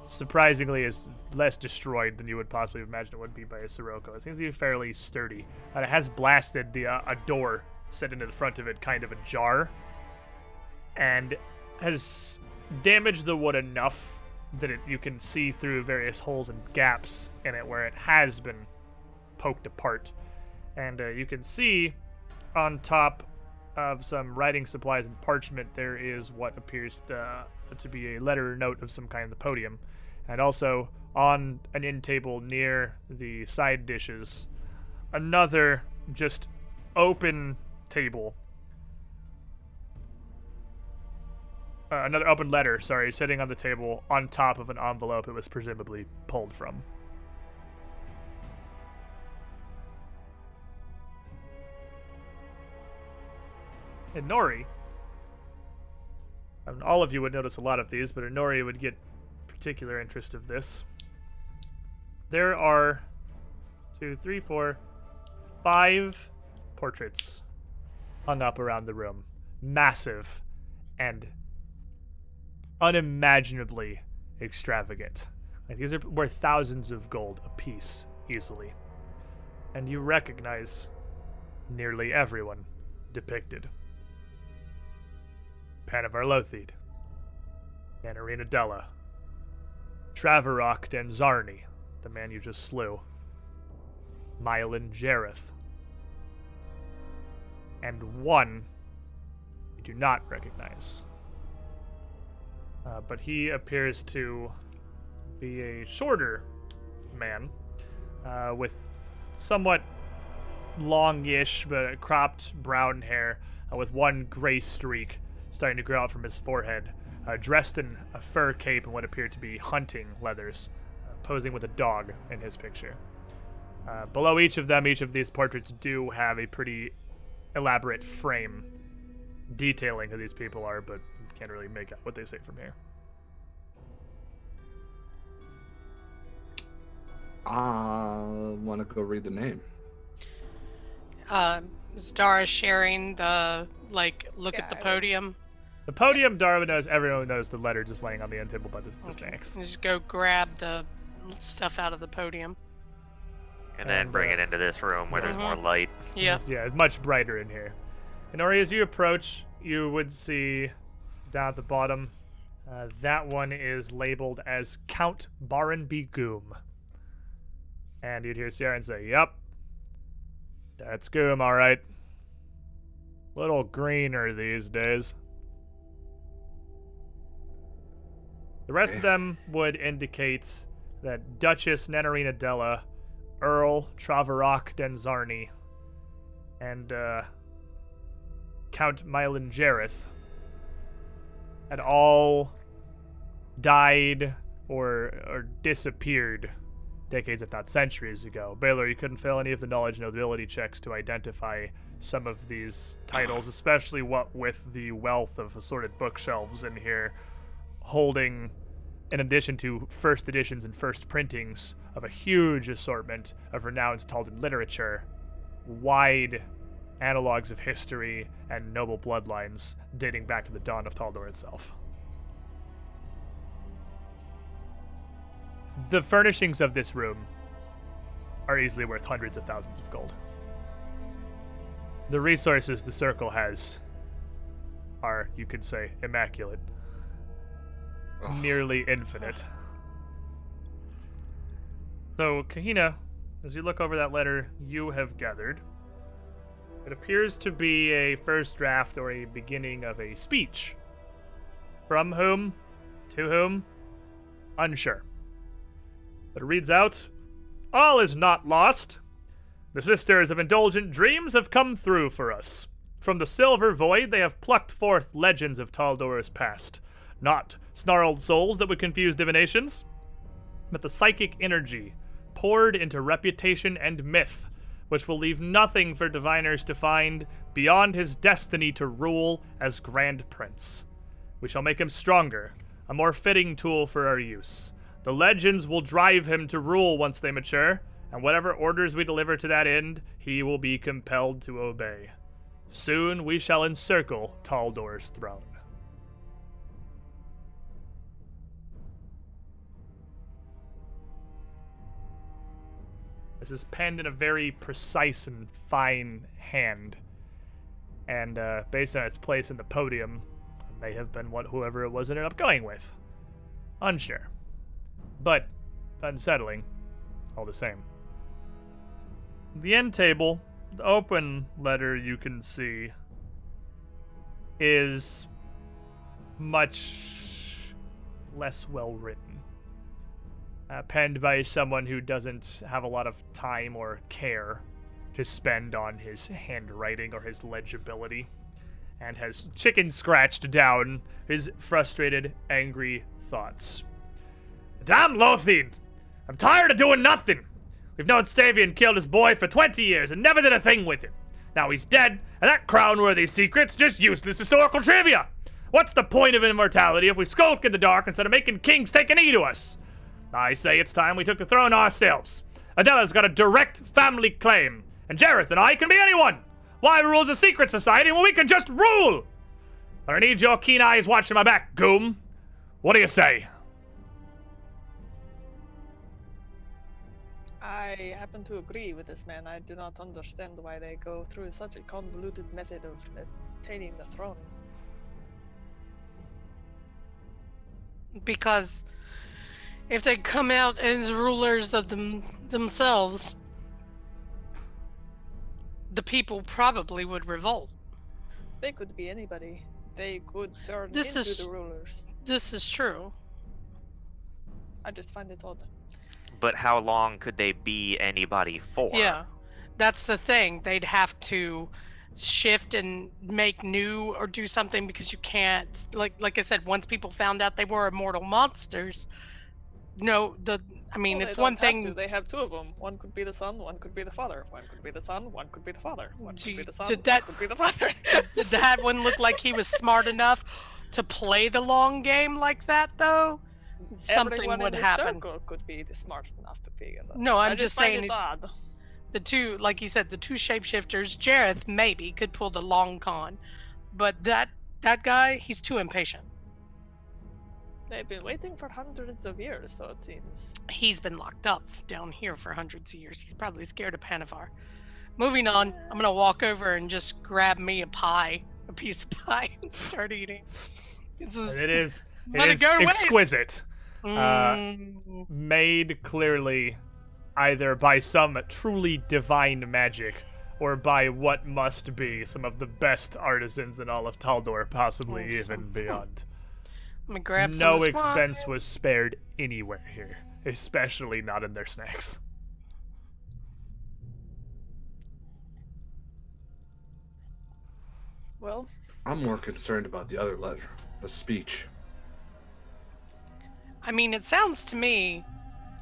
surprisingly, is less destroyed than you would possibly imagine it would be by a Sirocco. It seems to be fairly sturdy. And it has blasted the uh, a door set into the front of it kind of ajar and has damaged the wood enough that it, you can see through various holes and gaps in it where it has been poked apart. And uh, you can see on top of some writing supplies and parchment, there is what appears to, to be a letter note of some kind on the podium. And also on an end table near the side dishes, another just open table uh, another open letter, sorry, sitting on the table on top of an envelope it was presumably pulled from. And Nori, I mean, all of you would notice a lot of these, but Nori would get particular interest of this. There are two, three, four, five portraits hung up around the room. Massive and unimaginably extravagant. Like these are worth thousands of gold apiece, easily. And you recognize nearly everyone depicted. Panavar Lothid, Anarina Della, Travarok Denzarni, the man you just slew, Mylan Jareth, and one you do not recognize. Uh, but he appears to be a shorter man uh, with somewhat longish but cropped brown hair, uh, with one gray streak starting to grow out from his forehead, uh, dressed in a fur cape and what appeared to be hunting leathers, uh, posing with a dog in his picture. Uh, below each of them, each of these portraits do have a pretty elaborate frame detailing who these people are, but can't really make out what they say from here. I want to go read the name. Uh, is Dara sharing the like look Yeah, at the podium? The podium, Darwin knows. Everyone knows the letter just laying on the end table by the, the Okay. snacks. And Just go grab the stuff out of the podium. And then And, bring uh, it into this room where there's more Mhm. light. Yeah. It's- yeah, it's much brighter in here. And Ori, as you approach, you would see down at the bottom, uh, that one is labeled as Count Barenby Goom. And you'd hear Sierra say, Yep, that's Goom, all right. Little greener these days. The rest of them would indicate that Duchess Nenarina Della, Earl Travarak Denzarni, and uh, Count Mylan Jareth had all died or or disappeared decades, if not centuries ago. Baylor, you couldn't fail any of the knowledge and ability checks to identify some of these titles, ah. especially what with the wealth of assorted bookshelves in here, holding, in addition to first editions and first printings of a huge assortment of renowned Taldan literature, wide analogs of history and noble bloodlines dating back to the dawn of Taldor itself. The furnishings of this room are easily worth hundreds of thousands of gold. The resources the Circle has are, you could say, immaculate, nearly infinite. So, Kahina, as you look over that letter you have gathered, it appears to be a first draft or a beginning of a speech. From whom? To whom? Unsure. But it reads out All is not lost. The sisters of indulgent dreams have come through for us. From the silver void, they have plucked forth legends of Taldor's past. Not snarled souls that would confuse divinations, but the psychic energy poured into reputation and myth, which will leave nothing for diviners to find beyond his destiny to rule as Grand Prince. We shall make him stronger, a more fitting tool for our use. The legends will drive him to rule once they mature, and whatever orders we deliver to that end, he will be compelled to obey. Soon we shall encircle Taldor's throne. This is penned in a very precise and fine hand. And uh, based on its place in the podium, it may have been what whoever it was ended up going with. Unsure. But unsettling, all the same. The end table, the open letter you can see, is much less well written uh, penned by someone who doesn't have a lot of time or care to spend on his handwriting or his legibility, and has chicken scratched down his frustrated, angry thoughts. Damn Lothian! I'm tired of doing nothing! We've known Stavian killed his boy for 20 years and never did a thing with it. Now he's dead, and that crown worthy secret's just useless historical trivia! What's the point of immortality if we skulk in the dark instead of making kings take an e to us? I say it's time we took the throne ourselves. Adela's got a direct family claim, and Jareth and I can be anyone. Why rules a secret society when we can just rule? But I need your keen eyes watching my back, Goom. What do you say? I happen to agree with this man. I do not understand why they go through such a convoluted method of attaining the throne. Because if they come out as rulers of them themselves, the people probably would revolt. They could be anybody. They could turn This into is- the rulers. This is true. I just find it odd. But how long could they be anybody for? Yeah. That's the thing. They'd have to shift and make new or do something because you can't like like I said once people found out they were immortal monsters no the I mean Well, it's one thing to, They have two of them. One could be the son. One could be the father. One could be the son. One could be the father. One could be the son. did one could be the father. Did that one look like he was smart enough to play the long game like that though something Everyone would in happen circle could be smart enough to figure that. no I I'm just saying it- odd. the two like you said the two shapeshifters Jareth maybe could pull the long con but that that guy he's too impatient They've been waiting for hundreds of years, so it seems. he's been locked up down here for hundreds of years. He's probably scared of Panavar. Moving on, I'm gonna walk over and just grab me a pie, a piece of pie, and start eating. This is And it is it it is go to waste. exquisite. Mm, made clearly either by some truly divine magic or by what must be some of the best artisans in all of Taldor, possibly even beyond. I'm gonna grab some no of expense was spared anywhere here, especially not in their snacks. Well, I'm more concerned about the other letter, the speech. I mean, it sounds to me,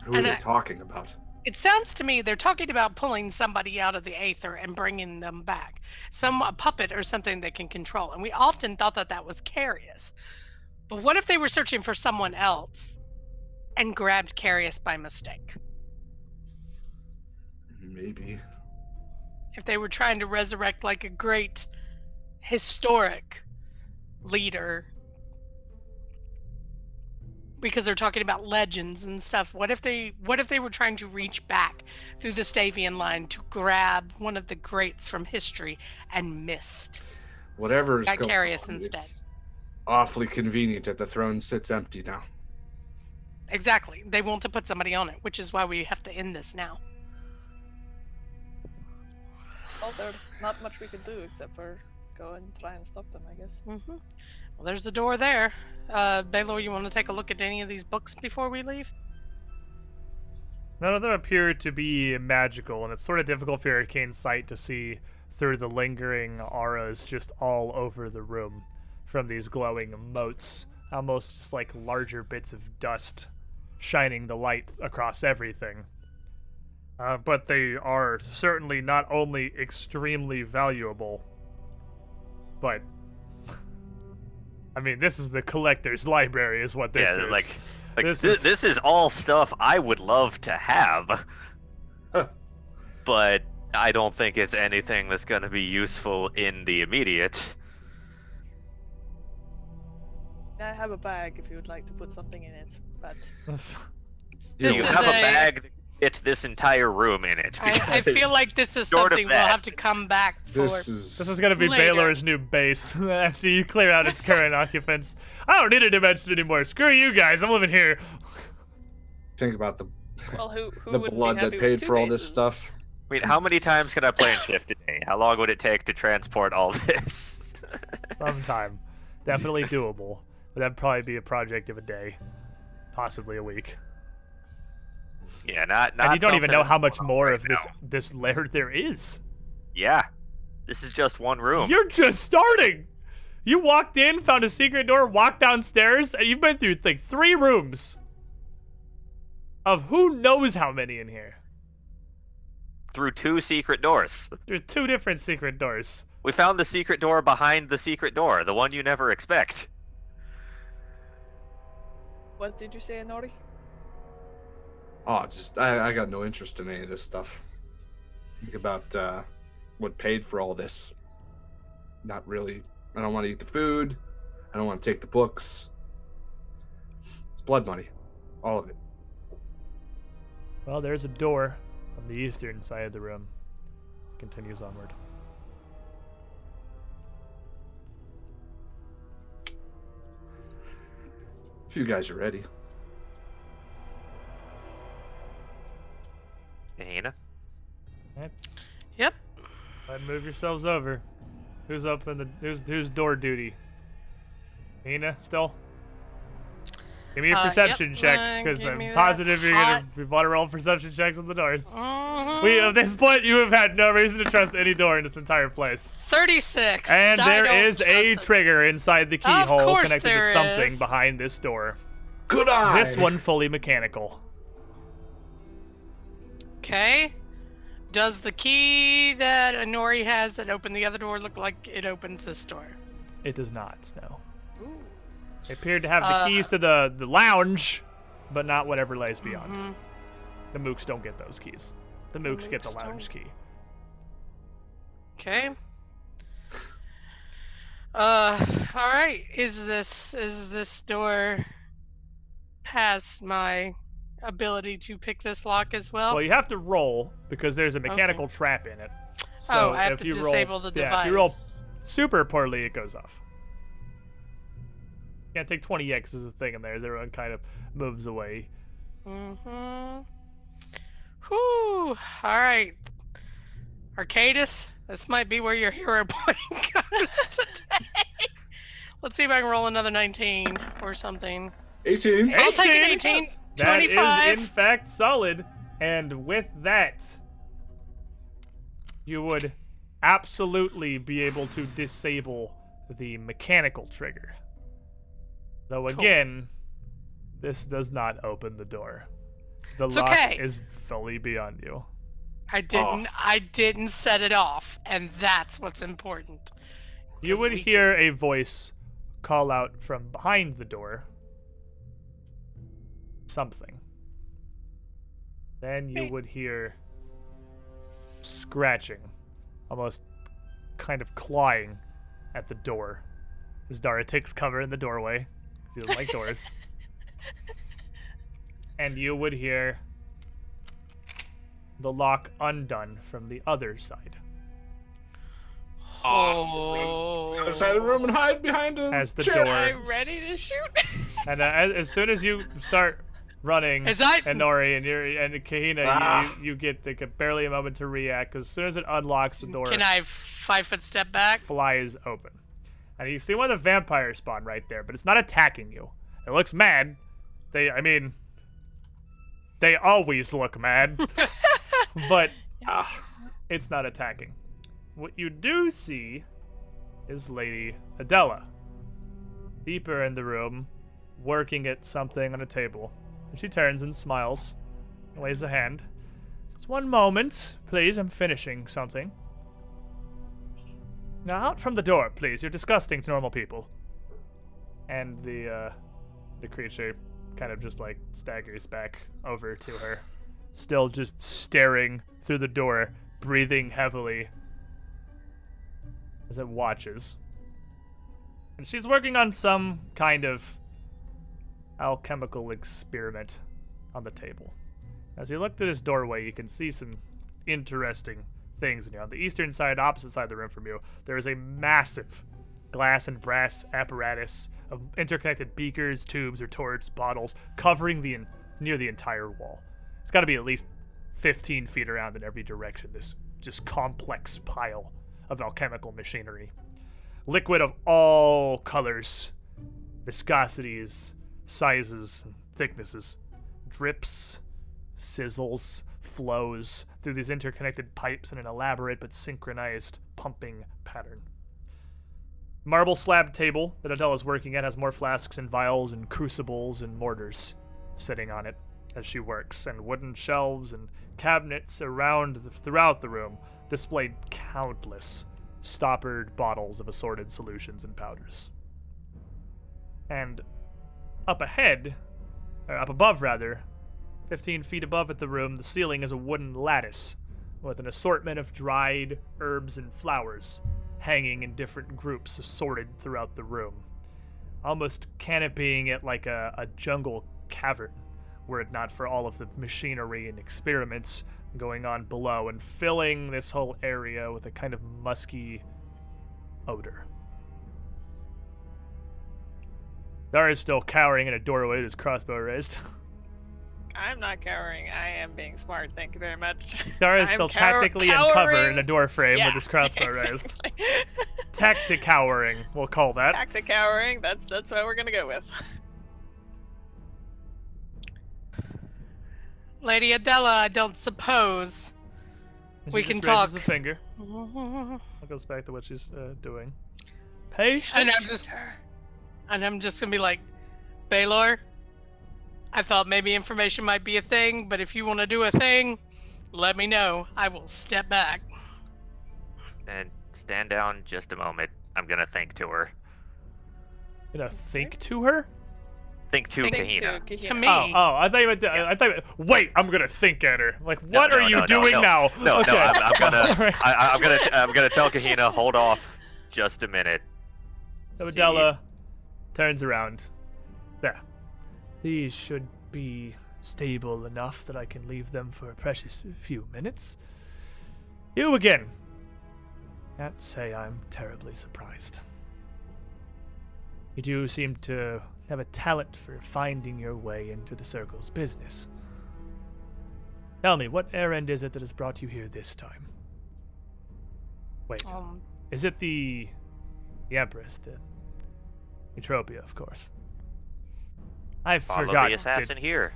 Who are And they I- talking about? it sounds to me they're talking about pulling somebody out of the aether and bringing them back, some a puppet or something they can control. And we often thought that that was Carius. But what if they were searching for someone else and grabbed Carius by mistake? Maybe. if they were trying to resurrect like a great historic leader because they're talking about legends and stuff what if they what if they were trying to reach back through the stavian line to grab one of the greats from history and missed Whatever is Got Carius instead. it's awfully convenient that the throne sits empty now. exactly. They want to put somebody on it which is why we have to end this now. Well, there's not much we can do except for go and try and stop them, I guess. hmm well there's the door there. Uh baylor you want to take a look at any of these books before we leave? None of them appear to be magical, and it's sort of difficult for your arcane sight to see through the lingering auras just all over the room from these glowing motes, almost just like larger bits of dust shining the light across everything. Uh, but they are certainly not only extremely valuable, but. I mean, this is the collector's library, is what this yeah, is. like, like This this, is- this is all stuff I would love to have, but I don't think it's anything that's going to be useful in the immediate. I have a bag if you would like to put something in it, but You you have a a- bag that fits this entire room in it. I, I feel like this is something we'll have to come back for. this is This is gonna be Later. Baylor's new base after you clear out its current occupants. I don't need a dimension anymore. Screw you guys. I'm living here. think about the well, who who the would be blood that paid two for all this stuff. I mean, how many times can I plane shift a day? How long would it take to transport all this? Sometime. Definitely doable. But that'd probably be a project of a day, possibly a week. yeah, not not. and you don't even know how much more right of this now. this lair there is. Yeah, this is just one room. You're just starting. You walked in, found a secret door, walked downstairs, and you've been through like three rooms. Of who knows how many in here. through two secret doors. Through two different secret doors. We found the secret door behind the secret door, the one you never expect. What did you say, Nori? Oh, it's just I, I got no interest in any of this stuff. Think about uh, what paid for all this. Not really. I don't want to eat the food. I don't want to take the books. It's blood money, all of it. Well, there's a door on the eastern side of the room. Continues onward. If you guys are ready, Hannah? Yep. Right, move yourselves over. Who's up in the who's who's door duty? Nina still? Give me a Uh, yep, perception check, uh, because give I'm positive you're hot- gonna we want to roll perception checks on the doors. Mhm. We at this point you have had no reason to trust any door in this entire place. 36. And I there a it. trigger inside the keyhole connected to something is. behind this door. Good eye. This one fully mechanical. Okay. Does the key that Inori has that opened the other door look like it opens this door? It does not, no. It appeared to have the Uh, keys to the, the lounge, but not whatever lays beyond. Mhm. The mooks don't get those keys. The mooks get the mooks lounge key. Okay. Uh, all right. Is this is this door past my ability to pick this lock as well? Well, you have to roll because there's a mechanical trap in it. So oh, I have to disable roll, the yeah, device. if you roll super poorly, it goes off. Can't take 20 X as a thing in there as everyone kind of moves away. Mm-hmm. Whew. All right. Arcadis, this might be where your hero point comes today. Let's see if I can roll another 19 or something. 18. I'll take an 18. 18. That is 25. in fact solid, and with that, you would absolutely be able to disable the mechanical trigger. Though Cool. again, this does not open the door. The It's lock okay. is fully beyond you. I didn't. Oh. I didn't set it off, and that's what's important. You would we hear a voice call out from behind the door something. Then you Hey. would hear scratching, almost kind of clawing at the door. As Dara takes cover in the doorway. 'Cause like doors. And you would hear the lock undone from the other side. Oh. Other side of the room and hide behind a As the chair. door- I'm ready to shoot. And uh, as, as soon as you start running, As I- and Nori and you're and Kahina, Ah. you, you get like a, barely a moment to react because as soon as it unlocks the door, Can I five foot step back? flies open, and you see one of the vampires spawn right there, but it's not attacking you. It looks mad. They, I mean, they always look mad, but Ah, it's not attacking. What you do see is Lady Adela, deeper in the room, working at something on a table. And she turns and smiles and waves a hand. Just One moment, please, I'm finishing something. Now out from the door, please. You're disgusting to normal people. And the uh the creature kind of just like staggers back over to her, still just staring through the door, breathing heavily as it watches. And she's working on some kind of alchemical experiment on the table. As you look through this doorway, you can see some interesting things. You know, on the eastern side, opposite side of the room from you, there is a massive glass and brass apparatus of interconnected beakers, tubes, retorts, bottles covering the near the entire wall. It's got to be at least 15 feet around in every direction. This just complex pile of alchemical machinery. Liquid of all colors, viscosities, sizes, and thicknesses. Drips, sizzles, flows through these interconnected pipes in an elaborate but synchronized pumping pattern. Marble slab table that Adele is working at has more flasks and vials and crucibles and mortars sitting on it as she works, and wooden shelves and cabinets around the, throughout the room displayed countless stoppered bottles of assorted solutions and powders. And up ahead, or up above rather, 15 feet above at the room, the ceiling is a wooden lattice with an assortment of dried herbs and flowers hanging in different groups assorted throughout the room, almost canopying it like a, a jungle cavern, were it not for all of the machinery and experiments going on below and filling this whole area with a kind of musky odor. Dara is still cowering in a doorway with his crossbow raised. I'm not cowering. I am being smart. Thank you very much. Dara is still cower- tactically in cover in a door frame Yeah, with his crossbow raised. exactly. Tactic cowering, we'll call that. Tactic cowering. That's that's what we're gonna go with. Lady Adela, I don't suppose. And We she can just raises talk. a finger. And It goes back to what she's uh, doing. Patience. I'm just, and I'm just gonna be like, Baylor. I thought maybe information might be a thing, but if you want to do a thing, let me know. I will step back. And stand down just a moment. I'm gonna think to her. You know, think to her. Think to Think Kahina. to To me. Oh, oh! I thought you meant. To, Yeah. I thought. you- Wait, I'm gonna think at her. Like, No, what no, are you no, no, doing no. now? No, okay. no, I'm, I'm gonna, Alright. I, I- I'm gonna, I'm gonna tell Kahina, hold off, just a minute. So See- Adela turns around. There. These should be stable enough that I can leave them for a precious few minutes. You again. Can't say I'm terribly surprised. You do seem to have a talent for finding your way into the circle's business. Tell me, what errand is it that has brought you here this time? Wait, Um, is it the the Empress, the Eutropia, of course? I Follow forgot. the assassin here.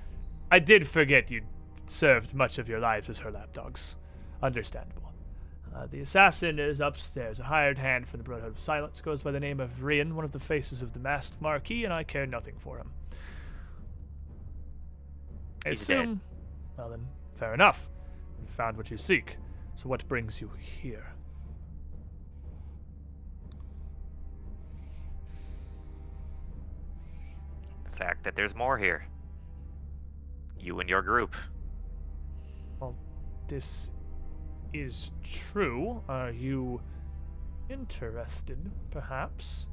I did forget you served much of your lives as her lapdogs. Understandable. Uh, the assassin is upstairs, a hired hand for the Brotherhood of Silence, goes by the name of Rian, one of the faces of the masked Marquis, and I care nothing for him. I He's dead. assume. Well then, fair enough. You found what you seek. So what brings you here? Fact that there's more here. You and your group. Well, this is true. Are you interested, perhaps?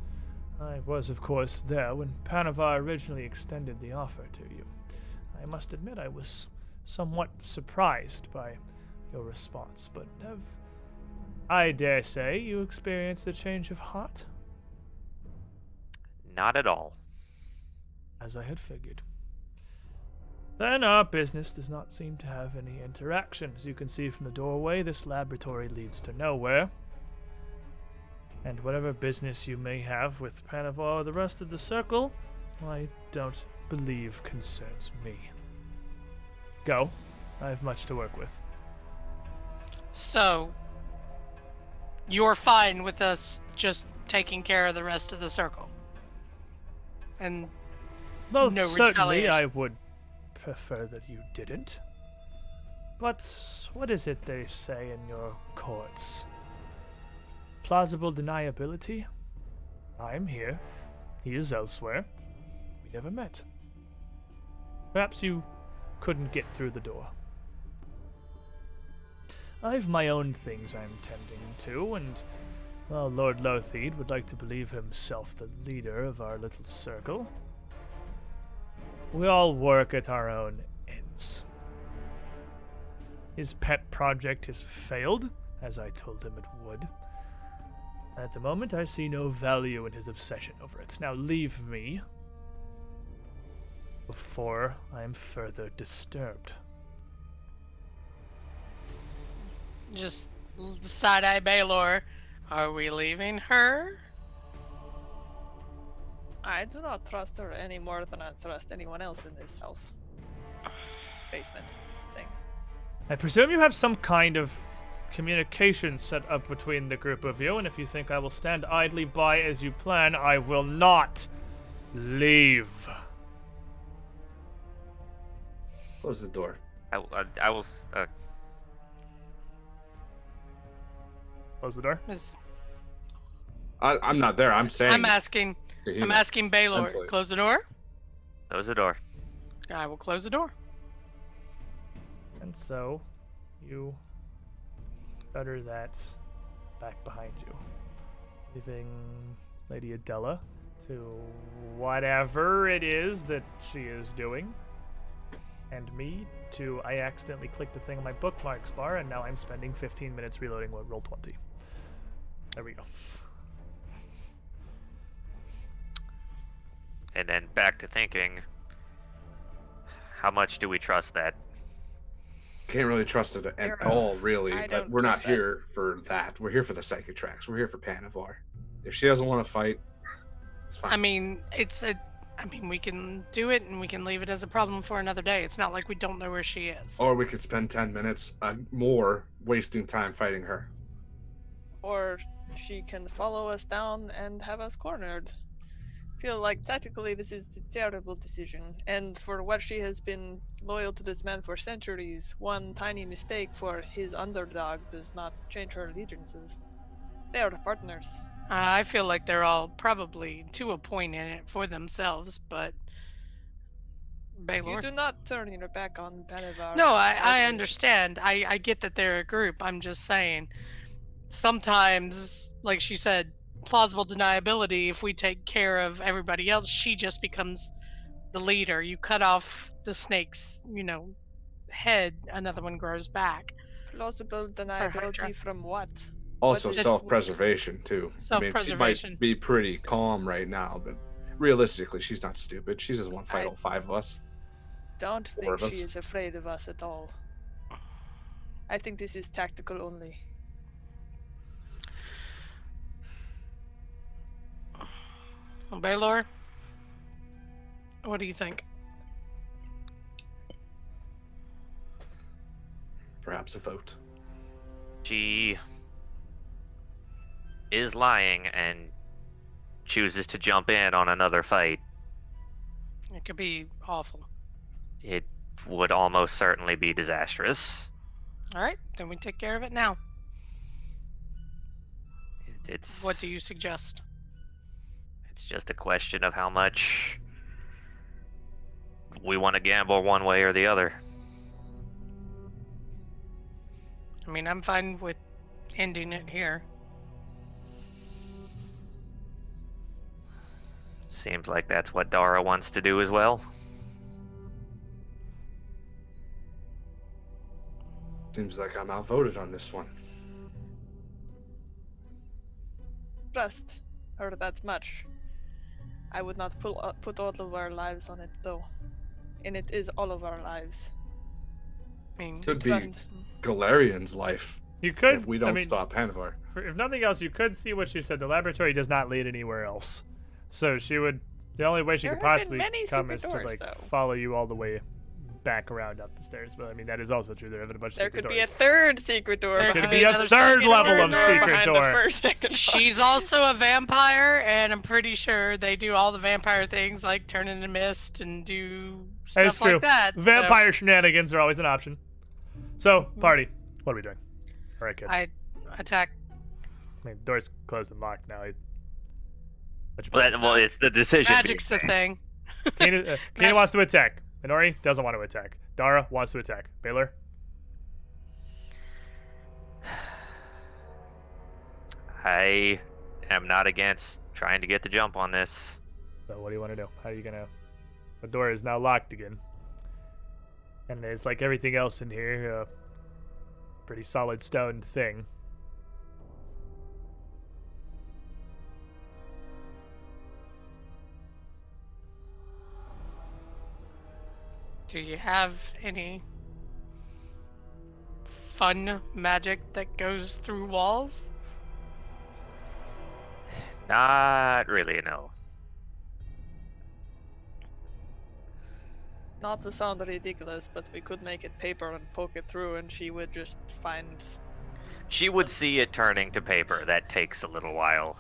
I was, of course, there when Panavar originally extended the offer to you. I must admit I was somewhat surprised by your response, but have I dare say you experienced a change of heart, Not at all. As I had figured. Then our business does not seem to have any interaction. As you can see from the doorway, this laboratory leads to nowhere. And whatever business you may have with Panavar or the rest of the circle, I don't believe concerns me. Go. I have much to work with. so, you're fine with us just taking care of the rest of the circle. And Most No certainly. I would prefer that you didn't. But what is it they say in your courts? Plausible deniability? I'm here. He is elsewhere. We never met. Perhaps you couldn't get through the door. I've my own things I'm tending to, and well, Lord Lothied would like to believe himself the leader of our little circle. We all work at our own ends. His pet project has failed, as I told him it would. At the moment, I see no value in his obsession over it. Now leave me before I am further disturbed. just side eye Baylor, are we leaving her? I do not trust her any more than I trust anyone else in this house. Basement thing. I presume you have some kind of communication set up between the group of you, and if you think I will stand idly by as you plan, I will not leave. Close the door. I, I, I will. Uh, Close the door. Miss- I, I'm not there. I'm saying. I'm asking. Kahina. I'm asking Baylor. Mentally. Close the door. close the door. I will close the door. And so, you utter that back behind you, leaving Lady Adela to whatever it is that she is doing, and me to I accidentally clicked the thing on my bookmarks bar, and now I'm spending 15 minutes reloading what Roll20. There we go. And then back to thinking. How much do we trust that? Can't really trust it at Zero. all, really. I But we're not trust that. here for that. We're here for the psychic tracks. We're here for Panavar. If she doesn't want to fight, it's fine. I mean, it's a I mean, we can do it and we can leave it as a problem for another day. It's not like we don't know where she is. Or we could spend 10 minutes uh, more wasting time fighting her. Or she can follow us down and have us cornered. Feel like tactically this is a terrible decision, and for what she has been loyal to this man for centuries, one tiny mistake for his underdog does not change her allegiances. They are partners. Uh, I feel like they're all probably to a point in it for themselves, but Baylor. You do not turn your back on Panavar. No, I, I understand. I, I get that they're a group. I'm just saying, sometimes, like she said, plausible deniability, if we take care of everybody else, she just becomes the leader. You cut off the snake's, you know, head, another one grows back. Plausible deniability from what? Also, does- self preservation, too. I mean, she might be pretty calm right now, but realistically, she's not stupid. She doesn't want to fight I- all five of us. Don't Four think she us. is afraid of us at all. I think this is tactical only. Baylor, what do you think? Perhaps a vote. She is lying and chooses to jump in on another fight. It could be awful. It would almost certainly be disastrous. All right, then we take care of it now. It- It's What do you suggest? It's just a question of how much we want to gamble one way or the other. I mean, I'm fine with ending it here. Seems like that's what Dara wants to do as well. Seems like I'm outvoted on this one. Trust her that much. I would not pull, uh, put all of our lives on it, though. And it is all of our lives. I mean, Could be Trust. Galarian's life You could, if we don't mean, stop Panavar. if nothing else, you could see what she said. The laboratory does not lead anywhere else, so she would. The only way she There could possibly come secret is to like though. follow you all the way back around up the stairs. But I mean, that is also true. There have been a bunch of There secret could be a third secret door. There could be a third level door of secret behind door. The first, second. She's also a vampire, and I'm pretty sure they do all the vampire things like turn into mist and do stuff That is true. like that. so Vampire shenanigans are always an option. So, party. What are we doing? All right, kids. I attack. I mean, door's closed and locked now. What Well, that, well it's the decision. Magic's the thing. Kane, uh, Kane wants to attack. Minori doesn't want to attack. Dara wants to attack. Baylor? I am not against trying to get the jump on this. So what do you want to do? How are you gonna? The door is now locked again, and it's like everything else in here, a pretty solid stone thing. Do you have any fun magic that goes through walls? Not really, no. Not to sound ridiculous, but we could make it paper and poke it through, and she would just find. She would see it turning to paper. That takes a little while.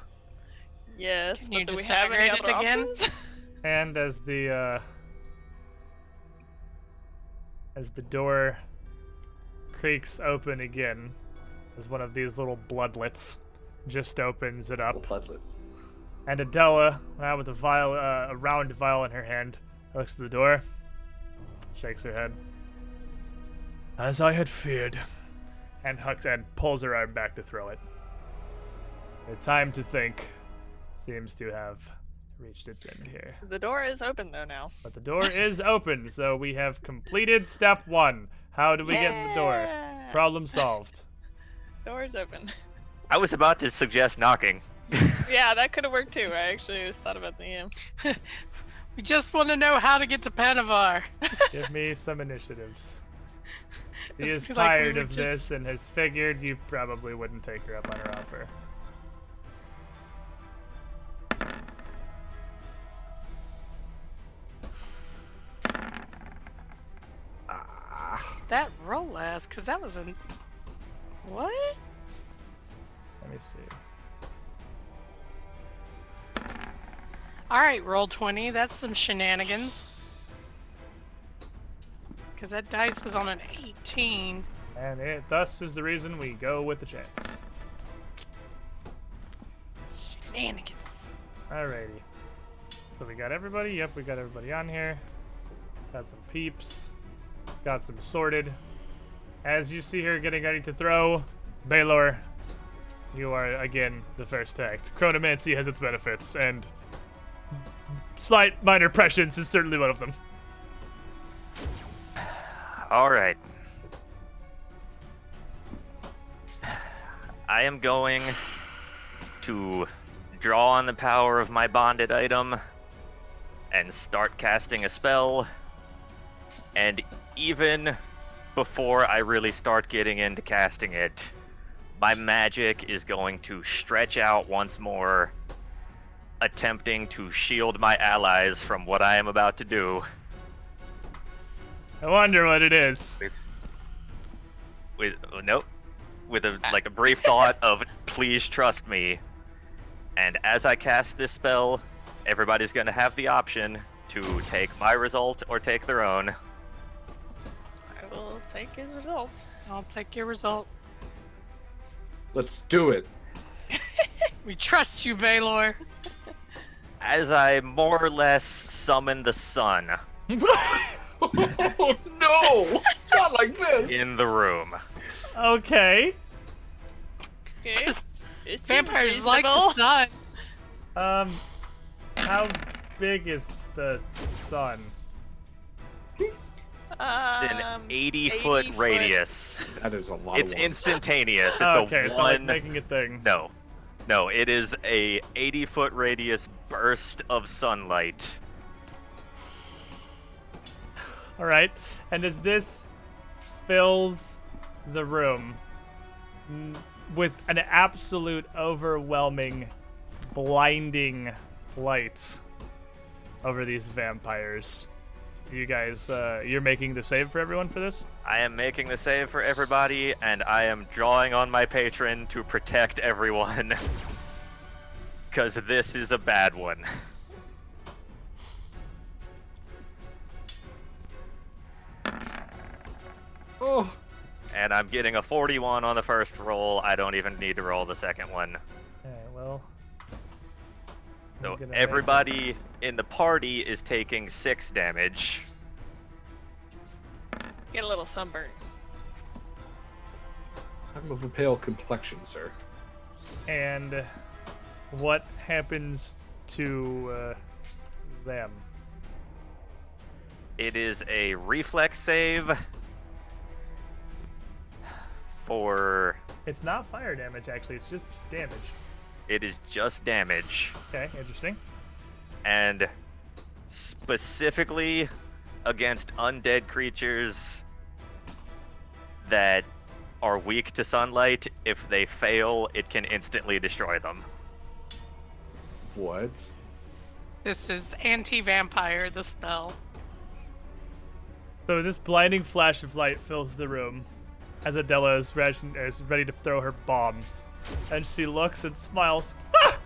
Yes, Can but you do we have any other it again? options? And as the uh, as the door creaks open again, as one of these little bloodlets just opens it up. Bloodlets. And Adela, uh, with a vial, uh, a round vial in her hand, looks to the door, shakes her head. As I had feared, and hucks and pulls her arm back to throw it. The time to think seems to have reached its end here. the door is open though now. But the door is open, so we have completed step one. How do we get in the door? Problem solved. Door is open. I was about to suggest knocking. yeah, that could have worked too. I actually just thought about the um, We just want to know how to get to Panavar. Give me some initiatives. He is feels like we tired of just- this and has figured you probably wouldn't take her up on her offer. That roll as? Because that was an. What? Let me see. Alright, Roll20. That's some shenanigans. Because that dice was on an 18. And it thus is the reason we go with the chance. Shenanigans. Alrighty. So we got everybody. Yep, we got everybody on here. Got some peeps. Got some sorted. As you see here getting ready to throw, Baylor, you are again the first act. Chronomancy has its benefits, and slight minor prescience is certainly one of them. All right. I am going to draw on the power of my bonded item and start casting a spell. And even before I really start getting into casting it, my magic is going to stretch out once more, attempting to shield my allies from what I am about to do. I wonder what it is. with with oh, nope with a like a brief thought of please trust me and as i cast this spell everybody's going to have the option to take my result or take their own take his result. I'll take your result. Let's do it. We trust you, Baylor. as i more or less summon the sun oh no! Not like this. in the room okay. Okay. It seems Vampires like the sun. Um, how big is the sun? An Um, 80, foot foot. radius That is a lot. it's of ones. instantaneous it's okay, a it's not like making a thing. no no it is a 80 foot radius burst of sunlight All right, and as this fills the room with an absolute overwhelming, blinding light over these vampires, you guys, uh, you're making the save for everyone for this. I am making the save for everybody, and I am drawing on my patron to protect everyone. Because this is a bad one. Oh, And I'm getting a 41 on the first roll. I don't even need to roll the second one. Okay, well. So everybody in the party is taking 6 damage. Get a little sunburn. I'm of a pale complexion, sir. And what happens to uh, them? It is a reflex save for. It's not fire damage, actually. It's just damage. It is just damage. Okay, interesting. And specifically against undead creatures that are weak to sunlight. If they fail, it can instantly destroy them. What? This is anti-vampire, the spell. So this blinding flash of light fills the room as Adela is, ration- is ready to throw her bomb. And she looks and smiles.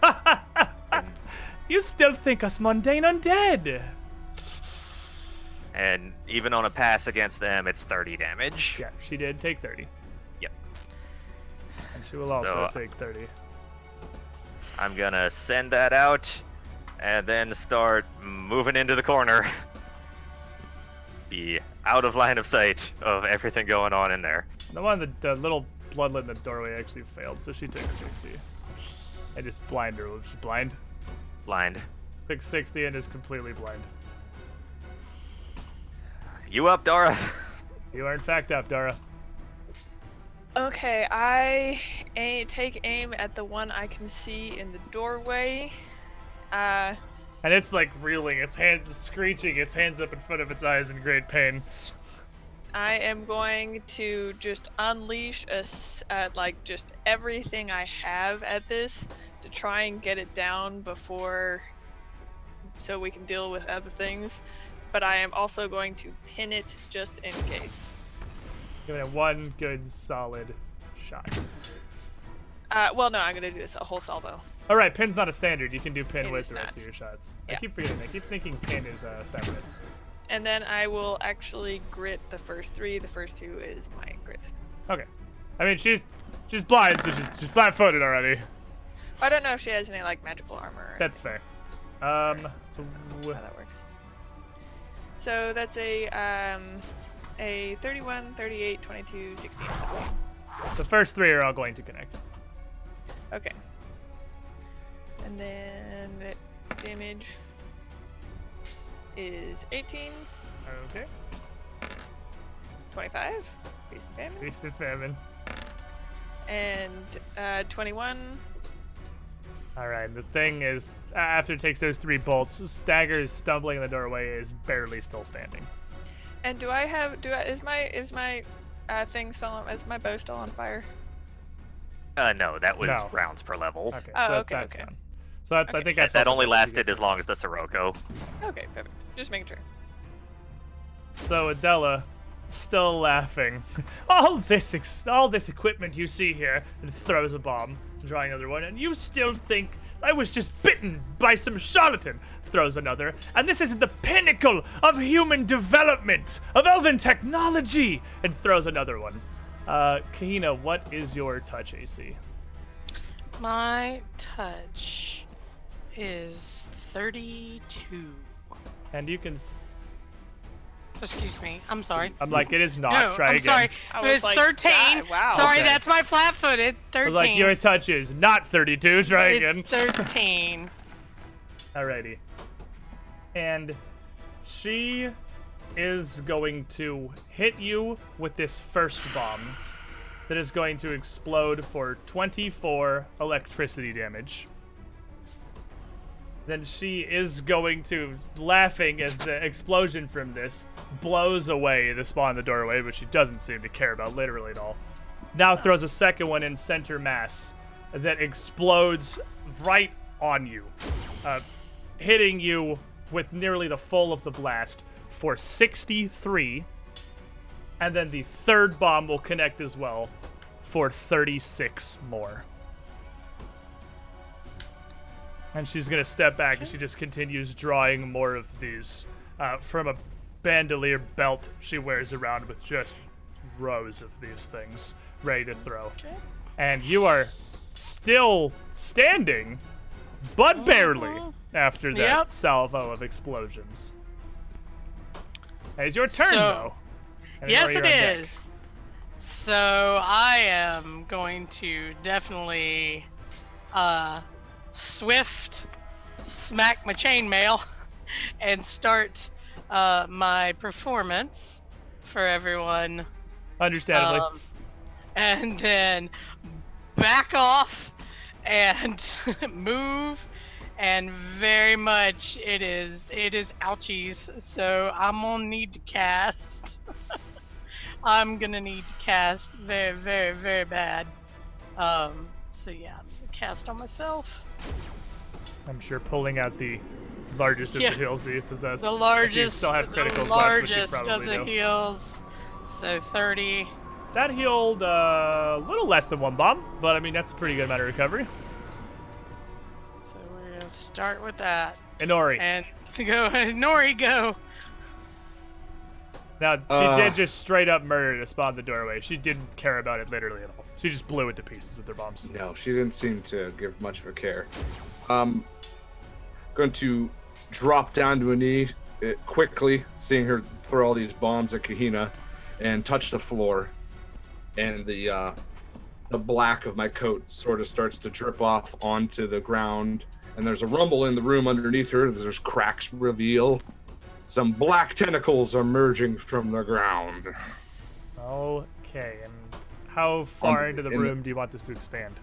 you still think us mundane undead? And even on a pass against them, it's 30 damage. Yeah, she did take 30. Yep. And she will also So- uh, take 30. I'm gonna send that out and then start moving into the corner. Be out of line of sight of everything going on in there. The one, the, the little bloodlet in the doorway actually failed, so she took 60. I just blind her. Was she blind? Blind. Took 60 and is completely blind. You up, Dara? You are in fact up, Dara. Okay, I a- take aim at the one I can see in the doorway. Uh, And it's like reeling, its hands screeching, its hands up in front of its eyes in great pain. I am going to just unleash a s- uh, like just everything I have at this to try and get it down before, so we can deal with other things. But I am also going to pin it just in case. Give it one good solid shot. Uh, well, no, I'm gonna do this a whole salvo. All right, pin's not a standard. You can do pin It with the rest not. of your shots. I keep forgetting. I keep thinking pin is uh, separate. And then I will actually grit the first three. The first two is my grit. Okay. I mean, she's she's blind, so she's, she's flat-footed already. I don't know if she has any like magical armor. That's fair. Um, so how that works. So that's a um, a 31, 38, 22, 16, 17. the first three are all going to connect. Okay. And then damage is 18, Okay. 25, feast and famine, Feast and famine. and uh, 21. All right. The thing is, after it takes those three bolts, staggers, stumbling in the doorway, is barely still standing. And do I have do I, is my is my uh, thing still on, is my bow still on fire? Uh, no, that was No. rounds per level. Okay. Oh, so that's, okay, that's okay. fine. So that's I think That, that's that all only the bolts you lasted as long as the Sirocco. Okay, perfect. Just making sure. So Adela, still laughing. All this ex- all this equipment you see here, and throws a bomb, drawing another one, and you still think I was just bitten by some charlatan? Throws another, and this isn't the pinnacle of human development of elven technology, and throws another one. Uh, Kahina, what is your touch AC? My touch is 32. And you can. S- Excuse me. I'm sorry. I'm like, it is not. no, Try I'm again. sorry. I was was like, 13. God, wow. Sorry, Okay. that's my flat-footed. I 13. was like, your touch is not 32. Try again. it's 13. Alrighty. And she is going to hit you with this first bomb that is going to explode for 24 electricity damage. Then she is going to, laughing as the explosion from this blows away the spawn in the doorway, which she doesn't seem to care about literally at all. Now throws a second one in center mass that explodes right on you, uh, hitting you with nearly the full of the blast for 63. And then the third bomb will connect as well for 36 more. And she's gonna step back and she just continues drawing more of these uh, from a bandolier belt she wears around with just rows of these things ready to throw. Okay. And you are still standing, but barely after that Yep. salvo of explosions. It's your turn, So- though. Yes, it on deck. So I am going to definitely uh, swift smack my chainmail and start uh, my performance for everyone. Understandably. Um, and then back off and move and very much it is it is ouchies so i'm gonna need to cast i'm gonna need to cast very very very bad um so yeah cast on myself I'm sure pulling out the largest of Yeah. the heals that you possess. the largest still have the criticals left, largest of the do. heals so 30 That healed uh, a little less than one bomb, but I mean that's a pretty good amount of recovery. so we're gonna start with that Inori. and to go nori go Now she Uh. did just straight up murder to spawn the doorway. She didn't care about it literally at all. She just blew it to pieces with her bombs. No, she didn't seem to give much of a care. Um, going to drop down to a knee uh, quickly, seeing her throw all these bombs at Kahina, and touch the floor, and the uh, the black of my coat sort of starts to drip off onto the ground, and there's a rumble in the room underneath her. There's cracks reveal. Some black tentacles are emerging from the ground. Okay, and how far Um, into the in the- room do you want this to expand?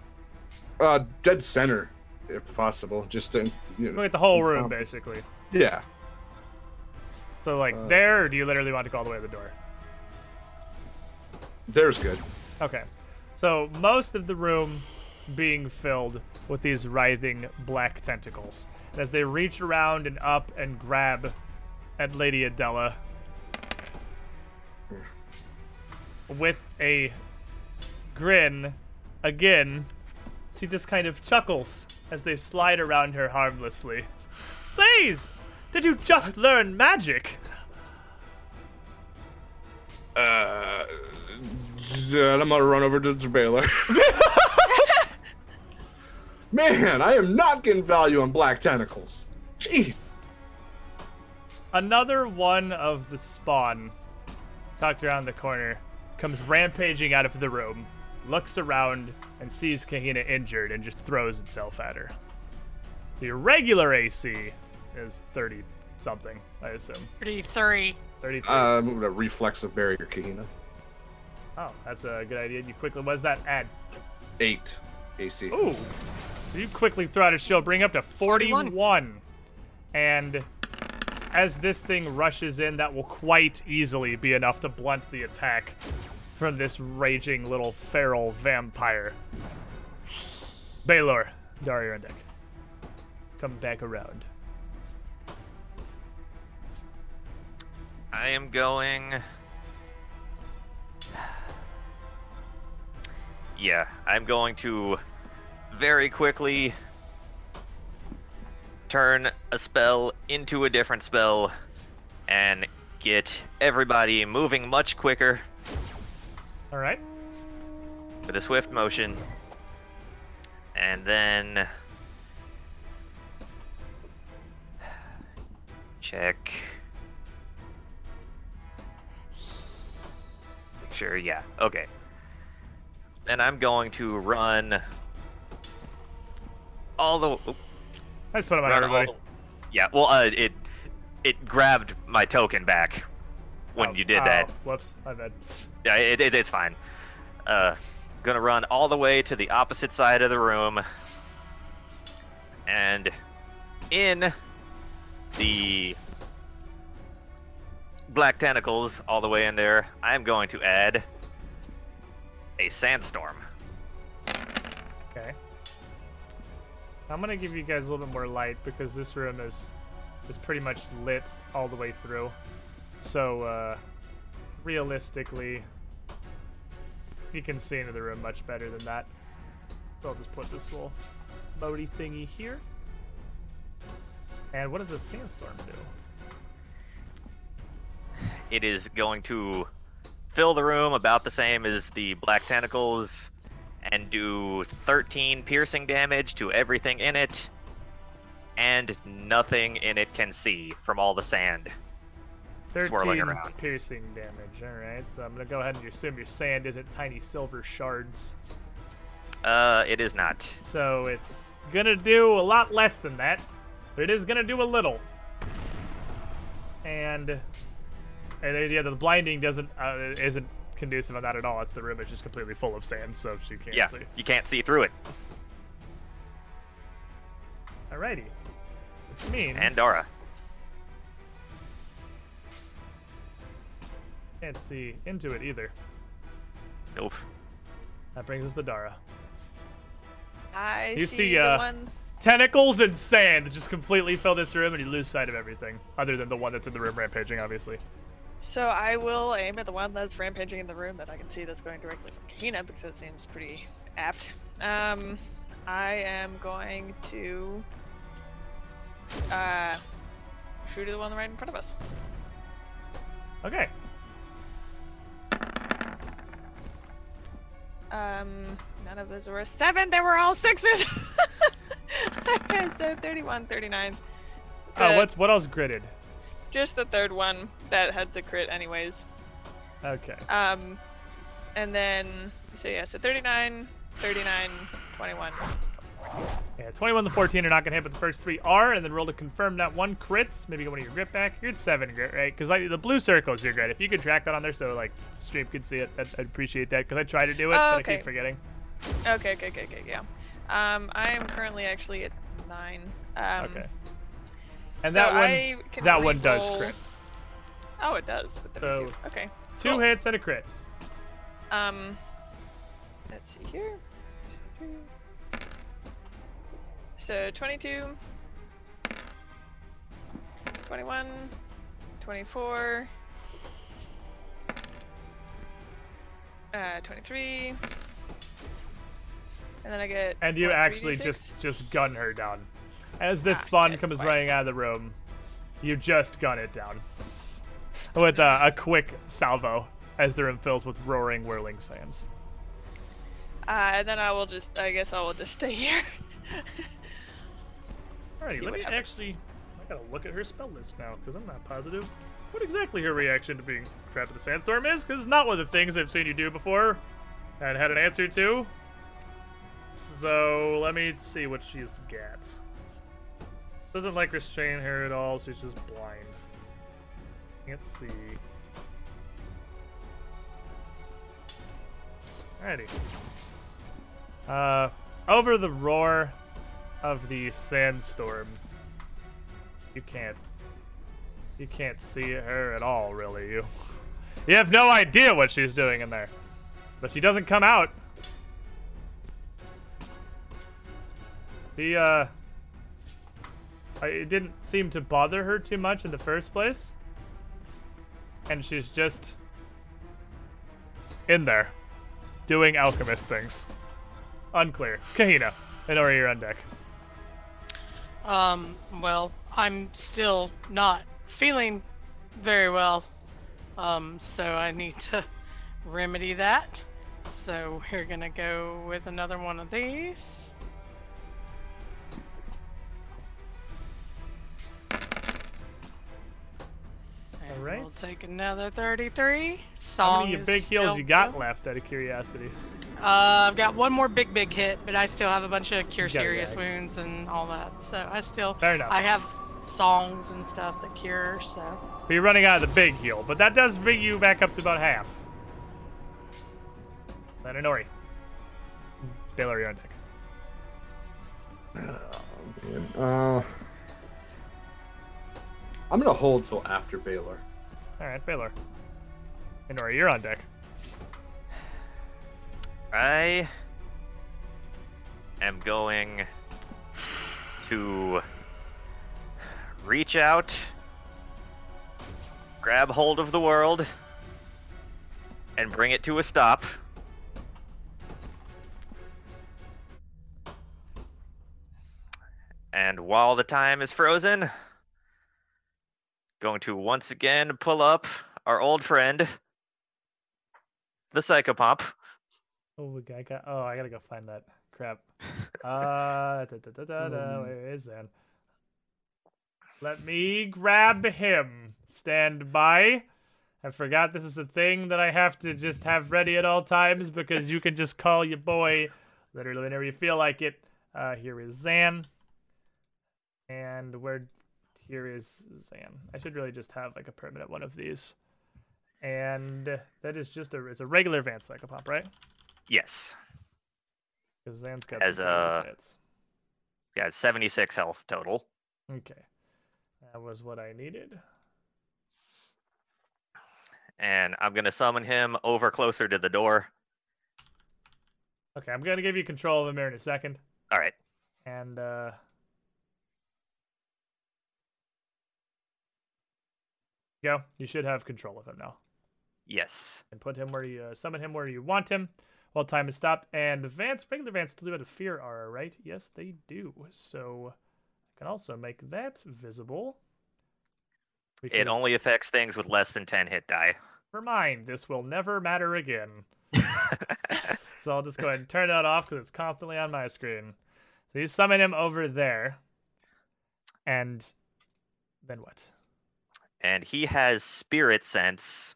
Uh, dead center, if possible. Just to, you know, at the whole room, Um, basically. yeah. So like uh, there, or do you literally want to go all the way to the door? There's good. Okay. So most of the room being filled with these writhing black tentacles. And as they reach around and up and grab at Lady Adela, with a grin, again, she just kind of chuckles as they slide around her harmlessly. Please! Did you just learn magic? Uh, I'm gonna run over to Baylor. Man, I am not getting value on black tentacles. Jeez. Another one of the spawn, tucked around the corner, comes rampaging out of the room, looks around, and sees Kahina injured and just throws itself at her. The regular AC is 30 something, I assume. 33. 33. Uh, I'm gonna reflexive barrier, Kahina. oh, that's a good idea. You quickly, what does that add? Eight AC. Ooh. So you quickly throw out a shield, bring up to 41. 41. And as this thing rushes in, that will quite easily be enough to blunt the attack from this raging little feral vampire. Baylor, deck. Come back around. I am going. Yeah, I'm going to very quickly turn a spell into a different spell and get everybody moving much quicker All right. with a swift motion. And then check. Sure, yeah. Okay. And I'm going to run all the oop, Let's put him on everybody. the- Yeah, well uh it it grabbed my token back when Oh, you did oh, that. Whoops, my bad. Yeah, it, it, it's fine. Uh, gonna run all the way to the opposite side of the room, and in the black tentacles, all the way in there, I'm going to add a sandstorm. Okay. I'm gonna give you guys a little bit more light because this room is is pretty much lit all the way through. So uh, realistically, you can see into the room much better than that. So I'll just put this little Modi thingy here. And what does a sandstorm do? It is going to fill the room about the same as the black tentacles and do 13 piercing damage to everything in it and nothing in it can see from all the sand. Swirling 13 around. piercing damage. Alright, so I'm gonna go ahead and assume your sand isn't tiny silver shards. Uh, it is not. So it's gonna do a lot less than that, but it is gonna do a little. And, and yeah, the blinding doesn't uh, isn't conducive on that at all. It's the room is just completely full of sand, so she can't Yeah, see. you can't see through it. Alrighty, which means And Dara. Can't see into it either. Nope. That brings us to Dara. I You see, see, the uh, one. Tentacles and sand that just completely fill this room, and you lose sight of everything, other than the one that's in the room rampaging, obviously. So I will aim at the one that's rampaging in the room that I can see that's going directly from Kahina because it seems pretty apt. Um, I am going to uh, shoot at the one right in front of us. Okay. Um, none of those were a seven. They were all sixes. okay, so 31, 39. Oh, what's what else gritted? Just the third one that had the crit, anyways. Okay. Um, and then, so yeah, so 39, 39, 21. Yeah, 21 to 14 are not going to hit, but the first three are, and then roll to confirm that one crits. Maybe get one of your grit back. You're at seven grit, right? Because like, the blue circle is your grit. If you could track that on there so like stream could see it, I'd, I'd appreciate that because I try to do it, Oh, but I keep forgetting. Okay, okay, okay, okay, yeah. Um, I am currently actually at nine. Um, okay. And so that one, that one does crit. Oh, it does. So- Okay. Two cool. hits and a crit. Um, let's see here. Three. So 22, 21, 24, Uh, 23. And then I get. And you actually just just gun her down. As this Ah, spawn yes, comes quite. running out of the room, you just gun it down with uh, a quick salvo as the room fills with roaring, whirling sands. Uh, and then I will just. I guess I will just stay here. Alrighty, let me happens. actually. I gotta look at her spell list now because I'm not positive what exactly her reaction to being trapped in the sandstorm is. Because it's not one of the things I've seen you do before and had an answer to. So let me see what she's got. Doesn't like restrain her at all. She's just blind. Can't see. Alrighty. Uh, over the roar of the sandstorm, you can't. You can't see her at all, really. You. You have no idea what she's doing in there, but she doesn't come out. The uh, it didn't seem to bother her too much in the first place, and she's just in there, doing alchemist things. Unclear. Kahina, Inori, you're on deck. Um, well, I'm still not feeling very well. Um, so I need to remedy that. So we're gonna go with another one of these. And We'll take another 33. How Song many big heals you got left, out of curiosity? Uh, I've got one more big, big hit, but I still have a bunch of cure You got a serious bag. wounds and all that. So I still, Fair enough. I have songs and stuff that cure. So But you're running out of the big heal, but that does bring you back up to about half. Then Inori. Baylor, you're on deck. Oh, Man, Uh, I'm gonna hold till after Baylor. Alright, Baylor. Inori, you're on deck. I am going to reach out, grab hold of the world, and bring it to a stop. And while the time is frozen, going to once again pull up our old friend, the Psychopomp. Oh, we got, I got, oh, I gotta go find that. Crap. Uh, da, da, da, Um. where is that? Let me grab him. Stand by. I forgot this is a thing that I have to just have ready at all times because you can just call your boy literally whenever you feel like it. Uh, here is Zan. And where here is Zan. I should really just have like a permanent one of these. And that is just a it's a regular advanced psychopomp, right? Yes. Because Zan's got As pretty a- good. Yeah, 76 health total. Okay. That was what I needed. And I'm going to summon him over closer to the door. Okay, I'm gonna give you control of him here in a second. All right. And uh go. You should have control of him now. Yes. And put him where you uh, summon him where you want him while time is stopped. And the Vanth, regular Vanth still do have a fear aura, right? Yes, they do. So I can also make that visible. It only affects things with less than 10 hit die. never mind, this will never matter again. So I'll just go ahead and turn that off because it's constantly on my screen. So you summon him over there. And then what? and he has spirit sense,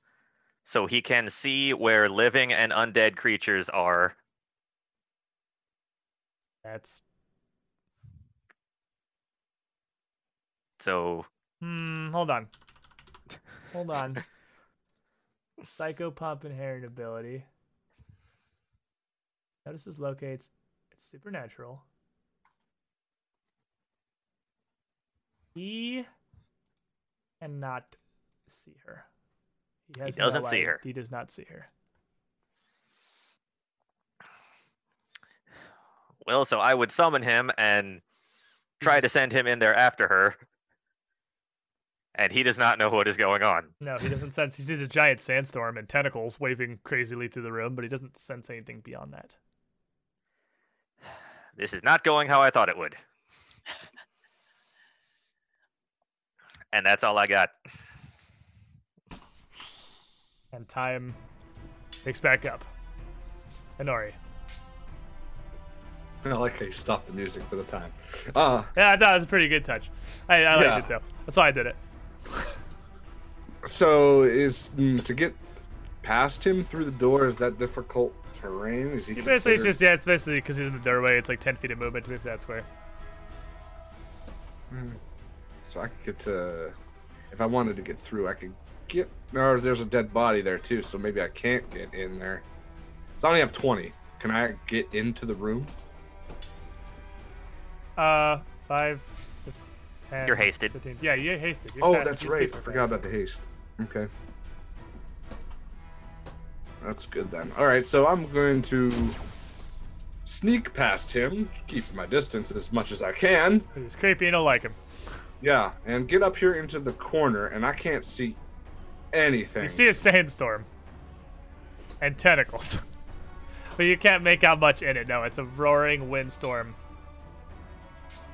so he can see where living and undead creatures are. That's So hmm, hold on. Hold on. Psychopomp inherent ability. Notices locates it's supernatural. He cannot see her. Has no doesn't see her. He does not see her. Well, so I would summon him and try to send him in there after her. and he does not know what is going on. No, he doesn't sense. He sees a giant sandstorm and tentacles waving crazily through the room, but he doesn't sense anything beyond that. This is not going how I thought it would. and that's all I got. And time picks back up. Honori. I like how you stopped the music for the time. Uh, Yeah, I thought it was a pretty good touch. I, I liked Yeah. it too. That's why I did it. so is mm, to get past him through the door is that difficult terrain? Is he basically considered- just yeah, it's basically because he's in the doorway. It's like ten feet of movement to move that square. So I could get to, if I wanted to get through, I could get. Or there's a dead body there too, so maybe I can't get in there. So I only have 20. Can I get into the room? Uh, five, fif- ten. You're hasted. 15. Yeah, you're hasted. You're Oh, fast. that's You're right. I forgot fast. about the haste. Okay. That's good then. All right, so I'm going to sneak past him, keep my distance as much as I can. He's creepy. You don't like him. Yeah, and get up here into the corner, and I can't see anything. You see a sandstorm and tentacles, but you can't make out much in it. No, it's a roaring windstorm.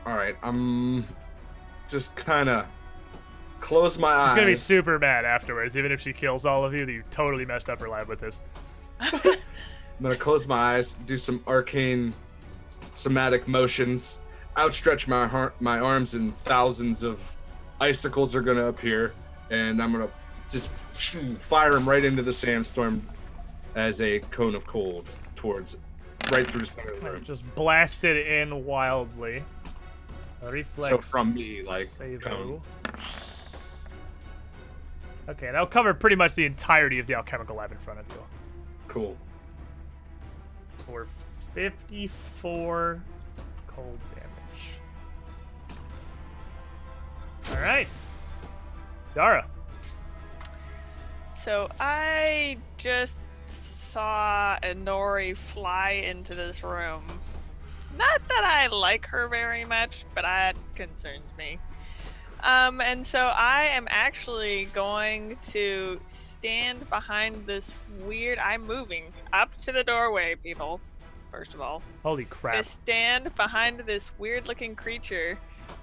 All right, I'm just kind of close my She's eyes. She's gonna be super mad afterwards, even if she kills all of you. That you totally messed up her life with this. I'm gonna close my eyes, do some arcane somatic motions, outstretch my har- my arms, and thousands of icicles are gonna appear, and I'm gonna just fire him right into the sandstorm as a cone of cold towards right through the center of the room. Just blasted in wildly. A reflex. So from me, like cone. Okay, that'll cover pretty much the entirety of the alchemical lab in front of you. Cool. For 54 cold damage. Alright. Dara. So I just saw Inori fly into this room. Not that I like her very much, but that concerns me. Um, and so I am actually going to stand behind this weird. I'm moving up to the doorway, people. First of all, Holy crap. to stand behind this weird looking creature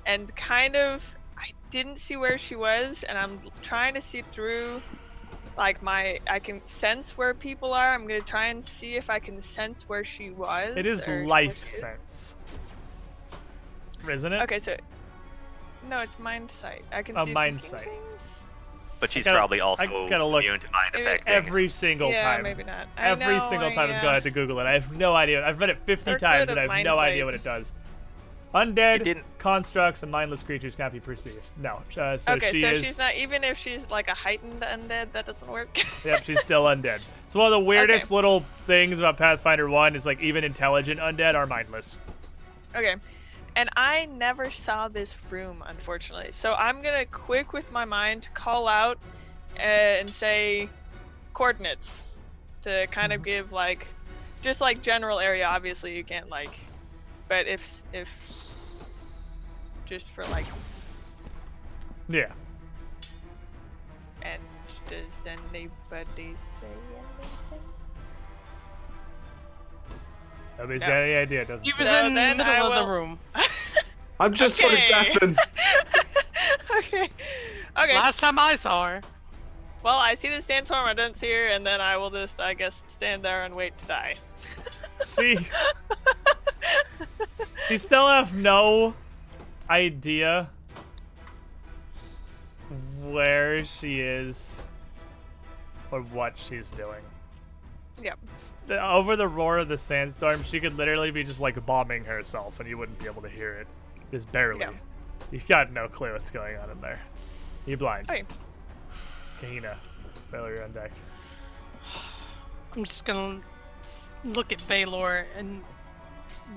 and kind of I didn't see where she was and I'm trying to see through like my I can sense where people are. I'm gonna try and see if I can sense where she was. It is life sense. Isn't it? Okay, so no, it's mind sight. I can A see mind sight. things. But she's gotta- probably also I gotta look. immune to mind Maybe affecting. Every single yeah, time. maybe not. I Every know, single time it's yeah. going to have to Google it. I have no idea. I've read it 50 Circlet times of and I have mind no idea what it does. Undead didn't- constructs and mindless creatures cannot be perceived. No. Uh, so okay, she so is. she's not even if she's like a heightened undead, that doesn't work. Yep, she's still undead. So one of the weirdest little things about Pathfinder 1 is like even intelligent undead are mindless. Okay. And I never saw this room, unfortunately. So I'm gonna quick with my mind call out uh, and say coordinates to kind of give like just like general area. Obviously, you can't like, but if if just for like, Yeah. and does anybody say anything? Nobody's No. got any idea, doesn't He was So in the middle I of will- the room. I'm just sort of guessing. okay. Okay. Last time I saw her. Well, I see the sandstorm. I don't see her, and then I will just, I guess, stand there and wait to die. See, you still have no idea where she is or what she's doing. Yep. Over the roar of the sandstorm, she could literally be just like bombing herself, and you wouldn't be able to hear it. Just barely. Yeah. You got no clue what's going on in there. You're blind. Okay. Kahina, Baylor on deck. I'm just gonna look at Baylor and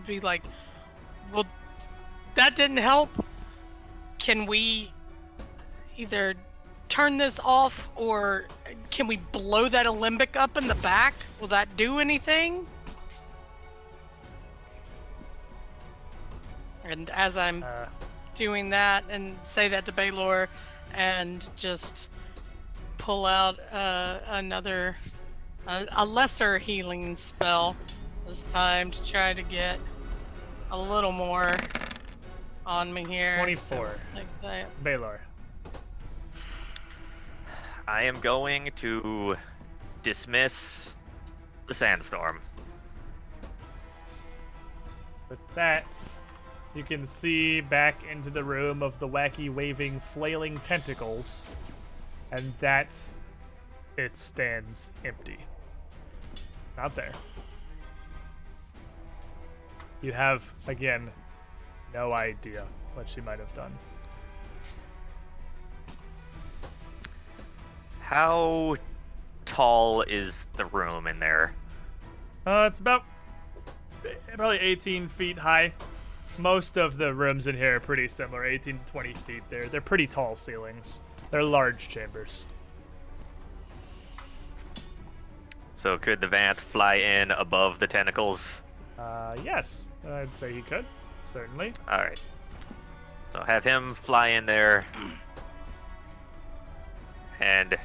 be like, well, that didn't help. Can we either turn this off or can we blow that alembic up in the back? Will that do anything? And as I'm Uh, doing that and say that to Baylor, and just pull out uh, another, a, a lesser healing spell this time to try to get a little more on me here. 24. like that. Baylor. I am going to dismiss the sandstorm. With that, you can see back into the room of the wacky, waving, flailing tentacles, and that it stands empty. Not there. You have, again, no idea what she might have done. How tall is the room in there? Uh, it's about probably 18 feet high. Most of the rooms in here are pretty similar, 18 to 20 feet. They're they're pretty tall ceilings. They're large chambers. So could the Vanth fly in above the tentacles? Uh, yes, I'd say he could, certainly. All right. So have him fly in there, and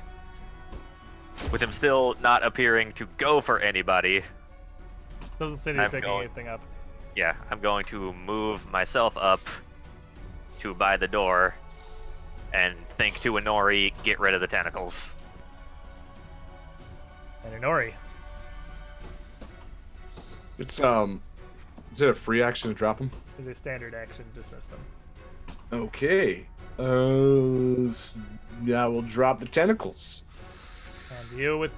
with him still not appearing to go for anybody, Doesn't seem to be picking going- anything up. yeah, I'm going to move myself up to by the door and think to Inori, get rid of the tentacles. And Inori, It's um, is it a free action to drop them? is a standard action to dismiss them. Okay. Uh, yeah, we'll drop the tentacles. And you would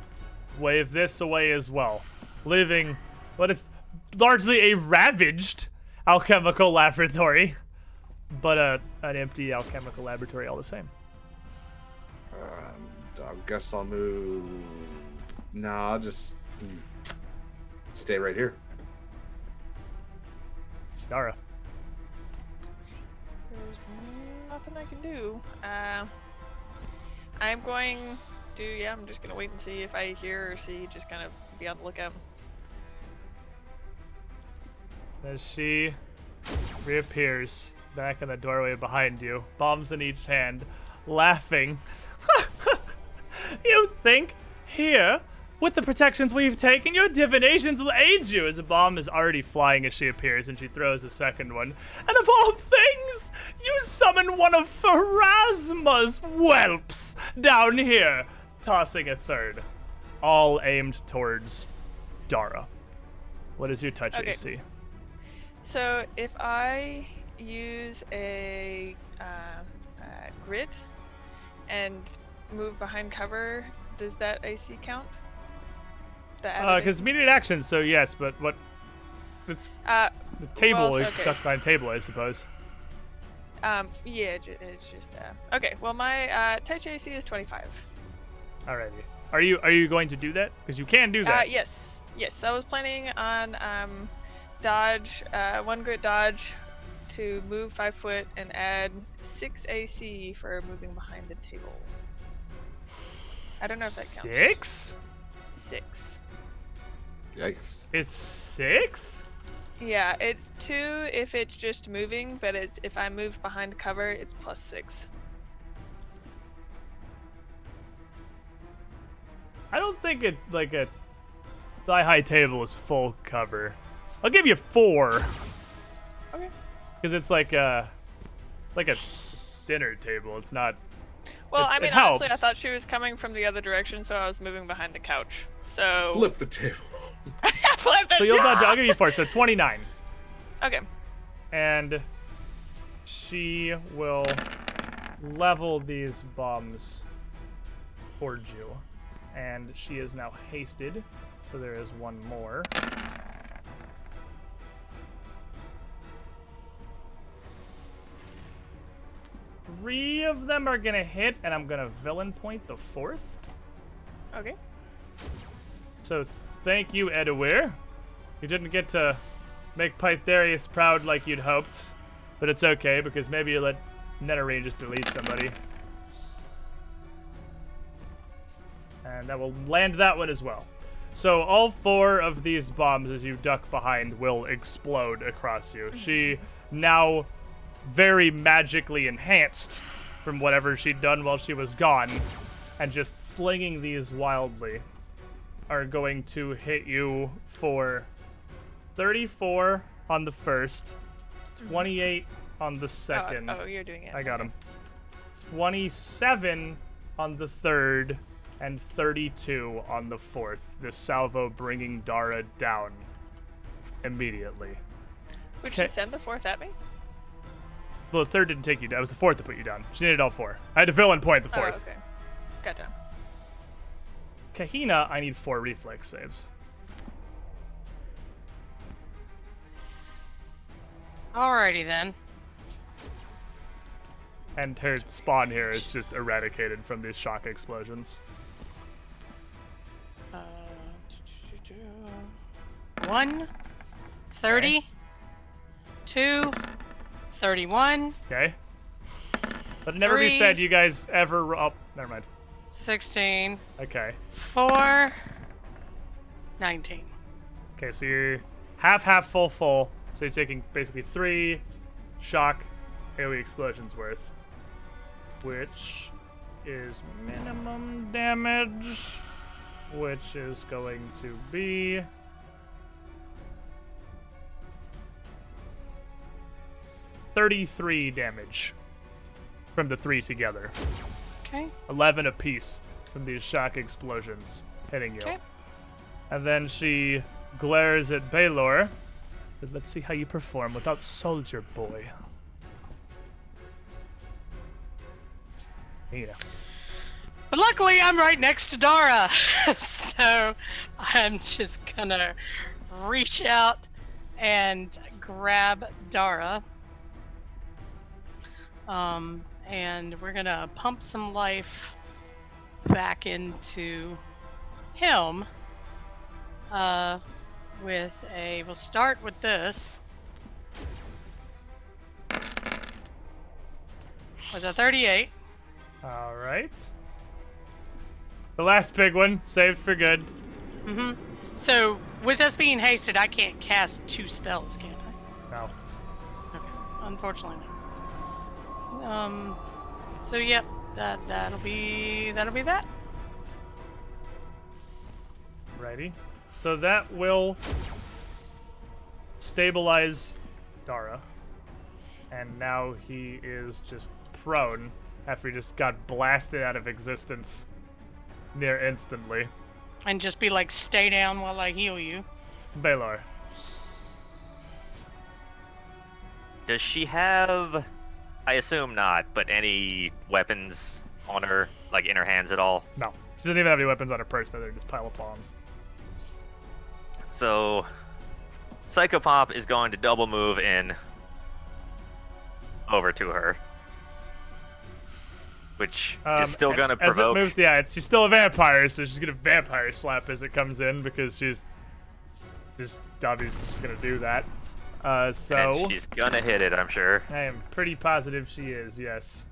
wave this away as well, leaving what is largely a ravaged alchemical laboratory, but a, an empty alchemical laboratory all the same. Um, I guess I'll move. Nah, I'll just stay right here. Dara. There's nothing I can do. Uh, I'm going to, yeah, I'm just gonna wait and see if I hear or see, just kind of be on the lookout. As she reappears back in the doorway behind you, bombs in each hand, laughing. you think here, with the protections we've taken, your divinations will aid you. As a bomb is already flying as she appears, and she throws a second one. And of all things, you summon one of Pharasma's whelps down here, tossing a third, all aimed towards Dara. What is your touch Okay. AC? So if I use a uh, uh, grit and move behind cover, does that AC count? The Because AC? immediate action, so yes, but what? It's uh, the table Well, is okay. stuck behind table, I suppose. um, yeah, it's just uh, okay. Well, my uh, touch AC is 25. Alrighty. Are you are you going to do that? Because you can do Uh, that. yes, yes. I was planning on um, dodge, uh, one grit dodge to move five foot and add six AC for moving behind the table. I don't know if that counts. Six? Six. Yikes. It's six? Yeah, it's two if it's just moving, but it's if I move behind cover, it's plus six. I don't think it like a thigh high table is full cover. I'll give you four. Okay. Because it's like a like a dinner table. It's not. Well, It's- I mean, it honestly, I thought she was coming from the other direction, so I was moving behind the couch. So Flip the table. So you'll dodge. I'll give you four. So twenty nine. Okay. and she will level these bombs towards you. And she is now hasted, so there is one more. Three of them are gonna hit, and I'm gonna villain point the fourth. Okay. So thank you, Edawir. You didn't get to make Pytharius proud like you'd hoped, but it's okay because maybe you let Netherrain just delete somebody. And that will land that one as well. So all four of these bombs, as you duck behind, will explode across you. Mm-hmm. She now very magically enhanced from whatever she'd done while she was gone, and just slinging these wildly, are going to hit you for 34 on the first, 28 on the Oh, second. Oh, you're doing it. I got okay. him. 27 on the third, and 32 on the fourth. This salvo bringing Dara down immediately. Would Okay. she send the fourth at me? Well, the third didn't take you down. It was the fourth that put you down. She needed all four. I had to villain point the oh, fourth. Oh, okay. Gotcha. Kahina, I need four reflex saves. Alrighty then. And her spawn here is just eradicated from these shock explosions. Uh, one, 30, two, 31, Okay? It never be said you guys ever. Oh, never mind. 16, Okay. 4, 19. Okay, so you're half, half, full, full. So you're taking basically three shock AoE explosions worth, which is minimum damage, which is going to be. Thirty-three damage from the three together. Okay. Eleven apiece from these shock explosions hitting you. Okay. And then she glares at Baylor. Says, Let's see how you perform without Soldier Boy. Yeah. But luckily, I'm right next to Dara, so I'm just gonna reach out and grab Dara. Um, and we're gonna pump some life back into him. Uh, with a, we'll start with this. With a 38. All right. The last big one, saved for good. Mm-hmm. So with us being hasted, I can't cast two spells, can I? No. Okay. Unfortunately, no. Um. So yep, that that'll be that'll be that. Righty. So that will stabilize Dara. And now he is just prone after he just got blasted out of existence near instantly. And just be like, stay down while I heal you. Baylor. Does she have? I assume not, but any weapons on her, like in her hands at all? No. She doesn't even have any weapons on her person. They're just pile of bombs. So, Psychopomp is going to double move in over to her, which Um, is still going to As it provoke. moves, yeah, it's, she's still a vampire, so she's gonna vampire slap as it comes in because she's just obviously just gonna do that. Uh, so and she's gonna hit it. I'm sure. I am pretty positive she is. Yes,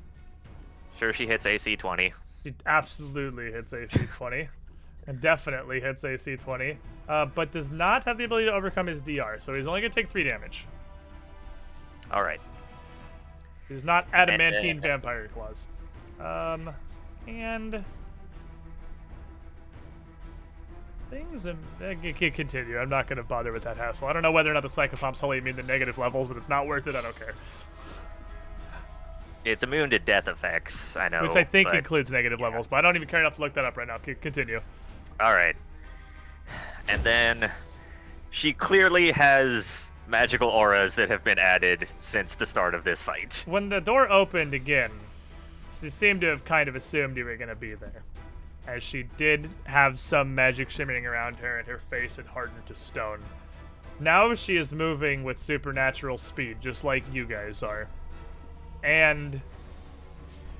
Sure, she hits AC 20. she absolutely hits AC 20, and definitely hits AC 20. Uh, but does not have the ability to overcome his DR, so he's only gonna take three damage. All right. He's not adamantine vampire claws. Um, and things and uh, c- c- continue. I'm not going to bother with that hassle. I don't know whether or not the psychopomp's wholly immune to negative levels, but it's not worth it. I don't care. It's immune to death effects. I know. Which I think but- includes negative levels, but I don't even care enough to look that up right now. Continue. All right. And then she clearly has magical auras that have been added since the start of this fight. When the door opened again, she seemed to have kind of assumed you were going to be there. As she did have some magic shimmering around her and her face had hardened to stone. Now she is moving with supernatural speed, just like you guys are. And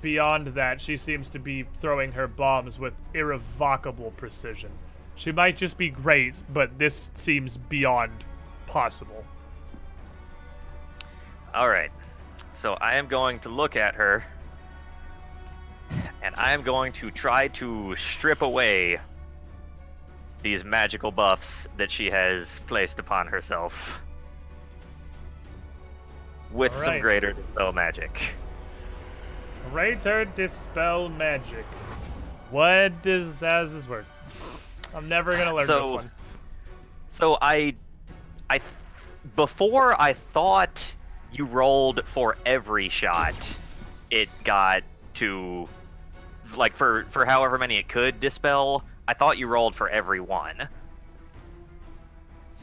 beyond that, she seems to be throwing her bombs with irrevocable precision. She might just be great, but this seems beyond possible. All right. So I am going to look at her and I am going to try to strip away these magical buffs that she has placed upon herself with some greater dispel magic. Greater dispel magic. What does how does this work? I'm never gonna learn this one. So I, I, th- before I thought you rolled for every shot, it got to, like for for however many it could dispel. I thought you rolled for every one.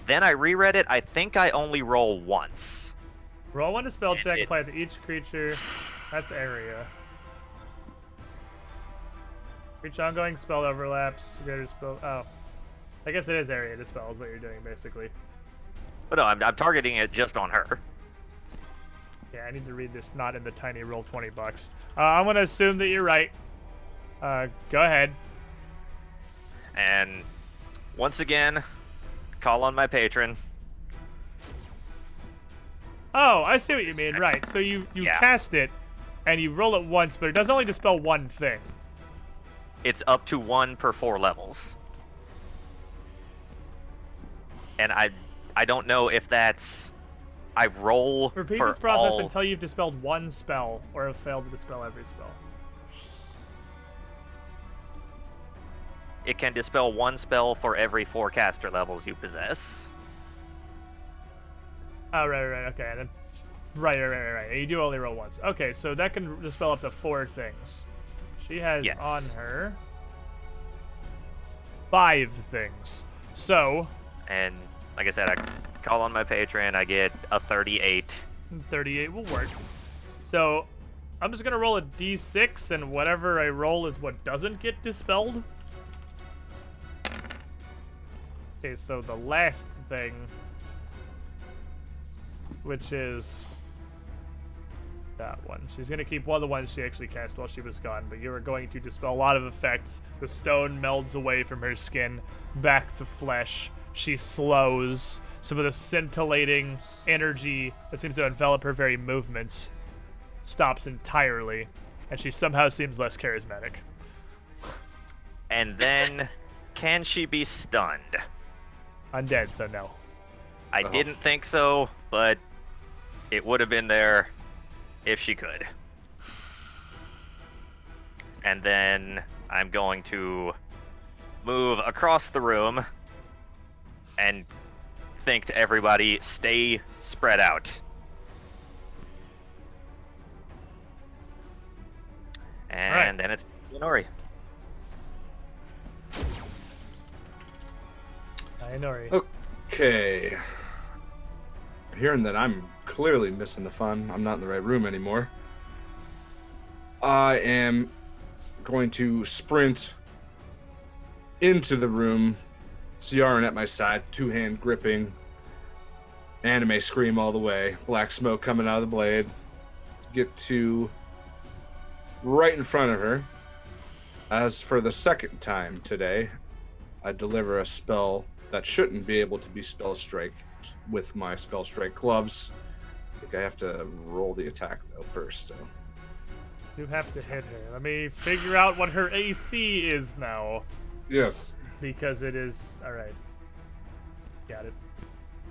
Then I reread it. I think I only roll once. Roll one to spell check, it- apply to each creature. That's area. Reach ongoing spell overlaps. Greater spell. Oh. I guess it is area to spell, is what you're doing, basically. But no, I'm, I'm targeting it just on her. Yeah, I need to read this not in the tiny Roll20 bucks. Uh, I'm going to assume that you're right. Uh, go ahead. And once again, call on my patron. Oh, I see what you mean. Right. So you, you Yeah. cast it, and you roll it once, but it does only dispel one thing. It's up to one per four levels. And I I don't know if that's I roll Repeat for this process all- until you've dispelled one spell, or have failed to dispel every spell. It can dispel one spell for every four caster levels you possess. Oh, right, right, okay. Then, right, right, right, right. You do only roll once. Okay, so that can dispel up to four things. She has Yes. on her five things. So, And like I said, I call on my patron, I get a 38. 38 will work. So, I'm just gonna roll a d6, and whatever I roll is what doesn't get dispelled. Okay, so the last thing, which is that one. She's gonna keep one of the ones she actually cast while she was gone, but you are going to dispel a lot of effects. The stone melds away from her skin, back to flesh. She slows. Some of the scintillating energy that seems to envelop her very movements stops entirely, and she somehow seems less charismatic. And then can she be stunned? Undead, so no. I Oh. didn't think so, but it would have been there if she could. And then I'm going to move across the room and think to everybody stay spread out. And then it's Nori. Inori. Okay. Hearing that I'm clearly missing the fun, I'm not in the right room anymore. I am going to sprint into the room, Ciaran at my side, two hand gripping, anime scream all the way, black smoke coming out of the blade. Get to right in front of her. As for the second time today, I deliver a spell that shouldn't be able to be spell strike with my spell strike gloves. I think I have to roll the attack though first. So You have to hit her. Let me figure out what her AC is now. yes, Because it is. Alright. Got it.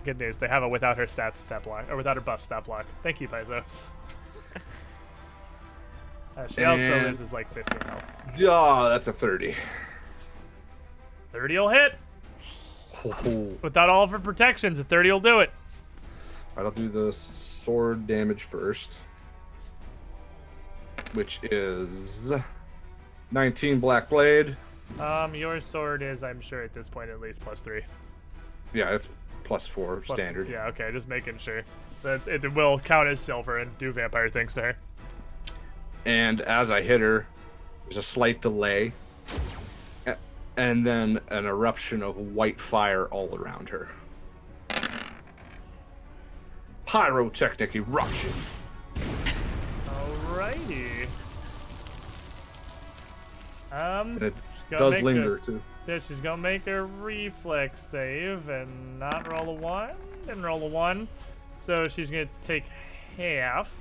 Good news. They have it without her stats stat block. Or without her buff stat block. Thank you, Paizo. Uh, she also loses like 15 health. yeah, that's a thirty. 30 will hit. Alright, Without all of her protections, a 30 will do it. I'll do the sword damage first, which is 19 black blade. Um, your sword is, I'm sure, at this point at least plus three. Yeah, it's plus four Plus- standard. Yeah, okay, just making sure. That it will count as silver and do vampire things to her. and as I hit her, there's a slight delay, a- and then an eruption of white fire all around her. Pyrotechnic eruption. Alrighty. Um, And it does linger A, too. yeah, she's gonna make a reflex save and not roll a one. Didn't roll a one, so she's gonna take half.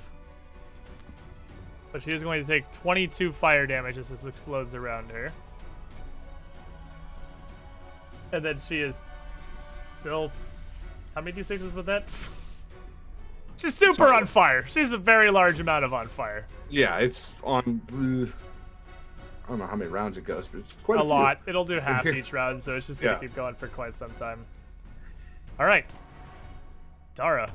But she is going to take 22 fire damage as this explodes around her. And then she is still. How many d6s was that? She's super Sorry. on fire. She's a very large amount of on fire. Yeah, it's on. uh, I don't know how many rounds it goes, but it's quite a a, few. lot. It'll do half each round, so it's just gonna Yeah. keep going for quite some time. All right, Dara.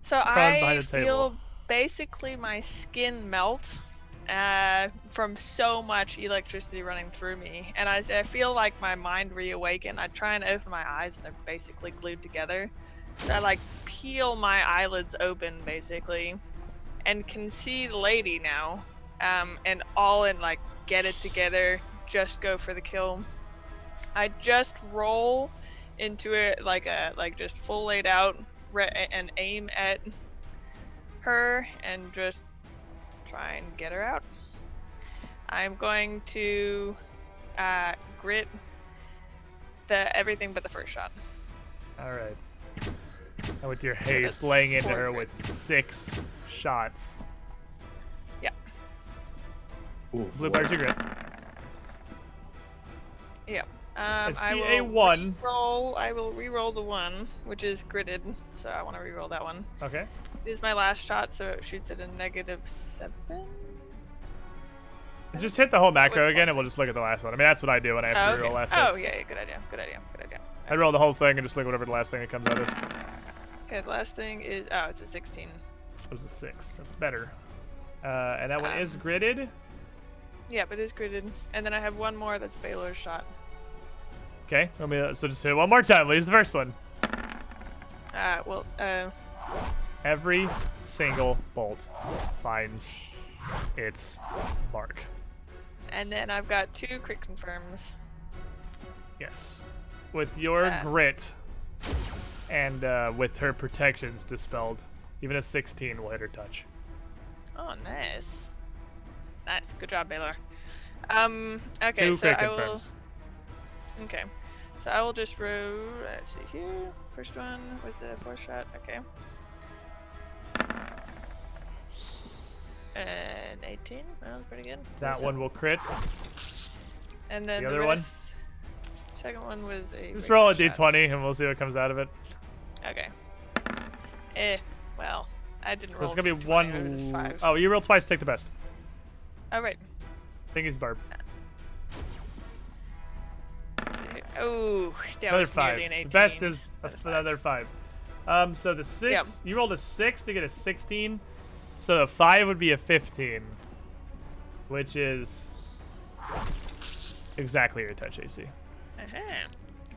So I feel basically my skin melt uh, from so much electricity running through me, and I, I feel like my mind reawaken. I try and open my eyes, and they're basically glued together. So I like peel my eyelids open, basically, and can see the lady now, um, and all in like get it together, just go for the kill. I just roll into it like a like just full laid out re- and aim at her and just try and get her out. I'm going to uh, grit the everything but the first shot. All right. And with your haste, that's laying into her grit. with six shots. Ooh, Blue boy. bars your grit. Yep. I Um, I, see will a one. roll. I will re-roll the one, which is gritted, So I want to re-roll that one. Okay. This is my last shot, so it shoots at a negative seven. Just hit the whole macro again, and we'll just look at the last one. I mean, that's what I do when I have Oh, to reroll okay. last oh yeah, yeah, good idea. Good idea. Good idea. I roll the whole thing and just look at whatever the last thing that comes out is. Okay, the last thing is oh, it's a 16. It was a six. That's better. Uh, and that one is Um, gritted. Yeah, but it's gritted. And then I have one more that's Baylor's shot. Okay. Let me. So just hit one more time. Please, the first one. Uh, well, uh, Every single bolt finds its mark. and then I've got two crit confirms. Yes. With your Uh. grit and uh, with her protections dispelled, even a 16 will hit her touch. Oh, nice. Nice. Good job, Baylor. Um, okay, Two so I will. confirms. Okay. So I will just roll. Let's see here. First one with the four shot. Okay. And 18. That was pretty good. That one will crit. And then the other one? Second one was a. Just roll a shot. d20 and we'll see what comes out of it. Okay. Eh. Well, I didn't roll. it's gonna be for 20, one. Oh, you roll twice. Take the best. Oh right. Thing is barb. Oh, that Another was five. an 18. The best is a- Another five. five. Um, so the six. Yep. You rolled a six to get a 16. So the five would be a 15, which is exactly your touch AC. Uh-huh.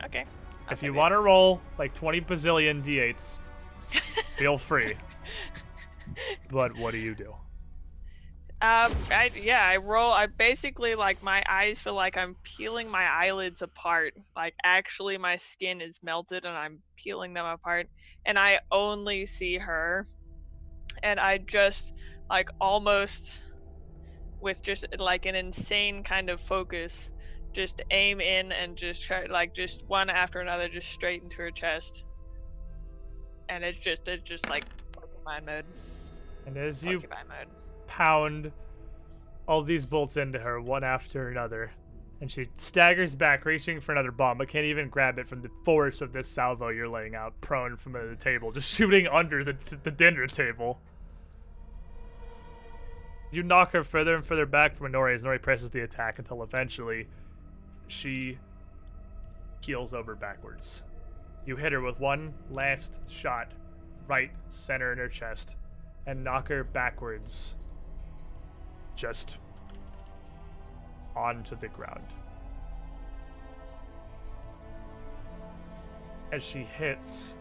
Okay. I'll if you want to roll like 20 bazillion d8s, feel free. But what do you do? Um, I yeah, I roll. I basically like my eyes feel like I'm peeling my eyelids apart. Like actually, my skin is melted and I'm peeling them apart, and I only see her, and I just like almost with just like an insane kind of focus, just aim in and just try like just one after another, just straight into her chest, and it's just it's just like mind mode. And as you mode. Pound all these bolts into her one after another. And she staggers back, reaching for another bomb, but can't even grab it from the force of this salvo you're laying out, prone from the table, just shooting under the, the dinner table. You knock her further and further back from Nori as Nori presses the attack until eventually she keels over backwards. You hit her with one last shot, right center in her chest, and knock her backwards just onto the ground. As she hits,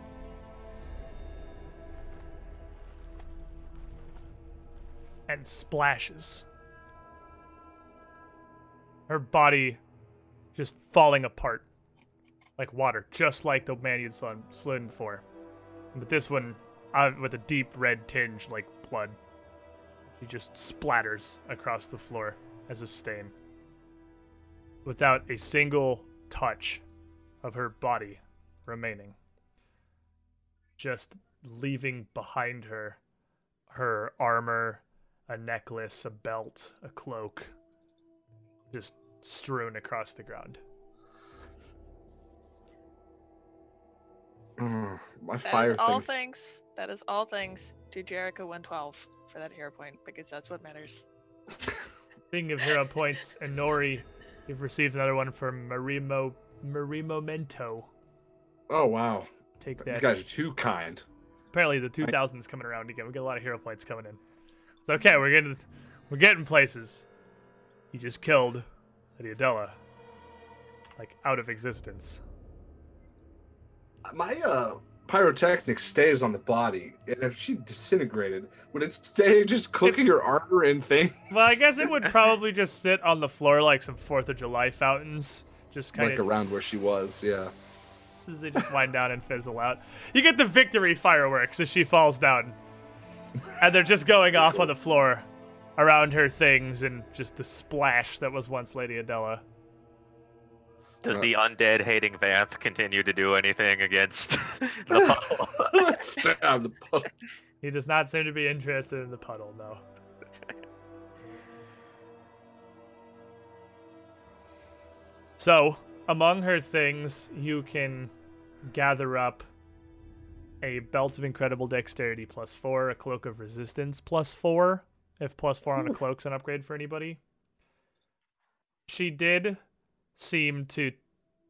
and splashes. Her body just falling apart like water, just like the man you'd slid, before. But this one, uh, with a deep red tinge like blood. She just splatters across the floor as a stain. Without a single touch of her body remaining. Just leaving behind her her armor, a necklace, a belt, a cloak, just strewn across the ground. Mm, my That is fire all thing. thanks. That is all thanks to Jericho 112 for that hero point because that's what matters. Speaking of hero points, and Nori, you've received another one from Marimo Marimomento. Oh wow, Take that. you that. guys are too kind. Apparently, the 2000 is coming around again. We get a lot of hero points coming in. It's okay. We're getting we're getting places. You just killed Lady Adela, like out of existence. My uh pyrotechnic stays on the body, and if she disintegrated, would it stay just cooking It's- her armor and things? Well, I guess it would probably just sit on the floor like some Fourth of July fountains, just kind of Like of around where she was, yeah. As they just wind down and fizzle out. You get the victory fireworks as she falls down, and they're just going off on the floor around her things, and just the splash that was once Lady Adela. Does Uh, the undead hating vamp continue to do anything against the puddle? Stab the puddle. He does not seem to be interested in the puddle, no. So, among her things, you can gather up a belt of incredible dexterity plus four, a cloak of resistance plus four, if plus four on a cloak's an upgrade for anybody. She did seem to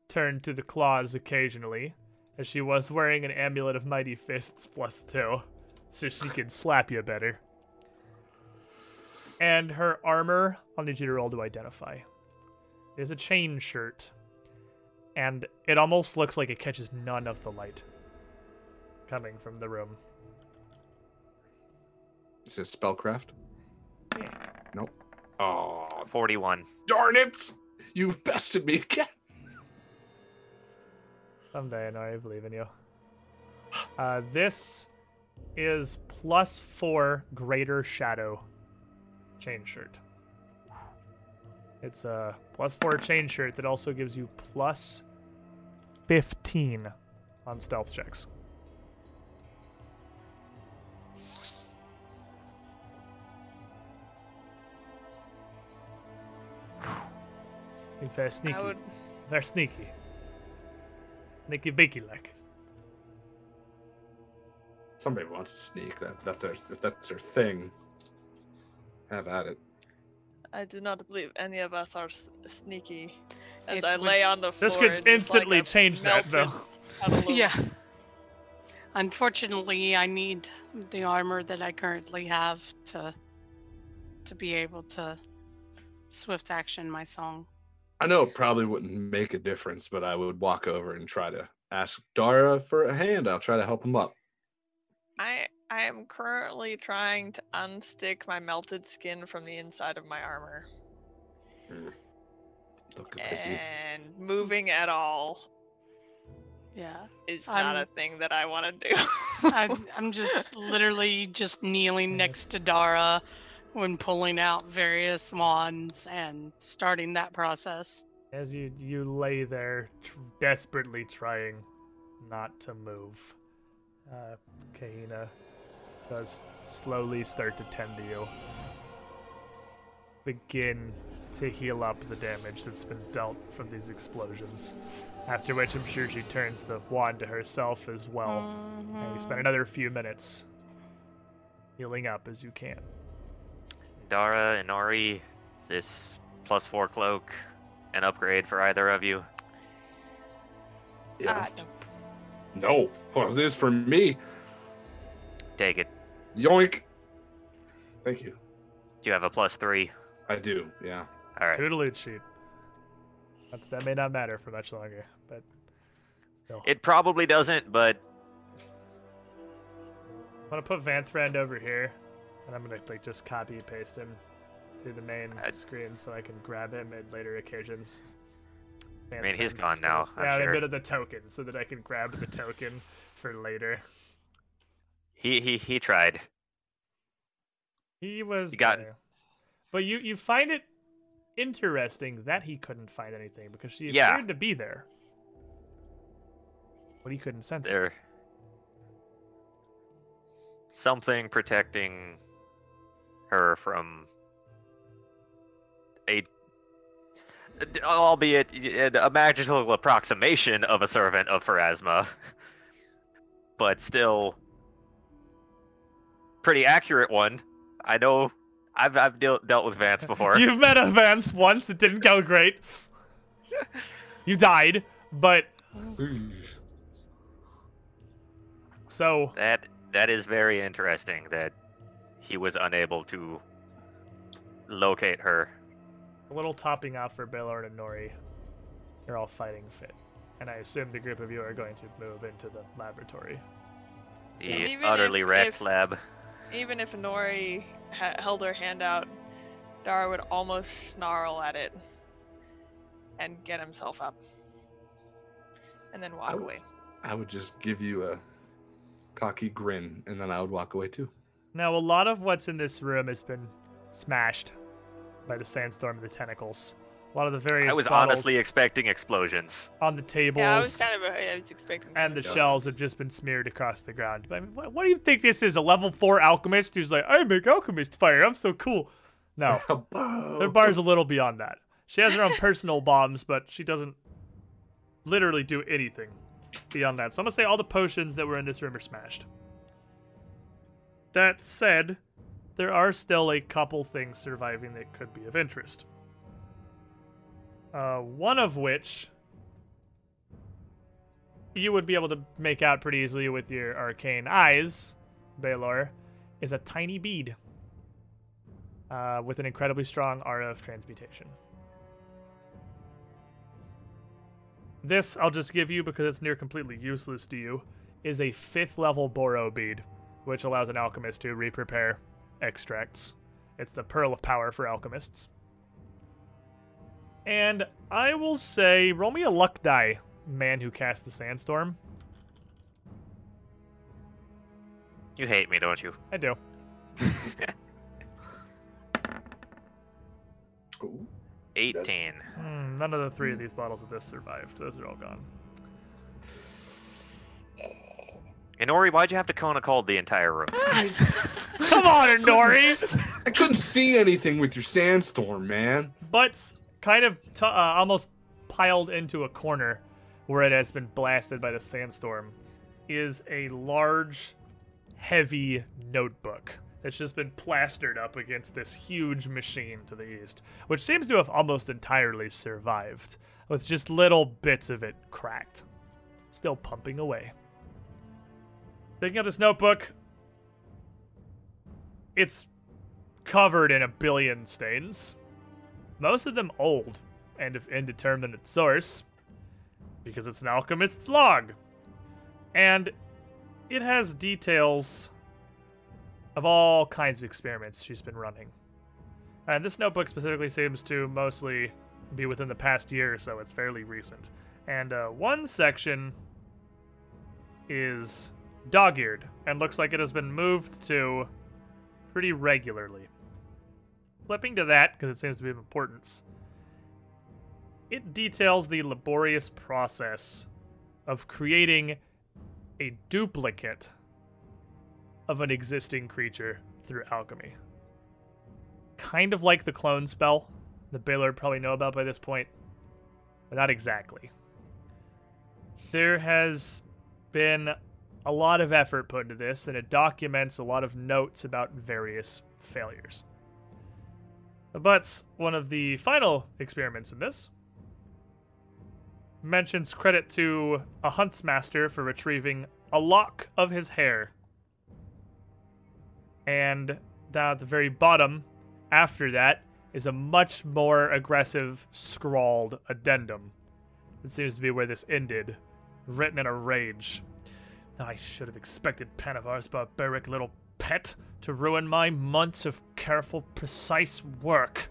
turn to the claws occasionally, as she was wearing an amulet of mighty fists plus two, so she can slap you better. And her armor, I'll need you to roll to identify. It is a chain shirt, and it almost looks like it catches none of the light coming from the room. Is it spellcraft? Yeah. Nope. Oh, 41. darn it! You've bested me again. Someday, I know I believe in you. Uh, this is plus four greater shadow chain shirt. It's a plus four chain shirt that also gives you plus 15 on stealth checks. You're sneaky. I would. Very sneaky. Sneaky beaky like. Somebody wants to sneak. That that their, if that's their thing. Have at it. I do not believe any of us are s- sneaky. As It I would- lay on the floor. This could just like instantly a change that, though. melted puddle of- Yeah. Unfortunately, I need the armor that I currently have to to be able to swift action my song. I know it probably wouldn't make a difference, but I would walk over and try to ask Dara for a hand. I'll try to help him up. I I am currently trying to unstick my melted skin from the inside of my armor. Hmm. Look at And moving at all Yeah. is not I'm- a thing that I want to do. I'm, I'm just literally just kneeling next to Dara when pulling out various wands and starting that process. As you you lay there, tr- desperately trying not to move, uh, Kahina does slowly start to tend to you. Begin to heal up the damage that's been dealt from these explosions. After which, I'm sure she turns the wand to herself as well, and you spend Mhm. another few minutes healing up as you can. Dara and Ori, is this plus four cloak an upgrade for either of you? Yeah. Ah, no. no. Well, this is for me. Take it. Yoink. Thank you. Do you have a plus three? I do. Yeah. All right. Toodaloo sheet. That, that may not matter for much longer, but still. It probably doesn't, but I'm gonna put Vanthriend over here, and I'm gonna like just copy and paste him to the main I- screen so I can grab him at later occasions. I mean, he's gone now, I'm yeah, sure. a bit of the token so that I can grab the token for later. he he he tried. He was You got- there. But you you find it interesting that he couldn't find anything because she Yeah. appeared to be there, but he couldn't sense it. Something protecting her from a, albeit a magical approximation of a servant of Pharasma. but still pretty accurate one. I know I've I've deal, dealt with Vanth before. You've met a Vanth once. It didn't go great. you died, but so That that is very interesting that he was unable to locate her. a little topping off for Baylor and Nori. You're all fighting fit, and I assume the group of you are going to move into the laboratory. The Even utterly if- wrecked if- lab. Even if Nori ha- held her hand out, Dara would almost snarl at it and get himself up. And then walk w- away. I would just give you a cocky grin, and then I would walk away too. Now, a lot of what's in this room has been smashed by the sandstorm and the tentacles. A lot of the various I was honestly expecting explosions. on the tables Yeah, I was kind of. I was expecting. and the something. shells have just been smeared across the ground. I mean, what, what do you think this is? A level four alchemist who's like, I make alchemist fire. I'm so cool. No, the bar's a little beyond that. She has her own personal bombs, but she doesn't literally do anything beyond that. So I'm gonna say all the potions that were in this room are smashed. That said, there are still a couple things surviving that could be of interest. Uh, one of which you would be able to make out pretty easily with your arcane eyes, Baylor, is a tiny bead uh, with an incredibly strong aura of transmutation. This I'll just give you because it's near completely useless to you. Is a fifth level Boro bead, which allows an alchemist to re-prepare extracts. It's the pearl of power for alchemists. And I will say, roll me a luck die, man who cast the sandstorm. You hate me, don't you? I do. Ooh. 18. Hmm, none of the three of these bottles of this survived. Those are all gone. And Ori, why'd you have to cone a cold the entire room? Come on, Nori! I couldn't see anything with your sandstorm, man. but kind of t- uh, almost piled into a corner where it has been blasted by the sandstorm is a large, heavy notebook that's just been plastered up against this huge machine to the east, which seems to have almost entirely survived, with just little bits of it cracked. Still pumping away. Picking up this notebook, it's covered in a billion stains most of them old and of indeterminate source, because it's an alchemist's log. And it has details of all kinds of experiments she's been running. And this notebook specifically seems to mostly be within the past year or so, it's fairly recent. And uh, one section is dog eared and looks like it has been moved to pretty regularly. Flipping to that, because it seems to be of importance, it details the laborious process of creating a duplicate of an existing creature through alchemy. Kind of like the clone spell that Baylor probably know about by this point, but not exactly. There has been a lot of effort put into this, and it documents a lot of notes about various failures. But one of the final experiments in this mentions credit to a huntsmaster for retrieving a lock of his hair. And down at the very bottom, after that, is a much more aggressive scrawled addendum. It seems to be where this ended, written in a rage. I should have expected Panavar's barbaric little pet to ruin my months of careful, precise work.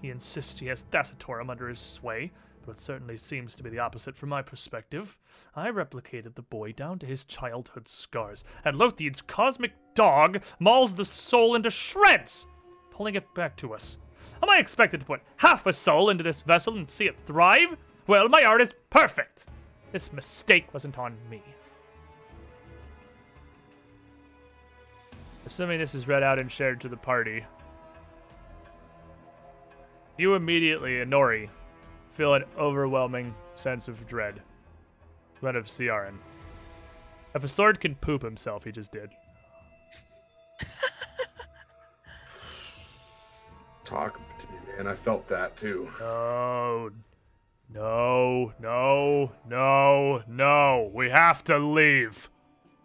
He insists he has Dasatorum under his sway, but it certainly seems to be the opposite from my perspective. I replicated the boy down to his childhood scars, and Lothid's cosmic dog mauls the soul into shreds, pulling it back to us. Am I expected to put half a soul into this vessel and see it thrive? Well, my art is perfect. This mistake wasn't on me. Assuming this is read out and shared to the party, you immediately, Nori, feel an overwhelming sense of dread. Dread of Ciaran. If a sword can poop himself, he just did. Talk to me, man. I felt that too. No, no, no, no, no. We have to leave.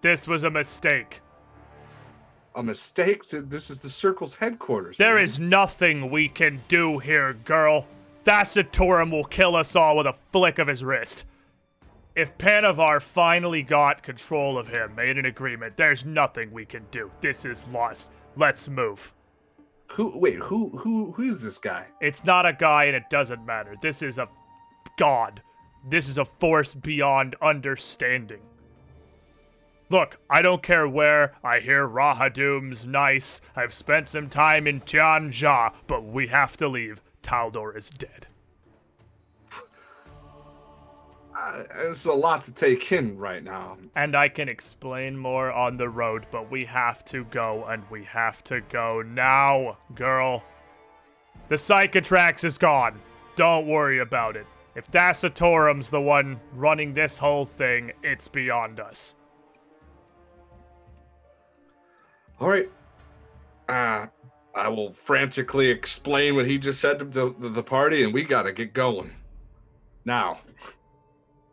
This was a mistake. A mistake. This is the circle's headquarters. There man. is nothing we can do here, girl. Dasatorum will kill us all with a flick of his wrist. If Panavar finally got control of him, made an agreement, there's nothing we can do. This is lost. Let's move. Who? Wait. Who? Who? Who is this guy? It's not a guy and it doesn't matter. This is a god. This is a force beyond understanding. Look, I don't care where. I hear Rahadoum's nice. I've spent some time in Tian Xia, but we have to leave. Taldor is dead. Uh, it's a lot to take in right now. And I can explain more on the road, but we have to go, and we have to go now, girl. The Psychotrax is gone. Don't worry about it. If Dasatorum's the one running this whole thing, it's beyond us. All right. Uh, I will frantically explain what he just said to the, the, the party, and we gotta get going. Now.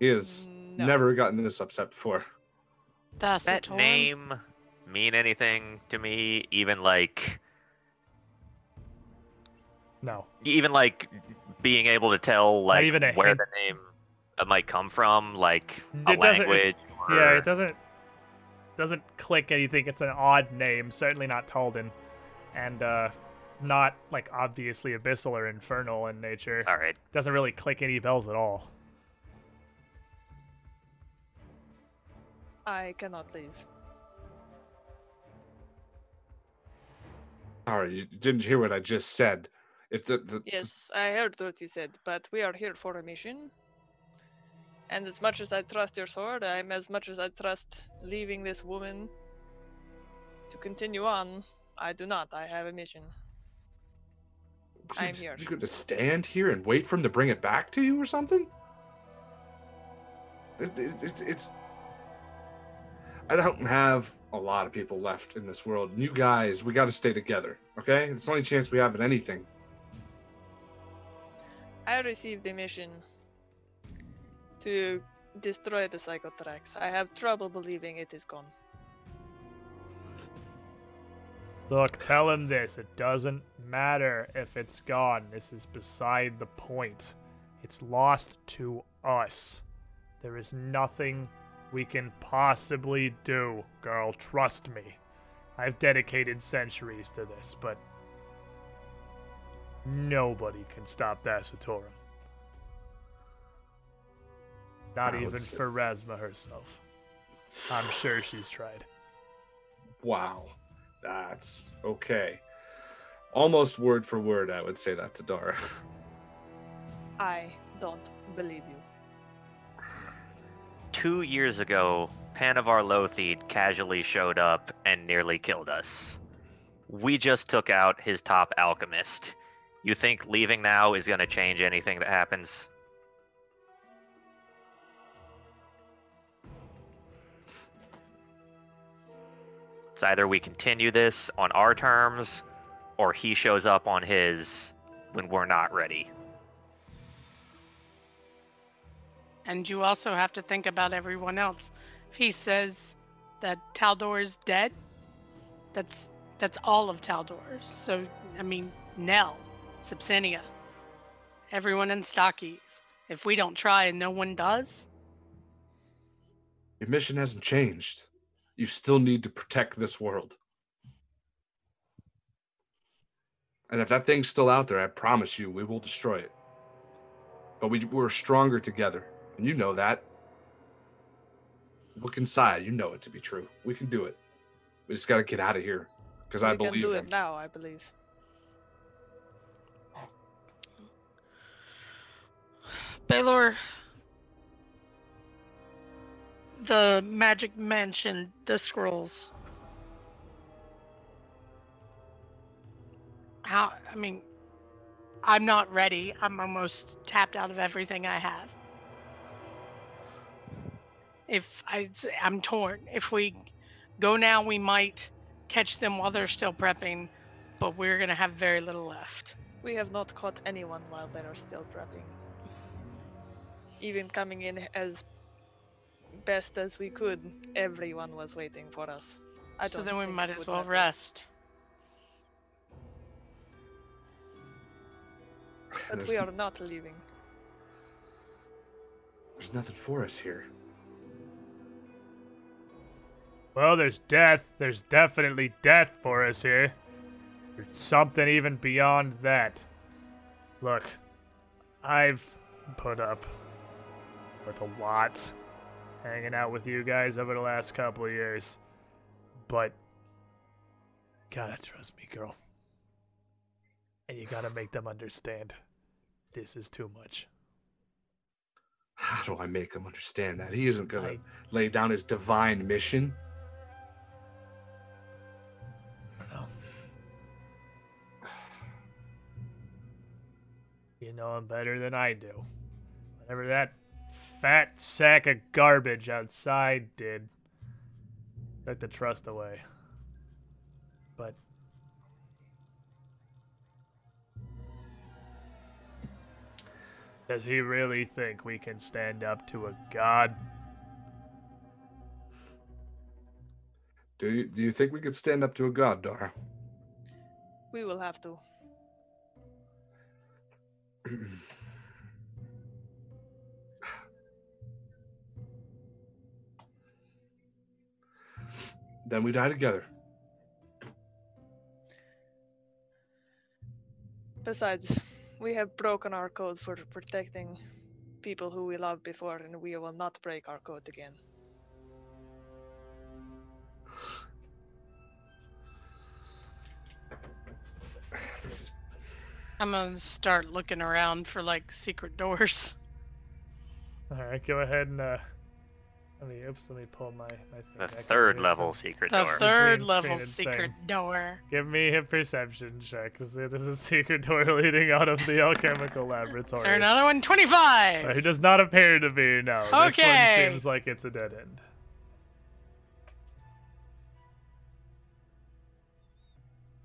He has No. never gotten this upset before. That's that name mean anything to me? Even like, No. even like being able to tell like even where hint. the name uh, might come from, like a It doesn't- it- language. Yeah, it doesn't doesn't click anything. It's an odd name, certainly not Taldan. And uh not like obviously abyssal or infernal in nature. All right. Doesn't really click any bells at all. I cannot leave. All right, you didn't hear what I just said. If the, the Yes, I heard what you said, but we are here for a mission. And as much as I trust your sword, I'm as much as I trust leaving this woman to continue on. I do not. I have a mission. I am you- here. You going to stand here and wait for him to bring it back to you or something? It, it, it's it's. I don't have a lot of people left in this world. You guys, we got to stay together, okay? It's the only chance we have at anything. I received a mission to destroy the Psychotrax. I have trouble believing it is gone. Look, tell him this. It doesn't matter if it's gone. This is beside the point. It's lost to us. There is nothing we can possibly do, girl. Trust me. I've dedicated centuries to this, but nobody can stop Dasatorum. Not I even say- Pharasma herself. I'm sure she's tried. Wow, that's okay. Almost word for word, I would say that to Dara. I don't believe you. Two years ago, Panavar Lothid casually showed up and nearly killed us. We just took out his top alchemist. You think leaving now is going to change anything that happens? Either we continue this on our terms, or he shows up on his when we're not ready. And you also have to think about everyone else. If he says that Taldor is dead, that's that's all of Taldor. So I mean, Nell, Subsinia, everyone in Stockies. If we don't try and no one does, Your mission hasn't changed. You still need to protect this world. And if that thing's still out there, I promise you, we will destroy it. But we, we're stronger together, and you know that. Look inside, you know it to be true. We can do it. We just got to get out of here, because I believe. we can believe do him. it now, I believe. Baylor, the magic mansion, the scrolls. How? I mean, I'm not ready. I'm almost tapped out of everything I have. If I, I'm torn. If we go now, we might catch them while they're still prepping, but we're gonna have very little left. We have not caught anyone while they are still prepping. Even coming in as best as we could, everyone was waiting for us. I so don't then we might as well matter. rest. But There's we are not leaving. There's nothing for us here. Well, there's death. There's definitely death for us here. There's something even beyond that. Look, I've put up with a lot hanging out with you guys over the last couple of years. But gotta trust me, girl. And you gotta make them understand. This is too much. How do I make him understand that? He isn't gonna I- lay down his divine mission. No. You know him better than I do. Whatever that fat sack of garbage outside did, took the trust away. But does he really think we can stand up to a god? Do you do you think we could stand up to a god, Dara? We will have to. then we die together. Besides, we have broken our code for protecting people who we loved before, and we will not break our code again. Is I'm gonna start looking around for like secret doors. All right, go ahead and uh, let me. Oops, let me pull my my thing The back third here. level secret The door. third level secret thing. door. Give me a perception check, because there's a secret door leading out of the alchemical laboratory. Is there another one? Uh, 25! He does not appear to be, no. This one Okay. seems like it's a dead end.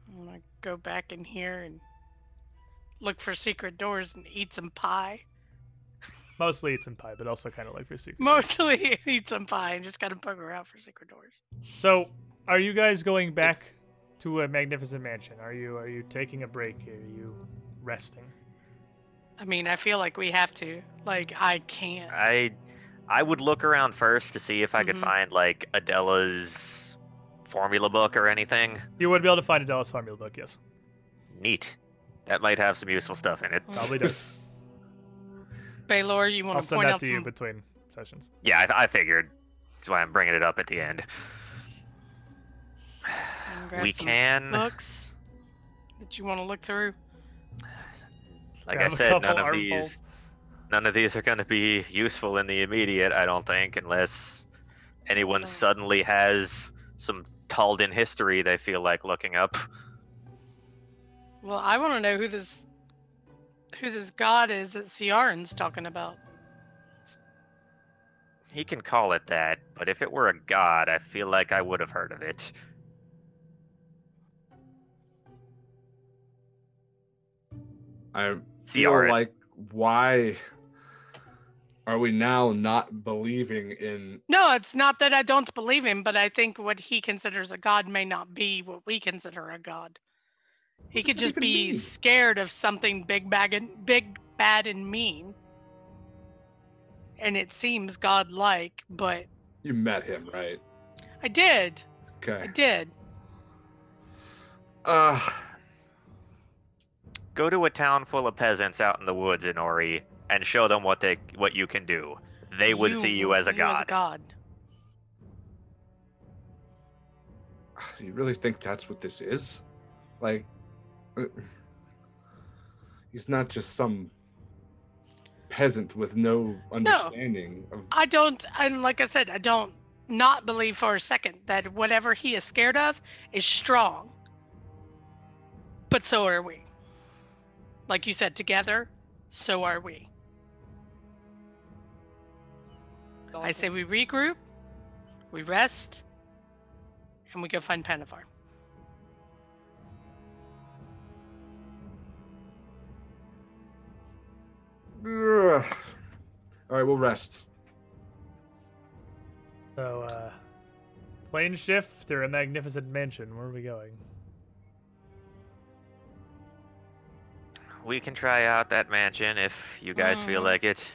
I'm gonna go back in here and look for secret doors and eat some pie. Mostly it's in pie, but also kind of like for secret. Mostly eat some pie and just kind of poke around for secret doors. So, are you guys going back to a magnificent mansion? Are you are you taking a break? Are you resting? I mean, I feel like we have to. Like, I can't. I I would look around first to see if I could Mhm. find like Adela's formula book or anything. You would be able to find Adela's formula book, yes. Neat. That might have some useful stuff in it. Probably does. Baylor, you I'll want to send point that out to you between sessions. Yeah, I, I figured. That's why I'm bringing it up at the end. we can, books that you want to look through? like Grab I a said, none of armfuls. these, none of these are going to be useful in the immediate. I don't think, unless anyone Oh. suddenly has some Taldan history they feel like looking up. Well, I want to know who this who this god is that Ciaran's talking about. He can call it that, but if it were a god, I feel like I would have heard of it. I feel Ciaran. like why are we now not believing in No, it's not that I don't believe him, but I think what he considers a god may not be what we consider a god. He could just be mean? scared of something big bag and big bad and mean. And it seems godlike, but you met him, right? I did. Okay. I did. Uh Go to a town full of peasants out in the woods in Ori and show them what they what you can do. They would see you as a you As a god. god. do you really think that's what this is? Like he's not just some peasant with no understanding of I don't, and like I said, I don't not believe for a second that whatever he is scared of is strong. But so are we. Like you said, together, so are we. I say we regroup, we rest, and we go find Panavar. Ugh. All right, we'll rest. So, uh, plane shift or a magnificent mansion? Where are we going? We can try out that mansion if you guys feel Mm. like it.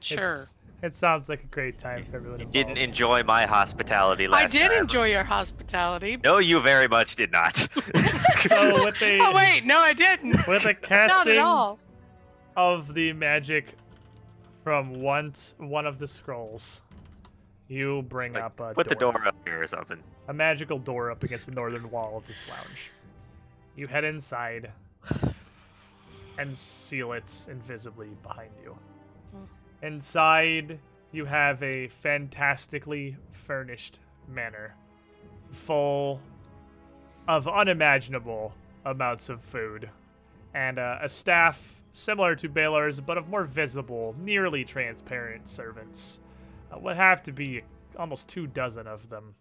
Sure. It sounds like a great time for everyone You involved. didn't enjoy my hospitality last night. I did time. enjoy your hospitality. No, you very much did not. So with the Oh wait, no, I didn't. with the Not at all. Of the magic from once one of the scrolls, you bring Like, up a Put the door up here or something. a magical door up against the northern wall of this lounge. You head inside and seal it invisibly behind you. Inside, you have a fantastically furnished manor full of unimaginable amounts of food and uh, a staff similar to Baylor's but of more visible, nearly transparent servants. Uh, would have to be almost two dozen of them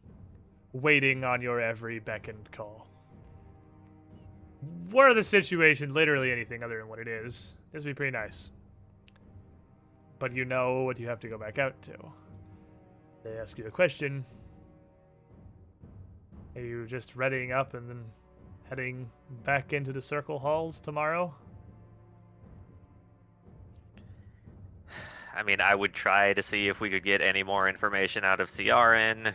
waiting on your every beck and call. Were the situation literally anything other than what it is, this would be pretty nice. But you know what you have to go back out to. They ask you a question. Are you just readying up and then heading back into the circle halls tomorrow? I mean, I would try to see if we could get any more information out of Ciaran.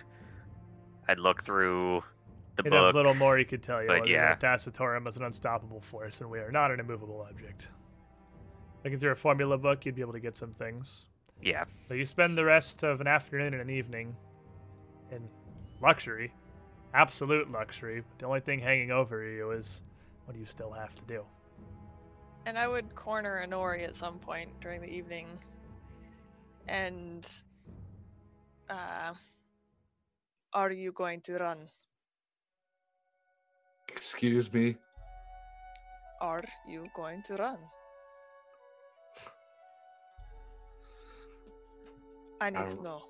I'd look through the He'd have book. little more he could tell you. but other yeah. than is an unstoppable force, and we are not an immovable object. Looking through a formula book, you'd be able to get some things. Yeah. But you spend the rest of an afternoon and an evening in luxury, absolute luxury. The only thing hanging over you is what do you still have to do? And I would corner Inori at some point during the evening. And uh are you going to run? Excuse me. Are you going to run? I need to don't- know.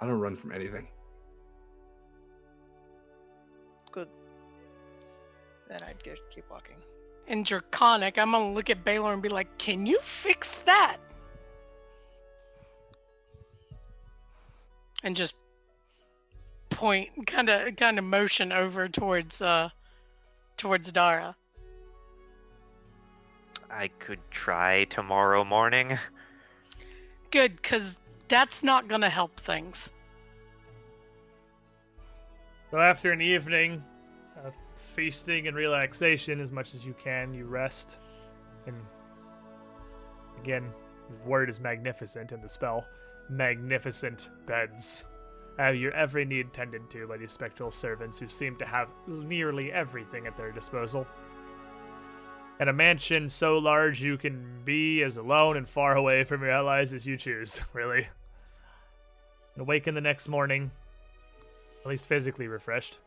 I don't run from anything. Good. Then I'd just keep walking. In Draconic, I'm gonna look at Baylor and be like, "Can you fix that?" And just point, kind of, kind of motion over towards, uh, towards Dara. I could try tomorrow morning. Good, cause that's not gonna help things. So after an evening of feasting and relaxation as much as you can, you rest. And again, the word is magnificent in the spell. Magnificent beds. Have your every need tended to by these spectral servants who seem to have nearly everything at their disposal. And a mansion so large you can be as alone and far away from your allies as you choose, really. And awaken the next morning at least physically refreshed.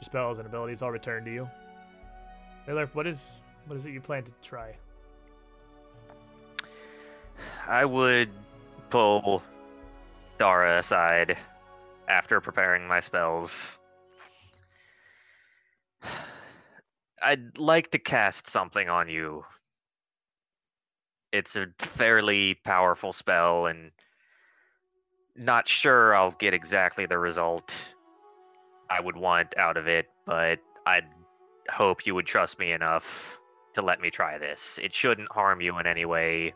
Your spells and abilities all return to you. Taylor, what is what is it you plan to try? I would pull Dara aside after preparing my spells. I'd like to cast something on you. It's a fairly powerful spell, and not sure I'll get exactly the result I would want out of it, but I'd hope you would trust me enough to let me try this. It shouldn't harm you in any way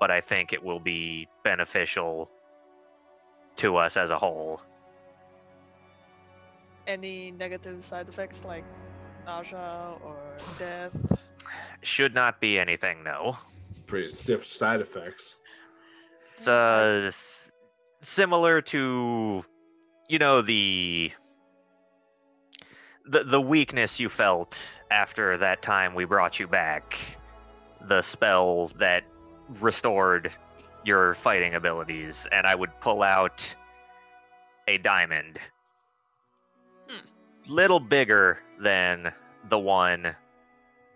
but I think it will be beneficial to us as a whole. Any negative side effects like nausea or death? Should not be anything, no. Pretty stiff side effects. It's uh, similar to, you know, the the the weakness you felt after that time we brought you back. The spell that restored your fighting abilities, and I would pull out a diamond. Hmm. Little bigger than the one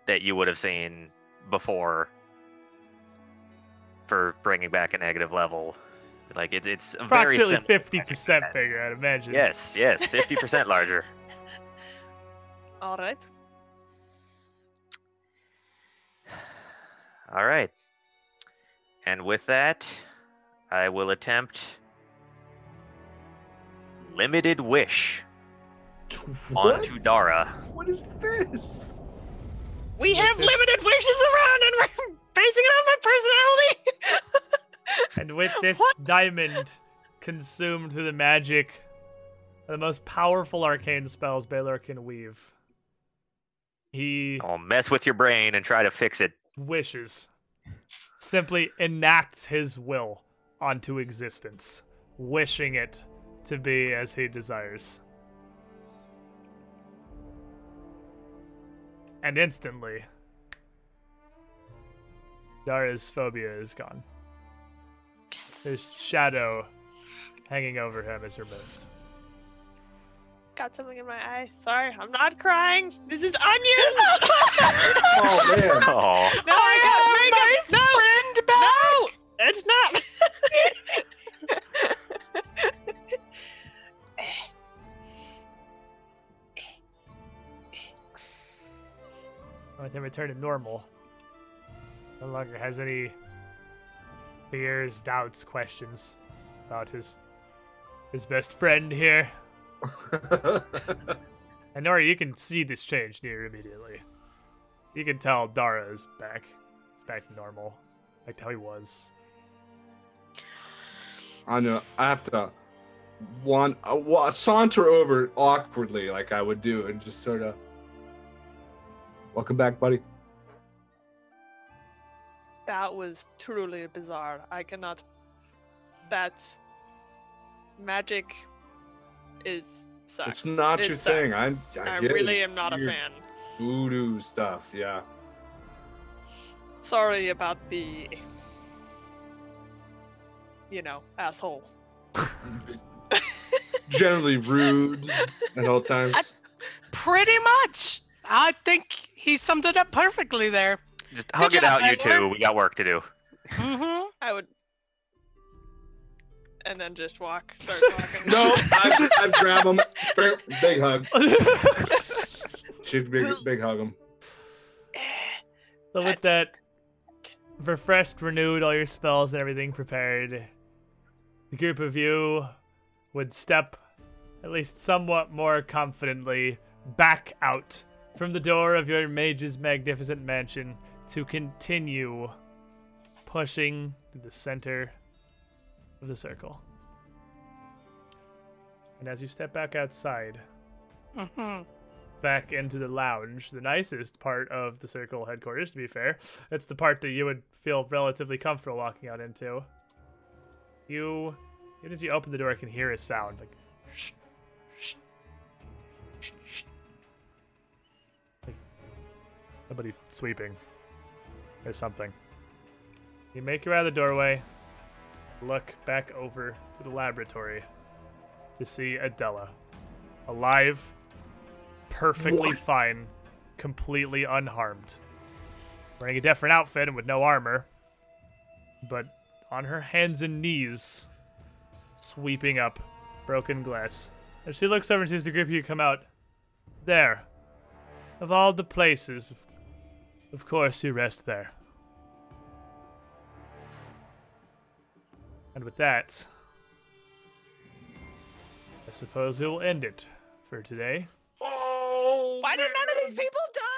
that you would have seen before for bringing back a negative level. Like it, it's a very Approximately fifty percent bigger, I'd imagine. Yes, yes, fifty percent larger. All right. All right. And with that, I will attempt limited wish What? onto Dara. What is this? We have this- limited wishes around, and we're basing it on my personality. And with this What? diamond consumed through the magic of the most powerful arcane spells Baylor can weave, he I'll mess with your brain and try to fix it. wishes, simply enacts his will onto existence, wishing it to be as he desires. And instantly, Dara's phobia is gone. His shadow hanging over him is removed. Got something in my eye. Sorry, I'm not crying. This is onions. Oh man. Oh, no, I got oh, makeup. No, friend back. No, it's not. With him returning normal, no longer has any fears, doubts, questions about his his best friend here. And Nora, you can see this change near immediately. You can tell Dara is back, back to normal, like how he was. I know. I have to one uh, wa- saunter over awkwardly, like I would do, and just sort of. Welcome back, buddy. that was truly bizarre. I cannot. That magic is sucks. It's not It your thing. I'm. I, I get it. really am not a fan. Voodoo stuff. Yeah. Sorry about the. You know, asshole. Generally rude at all times. I- Pretty much. I think he summed it up perfectly there. just hug it job, out, you Baylor. two. We got work to do. Mm-hmm. I would. And then just walk, start walking. no, I, I grab him. Big hug. she should big, big hug him. So with that refreshed, renewed, all your spells and everything prepared, the group of you would step, at least somewhat more confidently, back out from the door of your mage's magnificent mansion to continue pushing to the center of the circle. And as you step back outside, Mm-hmm. Back into the lounge, the nicest part of the circle headquarters, to be fair. It's the part that you would feel relatively comfortable walking out into. You, even as you open the door, I can hear a sound like, shh, shh, shh, shh. like somebody sweeping or something. You make your way out of the doorway, look back over to the laboratory to see Adela, alive, perfectly What? fine, completely unharmed. Wearing a different outfit and with no armor, but on her hands and knees, sweeping up broken glass. As she looks over and sees the group of you come out, there, of all the places, of course you rest there. And with that, I suppose we will end it for today. Why did none of these people die?